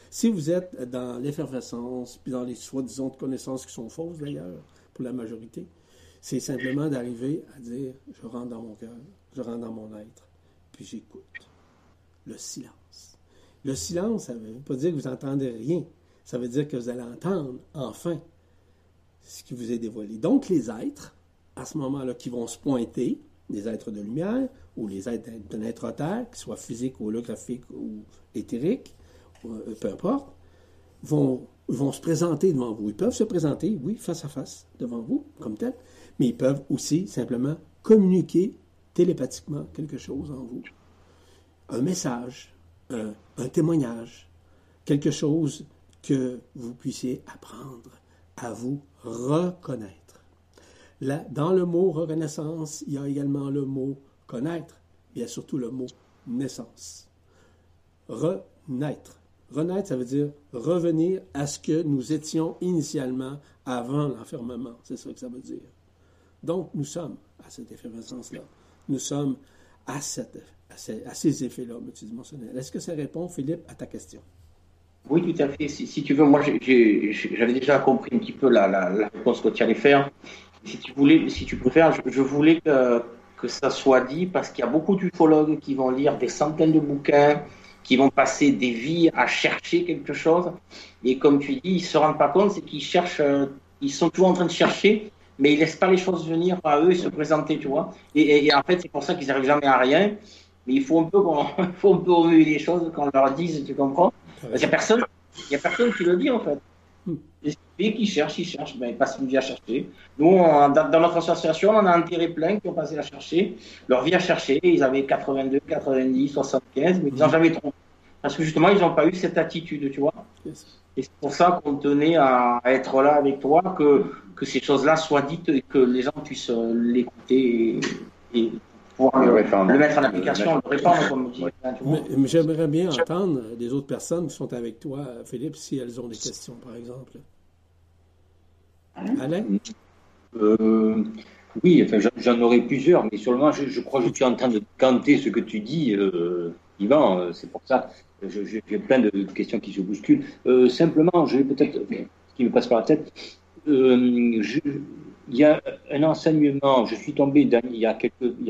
Si vous êtes dans l'effervescence, puis dans les soi-disant connaissances qui sont fausses d'ailleurs, pour la majorité, c'est simplement d'arriver à dire je rentre dans mon cœur, je rentre dans mon être, puis j'écoute. Le silence. Le silence, ça ne veut pas dire que vous n'entendez rien. Ça veut dire que vous allez entendre enfin ce qui vous est dévoilé. Donc les êtres, à ce moment-là, qui vont se pointer, des êtres de lumière ou les êtres d'un être terre, qu'ils soient physiques ou holographiques ou éthériques, euh, peu importe, vont, se présenter devant vous. Ils peuvent se présenter, oui, face à face devant vous, comme tel, mais ils peuvent aussi simplement communiquer télépathiquement quelque chose en vous. Un message, un témoignage, quelque chose que vous puissiez apprendre à vous reconnaître dans le mot reconnaissance, il y a également le mot connaître, il y a surtout le mot naissance. Renaître. Renaître, ça veut dire revenir à ce que nous étions initialement avant l'enfermement. C'est ça que ça veut dire. Donc, nous sommes à cette effervescence-là. Nous sommes à, cette, à ces, effets-là multidimensionnels. Est-ce que ça répond, Philippe, à ta question? Oui, tout à fait. Si, tu veux, moi, j'avais déjà compris un petit peu la, réponse que tu allais faire si tu voulais, si tu préfères, je, voulais que, que ça soit dit parce qu'il y a beaucoup d'ufologues qui vont lire des centaines de bouquins, qui vont passer des vies à chercher quelque chose. Et comme tu dis, ils se rendent pas compte, c'est qu'ils cherchent, euh, ils sont toujours en train de chercher, mais ils laissent pas les choses venir à eux et se présenter, tu vois. Et, en fait, c'est pour ça qu'ils n'arrivent jamais à rien. mais il faut un peu qu'on faut un peu remuer les choses, qu'on leur dise, tu comprends? Parce qu'il n'y a personne, il y a personne qui le dit en fait. Hmm. Les qui cherchent, ils cherchent, ben, ils passent une vie à chercher. Nous, dans, notre association, on a enterré plein qui ont passé à chercher, leur vie à chercher. Ils avaient 82, 90, 75, mais ils n'ont hmm. jamais trouvé. Parce que justement, ils n'ont pas eu cette attitude, tu vois. Et c'est pour ça qu'on tenait à être là avec toi, que, que ces choses-là soient dites et que les gens puissent euh, l'écouter et, pouvoir le, mettre en application, le répandre, comme tu dis. J'aimerais bien entendre des autres personnes qui sont avec toi, Philippe, si elles ont des questions, par exemple. Alain euh, Oui, enfin, j'en aurais plusieurs, mais sur le moment, je, crois que je suis en train de canter ce que tu dis, euh, Yvan, euh, c'est pour ça. J'ai plein de questions qui se bousculent. Euh, simplement, je vais peut-être, ce qui me passe par la tête, euh, il y a un enseignement, je suis tombé il y a,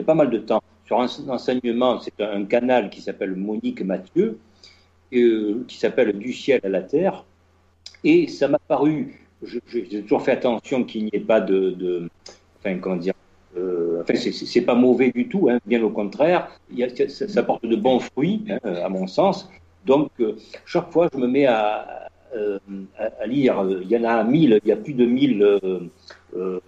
pas mal de temps sur un enseignement, c'est un canal qui s'appelle Monique Mathieu, qui s'appelle Du ciel à la terre, et ça m'a paru, j'ai toujours fait attention qu'il n'y ait pas de, enfin comment dire, euh, enfin, c'est pas mauvais du tout, hein, bien au contraire. Il y a, ça, porte de bons fruits, hein, à mon sens. Donc, euh, chaque fois, je me mets euh, à, lire. Il y en a mille, il y a plus de mille euh,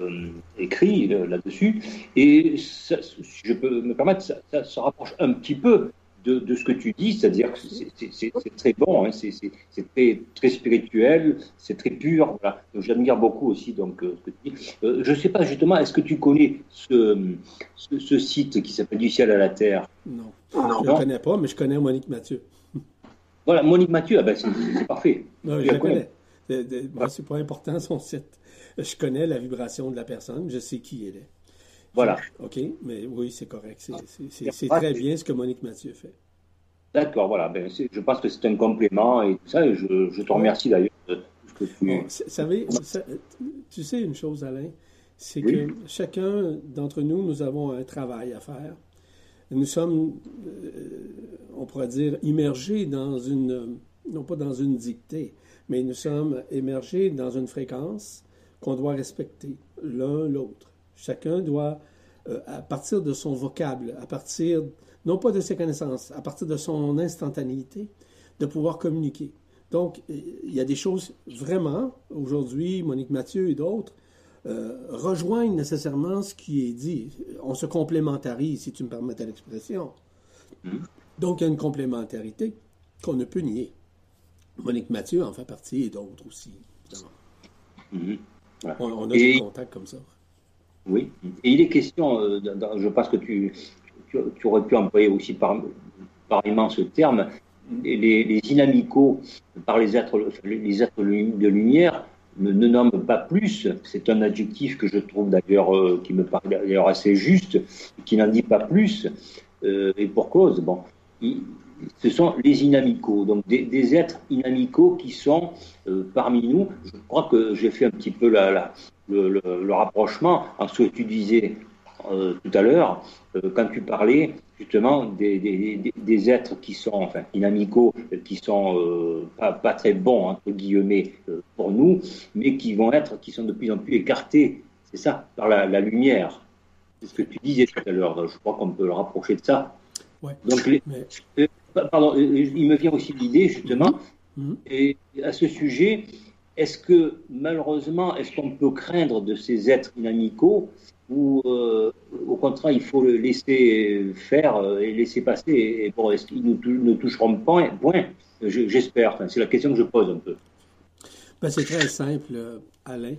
écrits là-dessus. Et si je peux me permettre, ça, ça se rapproche un petit peu de, de, ce que tu dis, c'est-à-dire que c'est très bon, hein, c'est très, très spirituel, c'est très pur. Voilà. J'admire beaucoup aussi donc, euh, ce que tu dis. Euh, je ne sais pas justement, est-ce que tu connais ce, ce, ce site qui s'appelle Du ciel à la terre? Non, je ne le connais pas, mais je connais Monique Mathieu. Voilà, Monique Mathieu, ah ben c'est parfait. Non, je, connais. C'est pas important son site. Je connais la vibration de la personne, je sais qui elle est. Voilà. OK, mais oui, c'est correct. C'est très bien ce que Monique Mathieu fait. D'accord, voilà. Ben, je pense que c'est un complément et tout ça. Et je, te remercie d'ailleurs de ce que tu. savez, tu sais une chose, Alain, c'est que chacun d'entre nous, nous avons un travail à faire. Nous sommes, euh, on pourrait dire, immergés dans une, non pas dans une dictée, mais nous sommes émergés dans une fréquence qu'on doit respecter l'un l'autre. Chacun doit, euh, à partir de son vocable, à partir, non pas de ses connaissances, à partir de son instantanéité, de pouvoir communiquer. Donc, il y a des choses vraiment, aujourd'hui, Monique Mathieu et d'autres, euh, rejoignent nécessairement ce qui est dit. On se complémentarise, si tu me permets l'expression. Mm-hmm. Donc, il y a une complémentarité qu'on ne peut nier. Monique Mathieu en fait partie et d'autres aussi, mm-hmm. on, a des contacts comme ça. Oui. Et il est question, euh, je pense que tu, tu, aurais pu employer aussi par, pareillement ce terme, les, les, inamicaux par les êtres, les êtres de lumière ne, ne nomment pas plus. C'est un adjectif que je trouve d'ailleurs euh, qui me paraît d'ailleurs assez juste, qui n'en dit pas plus. Euh, et pour cause, bon, ce sont les inamicaux, donc des, êtres inamicaux qui sont parmi nous. Je crois que j'ai fait un petit peu la, la, le, rapprochement en ce que tu disais euh, tout à l'heure, euh, quand tu parlais justement des, des, des, êtres qui sont enfin inamicaux, qui sont euh, pas, pas, très bons entre guillemets pour nous, mais qui vont être, qui sont de plus en plus écartés, c'est ça, par la, la lumière. C'est ce que tu disais tout à l'heure. Je crois qu'on peut le rapprocher de ça. Ouais, Donc, pardon, il me vient aussi l'idée justement, mm-hmm. et à ce sujet, est-ce que malheureusement, est-ce qu'on peut craindre de ces êtres inamicaux ou euh, au contraire, il faut le laisser faire euh, et laisser passer et bon, est-ce qu'ils ne toucheront pas Point? J'espère. c'est la question que je pose un peu. Ben, c'est très simple, Alain.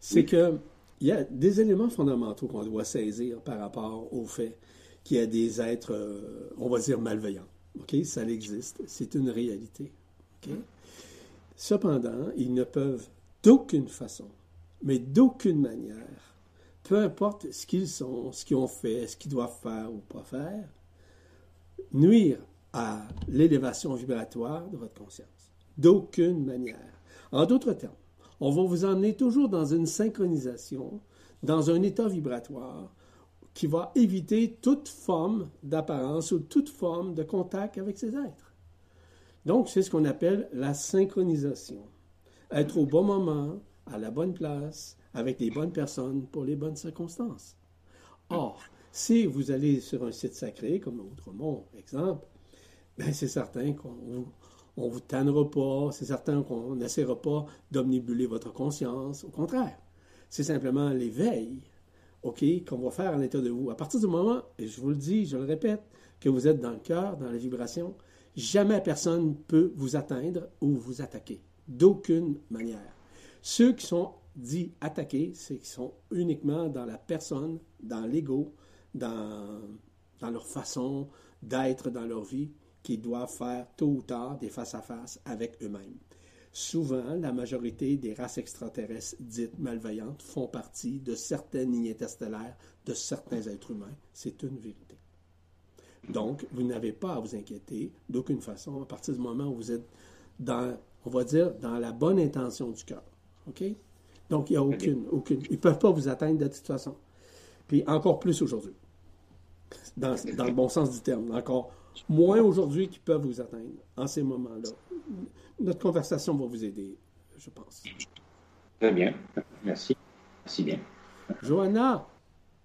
C'est que il y a des éléments fondamentaux qu'on doit saisir par rapport au fait qu'il y a des êtres, euh, on va dire, malveillants. OK? Ça existe. C'est une réalité. Cependant, ils ne peuvent d'aucune façon, mais d'aucune manière, peu importe ce qu'ils sont, ce qu'ils ont fait, ce qu'ils doivent faire ou pas faire, nuire à l'élévation vibratoire de votre conscience. D'aucune manière. En d'autres termes, on va vous emmener toujours dans une synchronisation, dans un état vibratoire qui va éviter toute forme d'apparence ou toute forme de contact avec ces êtres. Donc, c'est ce qu'on appelle la synchronisation. Être au bon moment, à la bonne place, avec les bonnes personnes pour les bonnes circonstances. Or, Si vous allez sur un site sacré, comme Outremont, exemple, ben c'est certain qu'on on vous tannera pas, c'est certain qu'on n'essaiera pas d'omnibuler votre conscience. Au contraire, c'est simplement l'éveil, OK, qu'on va faire à l'intérieur de vous. À partir du moment, et je vous le dis, je le répète, que vous êtes dans le cœur, dans la vibration, jamais personne peut vous atteindre ou vous attaquer. D'aucune manière. Ceux qui sont dits attaqués, c'est qu'ils sont uniquement dans la personne, dans l'ego, dans, dans leur façon d'être dans leur vie, qui doivent faire tôt ou tard des face-à-face avec eux-mêmes. Souvent, la majorité des races extraterrestres dites malveillantes font partie de certaines lignées interstellaires de certains êtres humains. C'est une vérité. Donc, vous n'avez pas à vous inquiéter d'aucune façon à partir du moment où vous êtes dans, on va dire, dans la bonne intention du cœur. OK? Donc, il n'y a aucune, aucune. Ils ne peuvent pas vous atteindre de toute façon. Puis encore plus aujourd'hui. Dans, dans, le bon sens du terme. Encore moins aujourd'hui qu'ils peuvent vous atteindre en ces moments-là. Notre conversation va vous aider, je pense. Très bien. Merci. Merci bien. Johanna?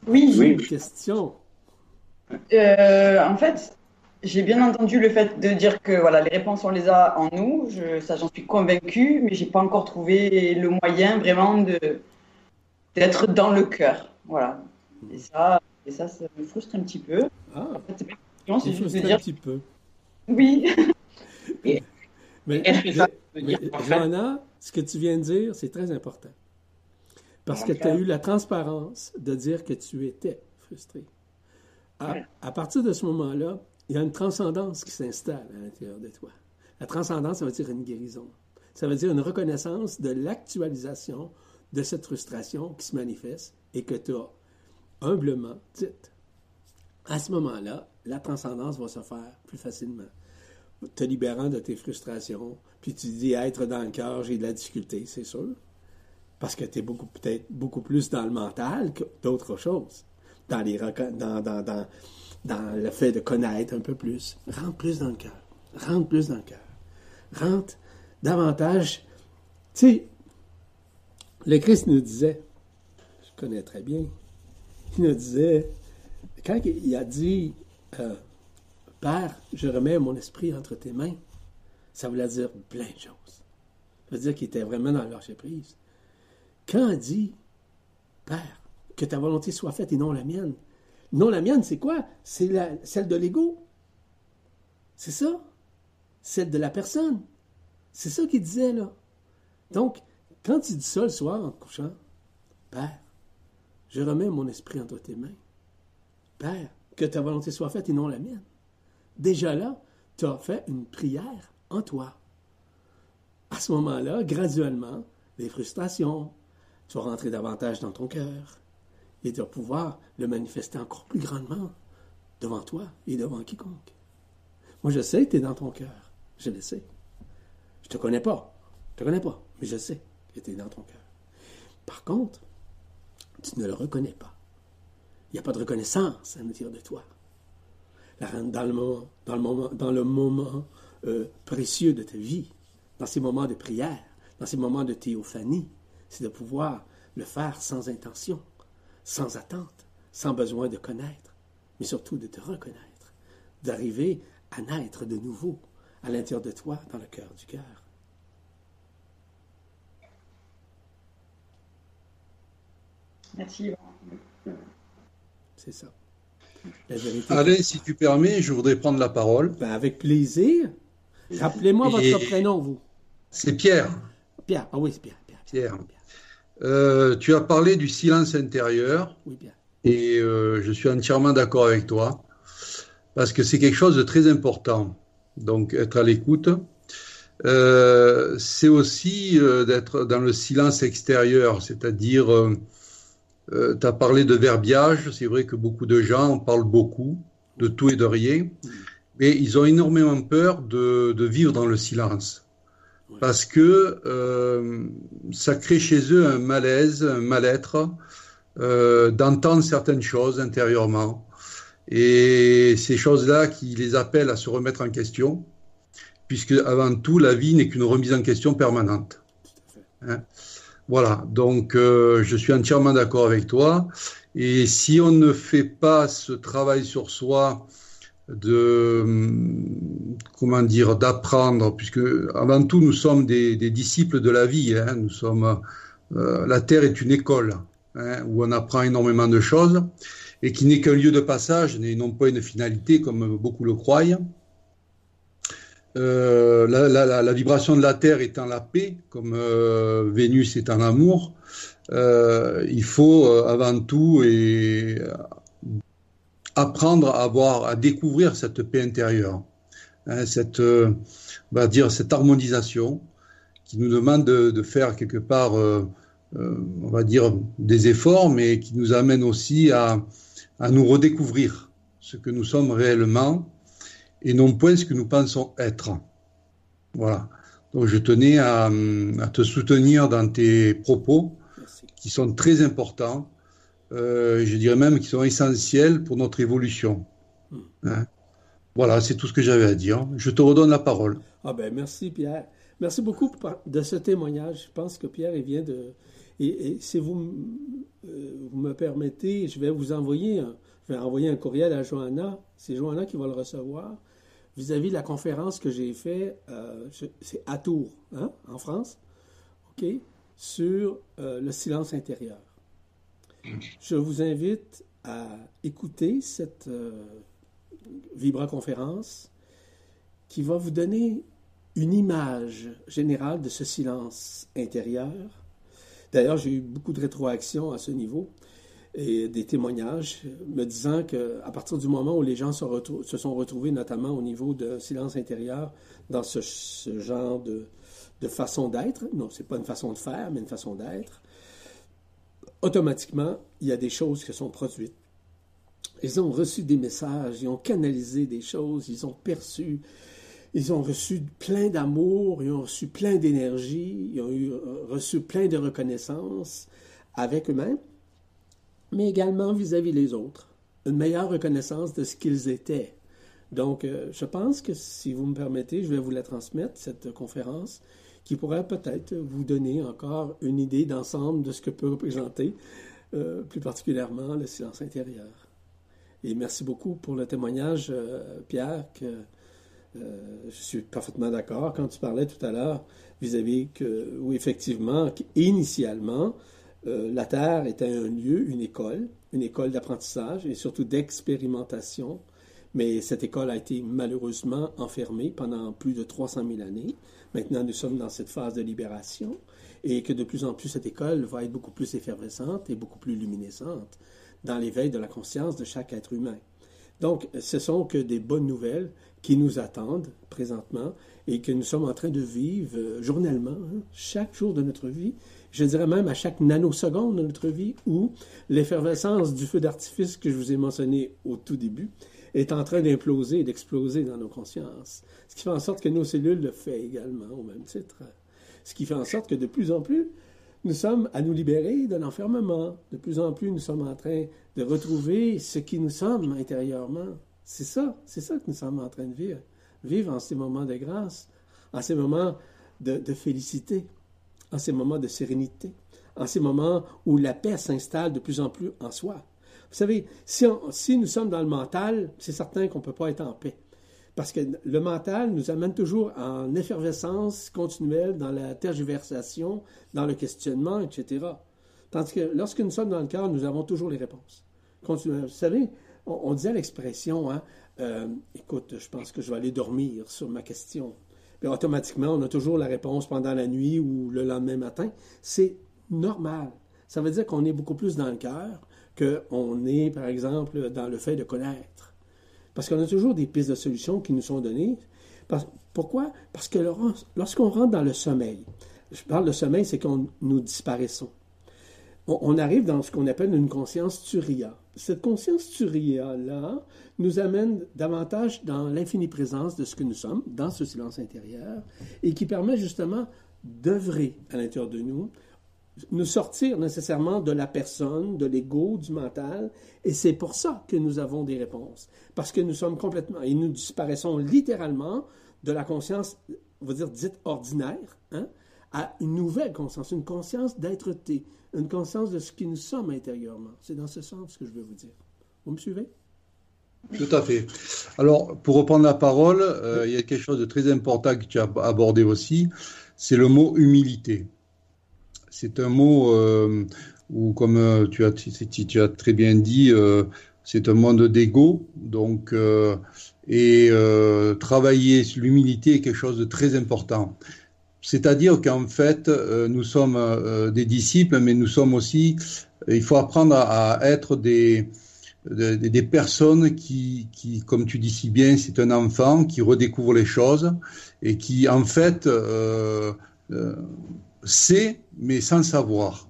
Oui. J'ai une question. Euh, en fait, j'ai bien entendu le fait de dire que voilà, les réponses, on les a en nous. Je, ça, j'en suis convaincue, mais j'ai pas encore trouvé le moyen vraiment de d'être dans le cœur. Voilà. Et ça, et ça, ça me frustre un petit peu. Ah. En fait, c'est juste de dire... un petit peu. Oui. mais, mais, mais Johanna, ce que tu viens de dire, c'est très important. Parce que tu as eu la transparence de dire que tu étais frustré. À, à partir de ce moment-là, il y a une transcendance qui s'installe à l'intérieur de toi. La transcendance, ça veut dire une guérison. Ça veut dire une reconnaissance de l'actualisation de cette frustration qui se manifeste et que tu as humblement dite. À ce moment-là, la transcendance va se faire plus facilement. Te libérant de tes frustrations, puis tu dis être dans le cœur, j'ai de la difficulté, c'est sûr. Parce que tu es beaucoup, peut-être beaucoup plus dans le mental que d'autres choses. Dans, dans le fait de connaître un peu plus. Rentre plus dans le cœur. Rentre plus dans le cœur. Rentre davantage. Tu sais, le Christ nous disait, je connais très bien, il nous disait, quand il a dit euh, Père, je remets mon esprit entre tes mains, ça voulait dire plein de choses. Ça veut dire qu'il était vraiment dans lâcher prise. Quand dit Père, que ta volonté soit faite et non la mienne, non la mienne, c'est quoi? C'est celle de l'ego. C'est ça? Celle de la personne. C'est ça qu'il disait là. Donc, quand il dit ça le soir en couchant, Père, je remets mon esprit entre tes mains. Père, que ta volonté soit faite et non la mienne. Déjà là, tu as fait une prière en toi. À ce moment-là, graduellement, les frustrations, tu vas rentrer davantage dans ton cœur et tu vas pouvoir le manifester encore plus grandement devant toi et devant quiconque. Moi, je sais que tu es dans ton cœur. Je le sais. Je te connais pas. Je te connais pas, mais je sais que tu es dans ton cœur. Par contre, tu ne le reconnais pas. Il n'y a pas de reconnaissance à nous dire de toi. Dans le moment euh, précieux de ta vie, dans ces moments de prière, dans ces moments de théophanie, c'est de pouvoir le faire sans intention, sans attente, sans besoin de connaître, mais surtout de te reconnaître, d'arriver à naître de nouveau à l'intérieur de toi, dans le cœur du cœur. Merci. C'est ça. Allez, si tu permets, je voudrais prendre la parole. Ben, avec plaisir. Rappelez-moi votre prénom, vous. C'est Pierre. Pierre, ah oui, c'est Pierre. Pierre. Euh, tu as parlé du silence intérieur. Oui, Pierre. Et euh, je suis entièrement d'accord avec toi. Parce que c'est quelque chose de très important. Donc, être à l'écoute. Euh, c'est aussi d'être dans le silence extérieur, c'est-à-dire euh, tu as parlé de verbiage, c'est vrai que beaucoup de gens en parlent beaucoup, de tout et de rien, mais ils ont énormément peur de, de vivre dans le silence. Parce que euh, ça crée chez eux un malaise, un mal-être, euh, d'entendre certaines choses intérieurement. Et ces choses-là qui les appellent à se remettre en question, puisque avant tout, la vie n'est qu'une remise en question permanente. Hein voilà, donc euh, je suis entièrement d'accord avec toi. Et si on ne fait pas ce travail sur soi de comment dire d'apprendre, puisque avant tout nous sommes des, disciples de la vie. Hein, nous sommes euh, la terre est une école hein, où on apprend énormément de choses et qui n'est qu'un lieu de passage, et non pas une finalité comme beaucoup le croient. Euh, la, vibration de la Terre étant la paix, comme euh, Vénus est en amour, il faut avant tout apprendre à avoir, à découvrir cette paix intérieure, hein, cette, euh, va dire, cette harmonisation qui nous demande de, faire quelque part, euh, euh, on va dire, des efforts, mais qui nous amène aussi à nous redécouvrir ce que nous sommes réellement et non point ce que nous pensons être. Voilà. Donc je tenais à, à te soutenir dans tes propos qui sont très importants euh, je dirais même qu'ils sont essentiels pour notre évolution. Hmm. Hein. voilà, c'est tout ce que j'avais à dire. Je te redonne la parole. Ah ben merci Pierre. Merci beaucoup de ce témoignage. Je pense que Pierre il vient de et, si vous, euh, vous me permettez, je vais vous envoyer un, je vais envoyer un courriel à Johanna. C'est Johanna qui va le recevoir vis-à-vis de la conférence que j'ai faite, euh, c'est à Tours, hein, en France, ok, sur le silence intérieur. Je vous invite à écouter cette euh, vibra-conférence qui va vous donner une image générale de ce silence intérieur. D'ailleurs, j'ai eu beaucoup de rétroactions à ce niveau et des témoignages me disant qu'à partir du moment où les gens se, sont retrouvés, notamment au niveau de silence intérieur, dans ce, genre de, de façon d'être, non, c'est pas une façon de faire, mais une façon d'être, automatiquement, il y a des choses qui sont produites. Ils ont reçu des messages, ils ont canalisé des choses, ils ont perçu, ils ont reçu plein d'amour, ils ont reçu plein d'énergie, ils ont eu, euh, reçu plein de reconnaissance avec eux-mêmes, mais également vis-à-vis des autres. Une meilleure reconnaissance de ce qu'ils étaient. Donc, euh, je pense que si vous me permettez, je vais vous la transmettre, cette conférence qui pourrait peut-être vous donner encore une idée d'ensemble de ce que peut représenter euh, plus particulièrement le silence intérieur. Et merci beaucoup pour le témoignage, euh, Pierre, que je suis parfaitement d'accord quand tu parlais tout à l'heure vis-à-vis que, où effectivement, initialement, la Terre était un lieu, une école, une école d'apprentissage et surtout d'expérimentation. Mais cette école a été malheureusement enfermée pendant plus de 300 000 années. Maintenant, nous sommes dans cette phase de libération et que de plus en plus cette école va être beaucoup plus effervescente et beaucoup plus luminescente dans l'éveil de la conscience de chaque être humain. Donc, ce sont que des bonnes nouvelles qui nous attendent présentement et que nous sommes en train de vivre euh, journellement, hein, chaque jour de notre vie, je dirais même à chaque nanoseconde de notre vie, où l'effervescence du feu d'artifice que je vous ai mentionné au tout début est en train d'imploser et d'exploser dans nos consciences. Ce qui fait en sorte que nos cellules le font également au même titre. Ce qui fait en sorte que de plus en plus, nous sommes à nous libérer de l'enfermement. De plus en plus, nous sommes en train de retrouver ce qui nous sommes intérieurement. C'est ça, c'est ça que nous sommes en train de vivre. Vivre en ces moments de grâce, en ces moments de, félicité, en ces moments de sérénité, en ces moments où la paix s'installe de plus en plus en soi. Vous savez, si, nous sommes dans le mental, c'est certain qu'on ne peut pas être en paix. Parce que le mental nous amène toujours en effervescence continuelle dans la tergiversation, dans le questionnement, etc. Tandis que lorsque nous sommes dans le cœur, nous avons toujours les réponses. Vous savez, on, disait l'expression, hein, euh, écoute, je pense que je vais aller dormir sur ma question. Puis automatiquement, on a toujours la réponse pendant la nuit ou le lendemain matin. C'est normal. Ça veut dire qu'on est beaucoup plus dans le cœur, qu'on est, par exemple, dans le fait de connaître. Parce qu'on a toujours des pistes de solutions qui nous sont données. pourquoi? Parce que lorsqu'on rentre dans le sommeil, je parle de sommeil, c'est qu'on nous disparaissons. On, arrive dans ce qu'on appelle une conscience turia. Cette conscience turia-là nous amène davantage dans l'infinie présence de ce que nous sommes, dans ce silence intérieur, et qui permet justement d'œuvrer à l'intérieur de nous nous sortir nécessairement de la personne, de l'ego, du mental, et c'est pour ça que nous avons des réponses. Parce que nous sommes complètement, et nous disparaissons littéralement de la conscience, on va dire, dite ordinaire, hein, à une nouvelle conscience, une conscience d'être-té, une conscience de ce qui nous sommes intérieurement. C'est dans ce sens que je veux vous dire. Vous me suivez? Tout à fait. Alors, pour reprendre la parole, euh, il y a quelque chose de très important que tu as abordé aussi, c'est le mot humilité. C'est un mot euh, où, comme euh, tu as, tu as très bien dit, c'est un monde d'ego. Donc, et travailler sur l'humilité est quelque chose de très important. C'est-à-dire qu'en fait, nous sommes des disciples, mais nous sommes aussi, il faut apprendre à être des, des personnes qui, comme tu dis si bien, c'est un enfant qui redécouvre les choses et qui, en fait, euh, euh, sait, mais sans savoir.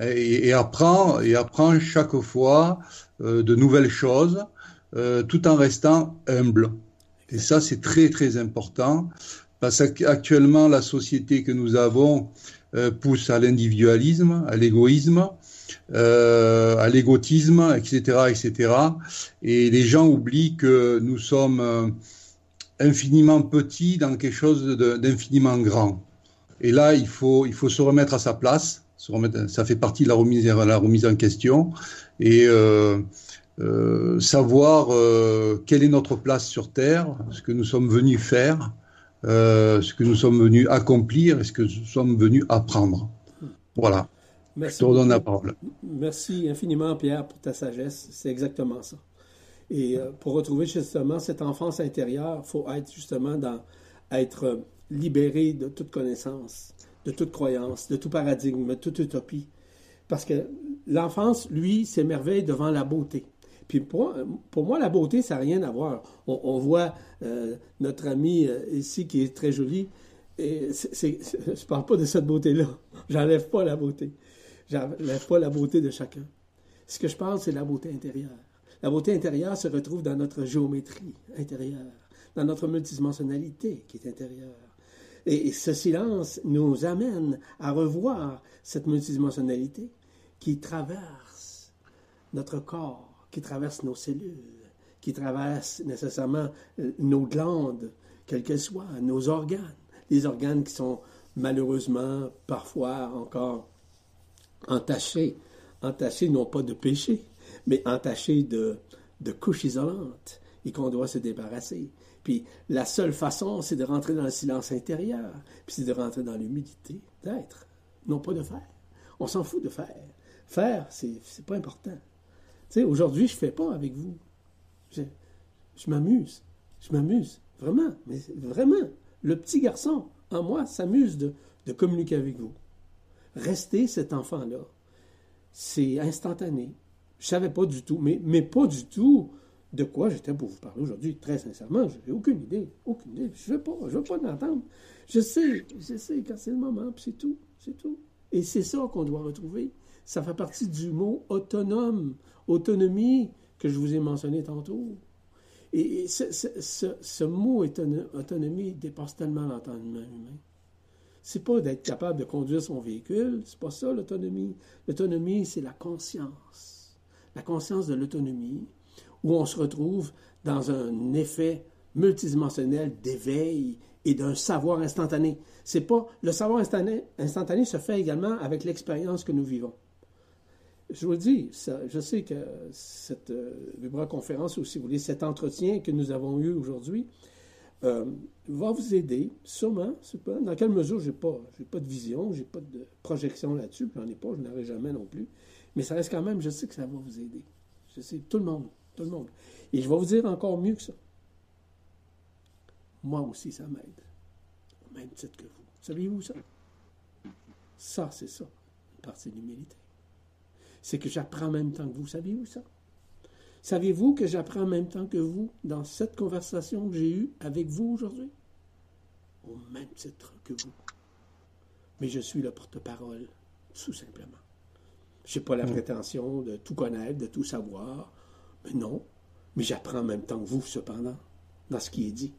Et, apprend, et apprend chaque fois euh, de nouvelles choses, tout en restant humble. Et ça, c'est très, très important, parce qu'actuellement, la société que nous avons pousse à l'individualisme, à l'égoïsme, euh, à l'égotisme, etc., etc. Et les gens oublient que nous sommes euh, infiniment petits dans quelque chose d'infiniment grand. Et là, il faut, il faut se remettre à sa place. Ça fait partie de la remise, en question et euh, savoir quelle est notre place sur Terre, ce que nous sommes venus faire, ce que nous sommes venus accomplir et ce que nous sommes venus apprendre. Voilà. Merci Je te redonne la parole. Merci infiniment, Pierre, pour ta sagesse. C'est exactement ça. Et euh, pour retrouver justement cette enfance intérieure, il faut être justement dans être libéré de toute connaissance, de toute croyance, de tout paradigme, de toute utopie. Parce que l'enfance, lui, s'émerveille devant la beauté. Puis pour, pour, moi, la beauté, ça n'a rien à voir. On, voit euh, notre ami euh, ici qui est très joli. Et je ne parle pas de cette beauté-là. J'enlève pas la beauté. J'enlève pas la beauté de chacun. Ce que je parle, c'est la beauté intérieure. La beauté intérieure se retrouve dans notre géométrie intérieure, dans notre multidimensionnalité qui est intérieure. Et ce silence nous amène à revoir cette multidimensionnalité qui traverse notre corps, qui traverse nos cellules, qui traverse nécessairement euh, nos glandes, quelles qu'elles soient, nos organes, les organes qui sont malheureusement parfois encore entachés, entachés non pas de péché, mais entachés de, de couches isolantes et qu'on doit se débarrasser. Puis la seule façon, c'est de rentrer dans le silence intérieur, puis c'est de rentrer dans l'humilité d'être, non pas de faire. On s'en fout de faire. Faire, c'est, pas important. Tu aujourd'hui, je fais pas avec vous. Je, je m'amuse. Je m'amuse. Vraiment. Mais vraiment. Le petit garçon en moi s'amuse de, de communiquer avec vous rester cet enfant-là. C'est instantané. Je savais pas du tout, mais, pas du tout de quoi j'étais pour vous parler aujourd'hui. Très sincèrement, je n'ai aucune idée. Aucune idée. Je ne veux pas, je veux pas l'entendre. Je sais, je sais quand c'est le moment, puis c'est tout. C'est tout. Et c'est ça qu'on doit retrouver. Ça fait partie du mot autonome, autonomie que je vous ai mentionné tantôt. Et ce, ce mot autonomie dépasse tellement l'entendement humain c'est pas d'être capable de conduire son véhicule, c'est pas ça l'autonomie. L'autonomie, c'est la conscience. La conscience de l'autonomie, où on se retrouve dans un effet multidimensionnel d'éveil et d'un savoir instantané. C'est pas le savoir instantané, instantané se fait également avec l'expérience que nous vivons. Je vous le dis, je sais que cette euh, conférence, ou si vous voulez, cet entretien que nous avons eu aujourd'hui, euh, va vous aider, sûrement. Pas, dans quelle mesure, je n'ai pas, pas de vision, je n'ai pas de projection là-dessus, j'en ai pas, je n'aurai jamais non plus. Mais ça reste quand même, je sais que ça va vous aider. Je sais, tout le monde, tout le monde. Et je vais vous dire encore mieux que ça. Moi aussi, ça m'aide. Au même titre que vous. Saviez-vous ça? Ça, c'est ça, une partie de l'humilité. C'est que j'apprends en même temps que vous. Saviez-vous ça? Saviez-vous que j'apprends en même temps que vous dans cette conversation que j'ai eue avec vous aujourd'hui? Au même titre que vous. Mais je suis le porte-parole, tout simplement. Je n'ai pas la hmm. prétention de tout connaître, de tout savoir. Mais non. Mais j'apprends en même temps que vous, cependant, dans ce qui est dit.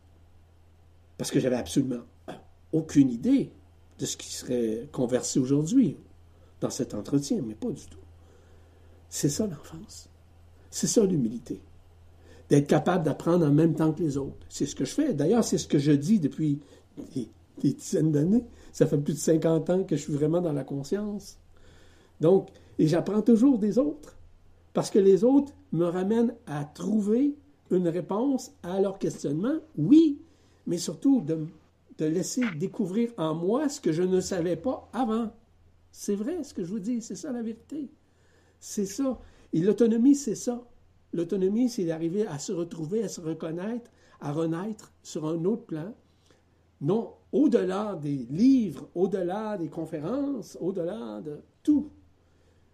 Parce que j'avais absolument euh, aucune idée de ce qui serait conversé aujourd'hui dans cet entretien, mais pas du tout. C'est ça l'enfance. C'est ça l'humilité. D'être capable d'apprendre en même temps que les autres. C'est ce que je fais. D'ailleurs, c'est ce que je dis depuis des dizaines d'années. Ça fait plus de 50 ans que je suis vraiment dans la conscience. Donc, et j'apprends toujours des autres. Parce que les autres me ramènent à trouver une réponse à leur questionnement, oui, mais surtout de, de laisser découvrir en moi ce que je ne savais pas avant. C'est vrai ce que je vous dis, c'est ça la vérité. C'est ça. Et l'autonomie, c'est ça. L'autonomie, c'est d'arriver à se retrouver, à se reconnaître, à renaître sur un autre plan. Non, au-delà des livres, au-delà des conférences, au-delà de tout.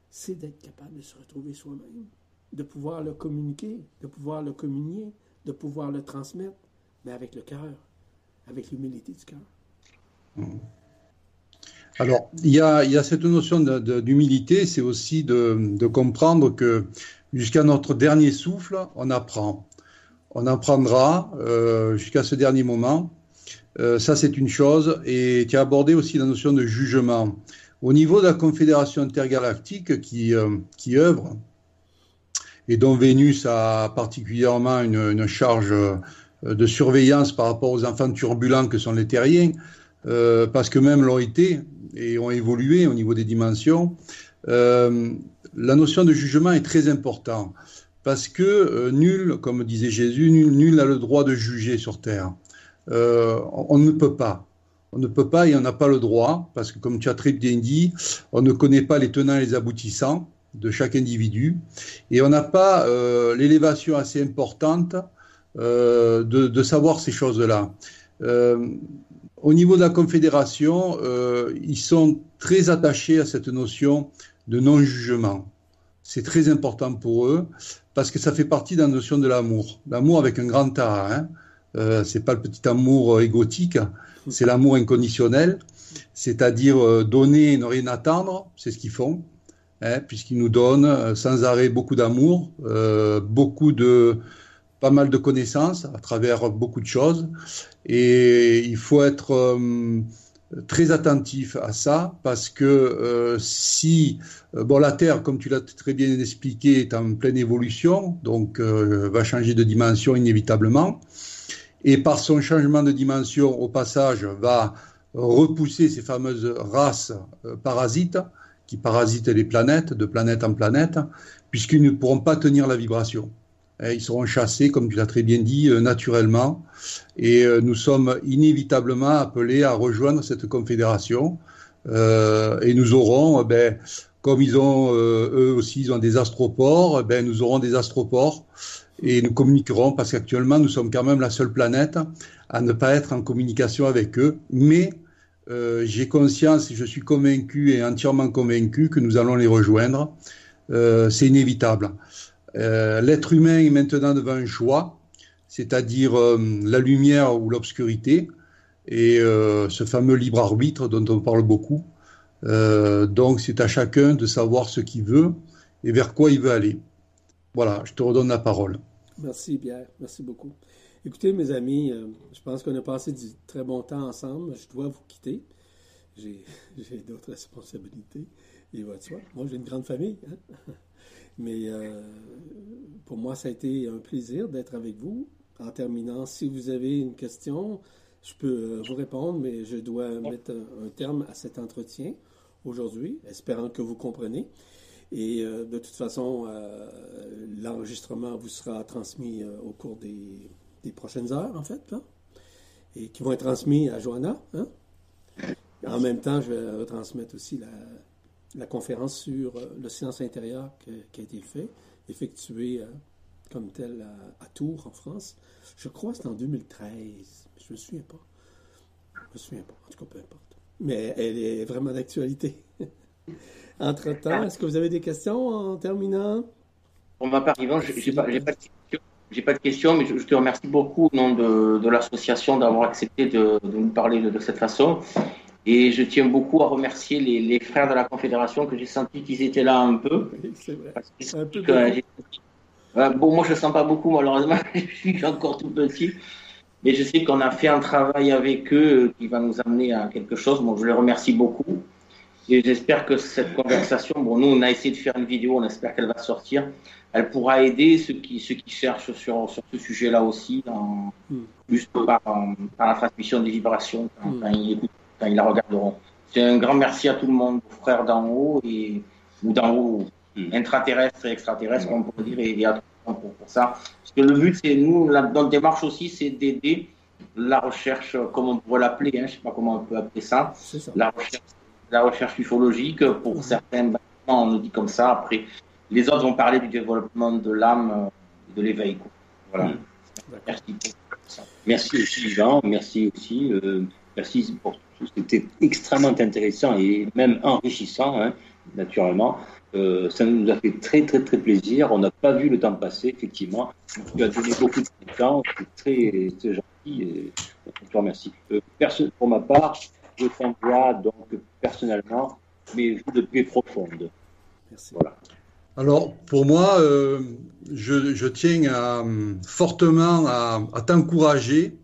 C'est d'être capable de se retrouver soi-même, de pouvoir le communiquer, de pouvoir le communier, de pouvoir le transmettre, mais avec le cœur, avec l'humilité du cœur. Mmh. Alors, il y a, cette notion d'humilité, c'est aussi de, comprendre que jusqu'à notre dernier souffle, on apprend. On apprendra euh, jusqu'à ce dernier moment. Euh, ça, c'est une chose. Et tu as abordé aussi la notion de jugement. Au niveau de la Confédération intergalactique qui, euh, qui œuvre, et dont Vénus a particulièrement une, une, charge de surveillance par rapport aux enfants turbulents que sont les terriens, parce que même l'ont été, et ont évolué au niveau des dimensions, euh, la notion de jugement est très importante parce que euh, nul, comme disait Jésus, nul n'a le droit de juger sur terre. Euh, on, ne peut pas. On ne peut pas et on n'a pas le droit, parce que comme tu as très bien dit, on ne connaît pas les tenants et les aboutissants de chaque individu, et on n'a pas l'élévation assez importante de, savoir ces choses-là au niveau de la Confédération, euh, ils sont très attachés à cette notion de non-jugement. C'est très important pour eux parce que ça fait partie de la notion de l'amour. L'amour avec un grand A. Hein. Euh, c'est pas le petit amour égotique, c'est l'amour inconditionnel, c'est-à-dire euh, donner et ne rien attendre. C'est ce qu'ils font, hein, puisqu'ils nous donnent euh, sans arrêt beaucoup d'amour, euh, beaucoup de pas mal de connaissances à travers beaucoup de choses. Et il faut être euh, très attentif à ça parce que euh, si euh, la Terre, comme tu l'as très bien expliqué, est en pleine évolution, donc va changer de dimension inévitablement, et par son changement de dimension, au passage, va repousser ces fameuses races parasites qui parasitent les planètes, de planète en planète, puisqu'ils ne pourront pas tenir la vibration. Ils seront chassés, comme tu l'as très bien dit, euh, naturellement. Et euh, nous sommes inévitablement appelés à rejoindre cette confédération. Euh, et nous aurons, ben, comme ils ont, eux aussi, ils ont des astroports, ben, nous aurons des astroports et nous communiquerons parce qu'actuellement, nous sommes quand même la seule planète à ne pas être en communication avec eux. Mais j'ai conscience et je suis convaincu et entièrement convaincu que nous allons les rejoindre. C'est inévitable. Euh, l'être humain est maintenant devant un choix, c'est-à-dire euh, la lumière ou l'obscurité, et euh, ce fameux libre arbitre dont on parle beaucoup. donc c'est à chacun de savoir ce qu'il veut et vers quoi il veut aller. Voilà, je te redonne la parole. Merci Pierre, merci beaucoup. Écoutez mes amis, je pense qu'on a passé du très bon temps ensemble. Je dois vous quitter. J'ai d'autres responsabilités. Et soi. Moi, j'ai une grande famille. Hein? Mais euh, pour moi, ça a été un plaisir d'être avec vous. En terminant, si vous avez une question, je peux euh, vous répondre, mais je dois mettre un, terme à cet entretien aujourd'hui, espérant que vous comprenez. Et euh, de toute façon, l'enregistrement vous sera transmis au cours des, prochaines heures, en fait, hein, et qui vont être transmis à Johanna. Hein. En même temps, je vais retransmettre aussi la, la conférence sur euh, le silence intérieur qui a été fait, effectuée euh, comme telle à, Tours, en France. Je crois que c'était en 2013. Je ne me souviens pas. Je ne me souviens pas. En tout cas, peu importe. Mais elle est vraiment d'actualité. Entre-temps, est-ce que vous avez des questions en terminant? Pour ma part, Yvan, je n'ai pas, pas, de questions, mais je, te remercie beaucoup au nom de, l'association d'avoir accepté de, nous parler de, cette façon. Et je tiens beaucoup à remercier les, frères de la Confédération que j'ai senti qu'ils étaient là un peu. C'est vrai. un peu euh, bon, moi je ne sens pas beaucoup malheureusement, je suis encore tout petit. Mais je sais qu'on a fait un travail avec eux qui va nous amener à quelque chose. Bon, je les remercie beaucoup. Et j'espère que cette conversation, bon, nous, on a essayé de faire une vidéo, on espère qu'elle va sortir. Elle pourra aider ceux qui, ceux qui cherchent sur, sur ce sujet-là aussi, en, Mm. juste par, par la transmission des vibrations, quand, Mm. quand ils écoutent, quand ils la regarderont. C'est un grand merci à tout le monde, aux frères d'en haut, et, ou d'en haut, Mm. intraterrestres et extraterrestres, on peut dire, et, et à tout le monde pour, pour ça. Parce que le but, c'est, nous, la, notre démarche aussi, c'est d'aider la recherche, comme on pourrait l'appeler, hein, je sais pas comment on peut appeler ça, la recherche, la recherche ufologique pour Mhm. certains bâtiments, on nous dit comme ça. Après, les autres vont parler du développement de l'âme, de l'éveil. Voilà. Mhm. Merci. Merci aussi, Jean. Merci aussi. euh, merci pour tout. C'était extrêmement intéressant et même enrichissant, hein, naturellement. Euh, ça nous a fait très, très, très plaisir. On n'a pas vu le temps passer, effectivement. Tu as donné beaucoup de temps. C'est très, très gentil. Et je te remercie. Euh, pour ma part, je t'envoie donc personnellement mes vues de paix profonde. Merci. Voilà. Alors, pour moi, euh, je, je tiens à, fortement à, à t'encourager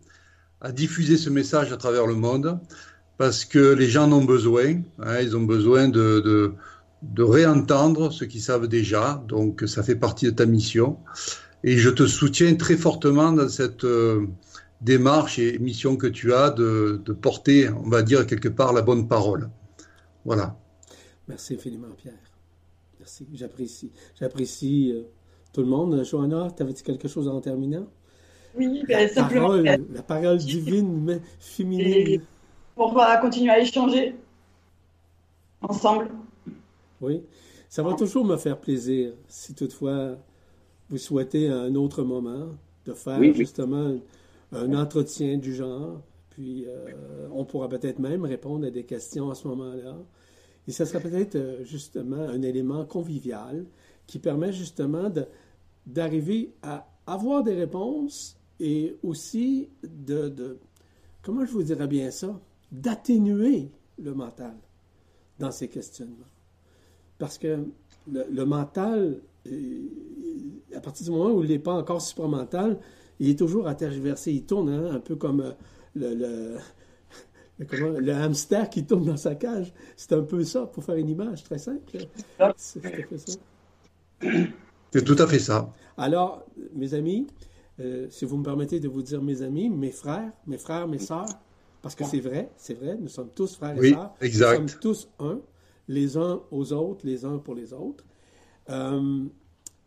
à diffuser ce message à travers le monde parce que les gens en ont besoin. hein, ils ont besoin de, de, de réentendre ce qu'ils savent déjà. Donc, ça fait partie de ta mission. Et je te soutiens très fortement dans cette euh, démarche et mission que tu as de, de porter, on va dire, quelque part la bonne parole. Voilà. Merci infiniment, Pierre. Merci. J'apprécie. J'apprécie euh, tout le monde. Johanna, t'avais-tu quelque chose en terminant? Oui, ben, La simplement parole, euh, la parole divine, mais féminine. Pour euh, continuer à échanger ensemble. Oui. Ça va toujours me faire plaisir, si toutefois vous souhaitez à un autre moment, de faire Oui, oui. justement un entretien du genre. Puis euh, on pourra peut-être même répondre à des questions à ce moment-là. Et ça sera peut-être euh, justement un élément convivial qui permet justement de- d'arriver à avoir des réponses et aussi de, de- comment je vous dirais bien ça, d'atténuer le mental dans ces questionnements. Parce que le, le mental, euh, à partir du moment où il n'est pas encore supramental, il est toujours à tergiverser. Il tourne hein, un peu comme euh, le, le- le- comment- le hamster qui tourne dans sa cage. C'est un peu ça, pour faire une image très simple. C'est tout à fait ça. C'est tout à fait ça. Alors, mes amis, euh, si vous me permettez de vous dire mes amis, mes frères, mes frères, mes sœurs, parce que c'est vrai, c'est vrai, nous sommes tous frères et sœurs. exact. Nous sommes tous un, les uns aux autres, les uns pour les autres. Euh,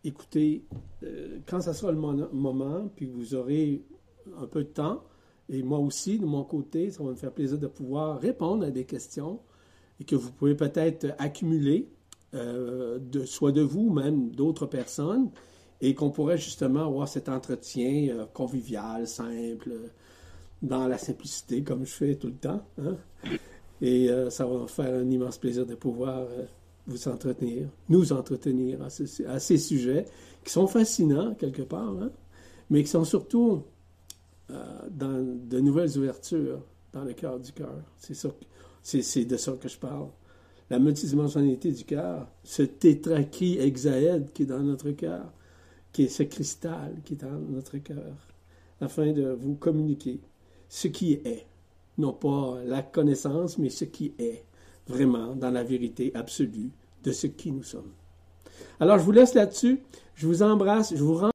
écoutez, euh, quand ça sera le mo- moment, puis vous aurez un peu de temps, et moi aussi, de mon côté, ça va me faire plaisir de pouvoir répondre à des questions et que vous pouvez peut-être accumuler, euh, de, soit de vous, même d'autres personnes, et qu'on pourrait justement avoir cet entretien convivial, simple, dans la simplicité, comme je fais tout le temps. hein. Et euh, ça va me faire un immense plaisir de pouvoir euh, vous entretenir, nous entretenir à, à ces sujets qui sont fascinants quelque part, hein, mais qui sont surtout euh, dans de nouvelles ouvertures dans le cœur du cœur. C'est ça, de ça que je parle. La multidimensionnalité du cœur, ce tétracry hexaède qui est dans notre cœur, qui est ce cristal qui est dans notre cœur, afin de vous communiquer ce qui est, non pas la connaissance, mais ce qui est vraiment dans la vérité absolue de ce qui nous sommes. Alors, je vous laisse là-dessus. Je vous embrasse. Je vous rends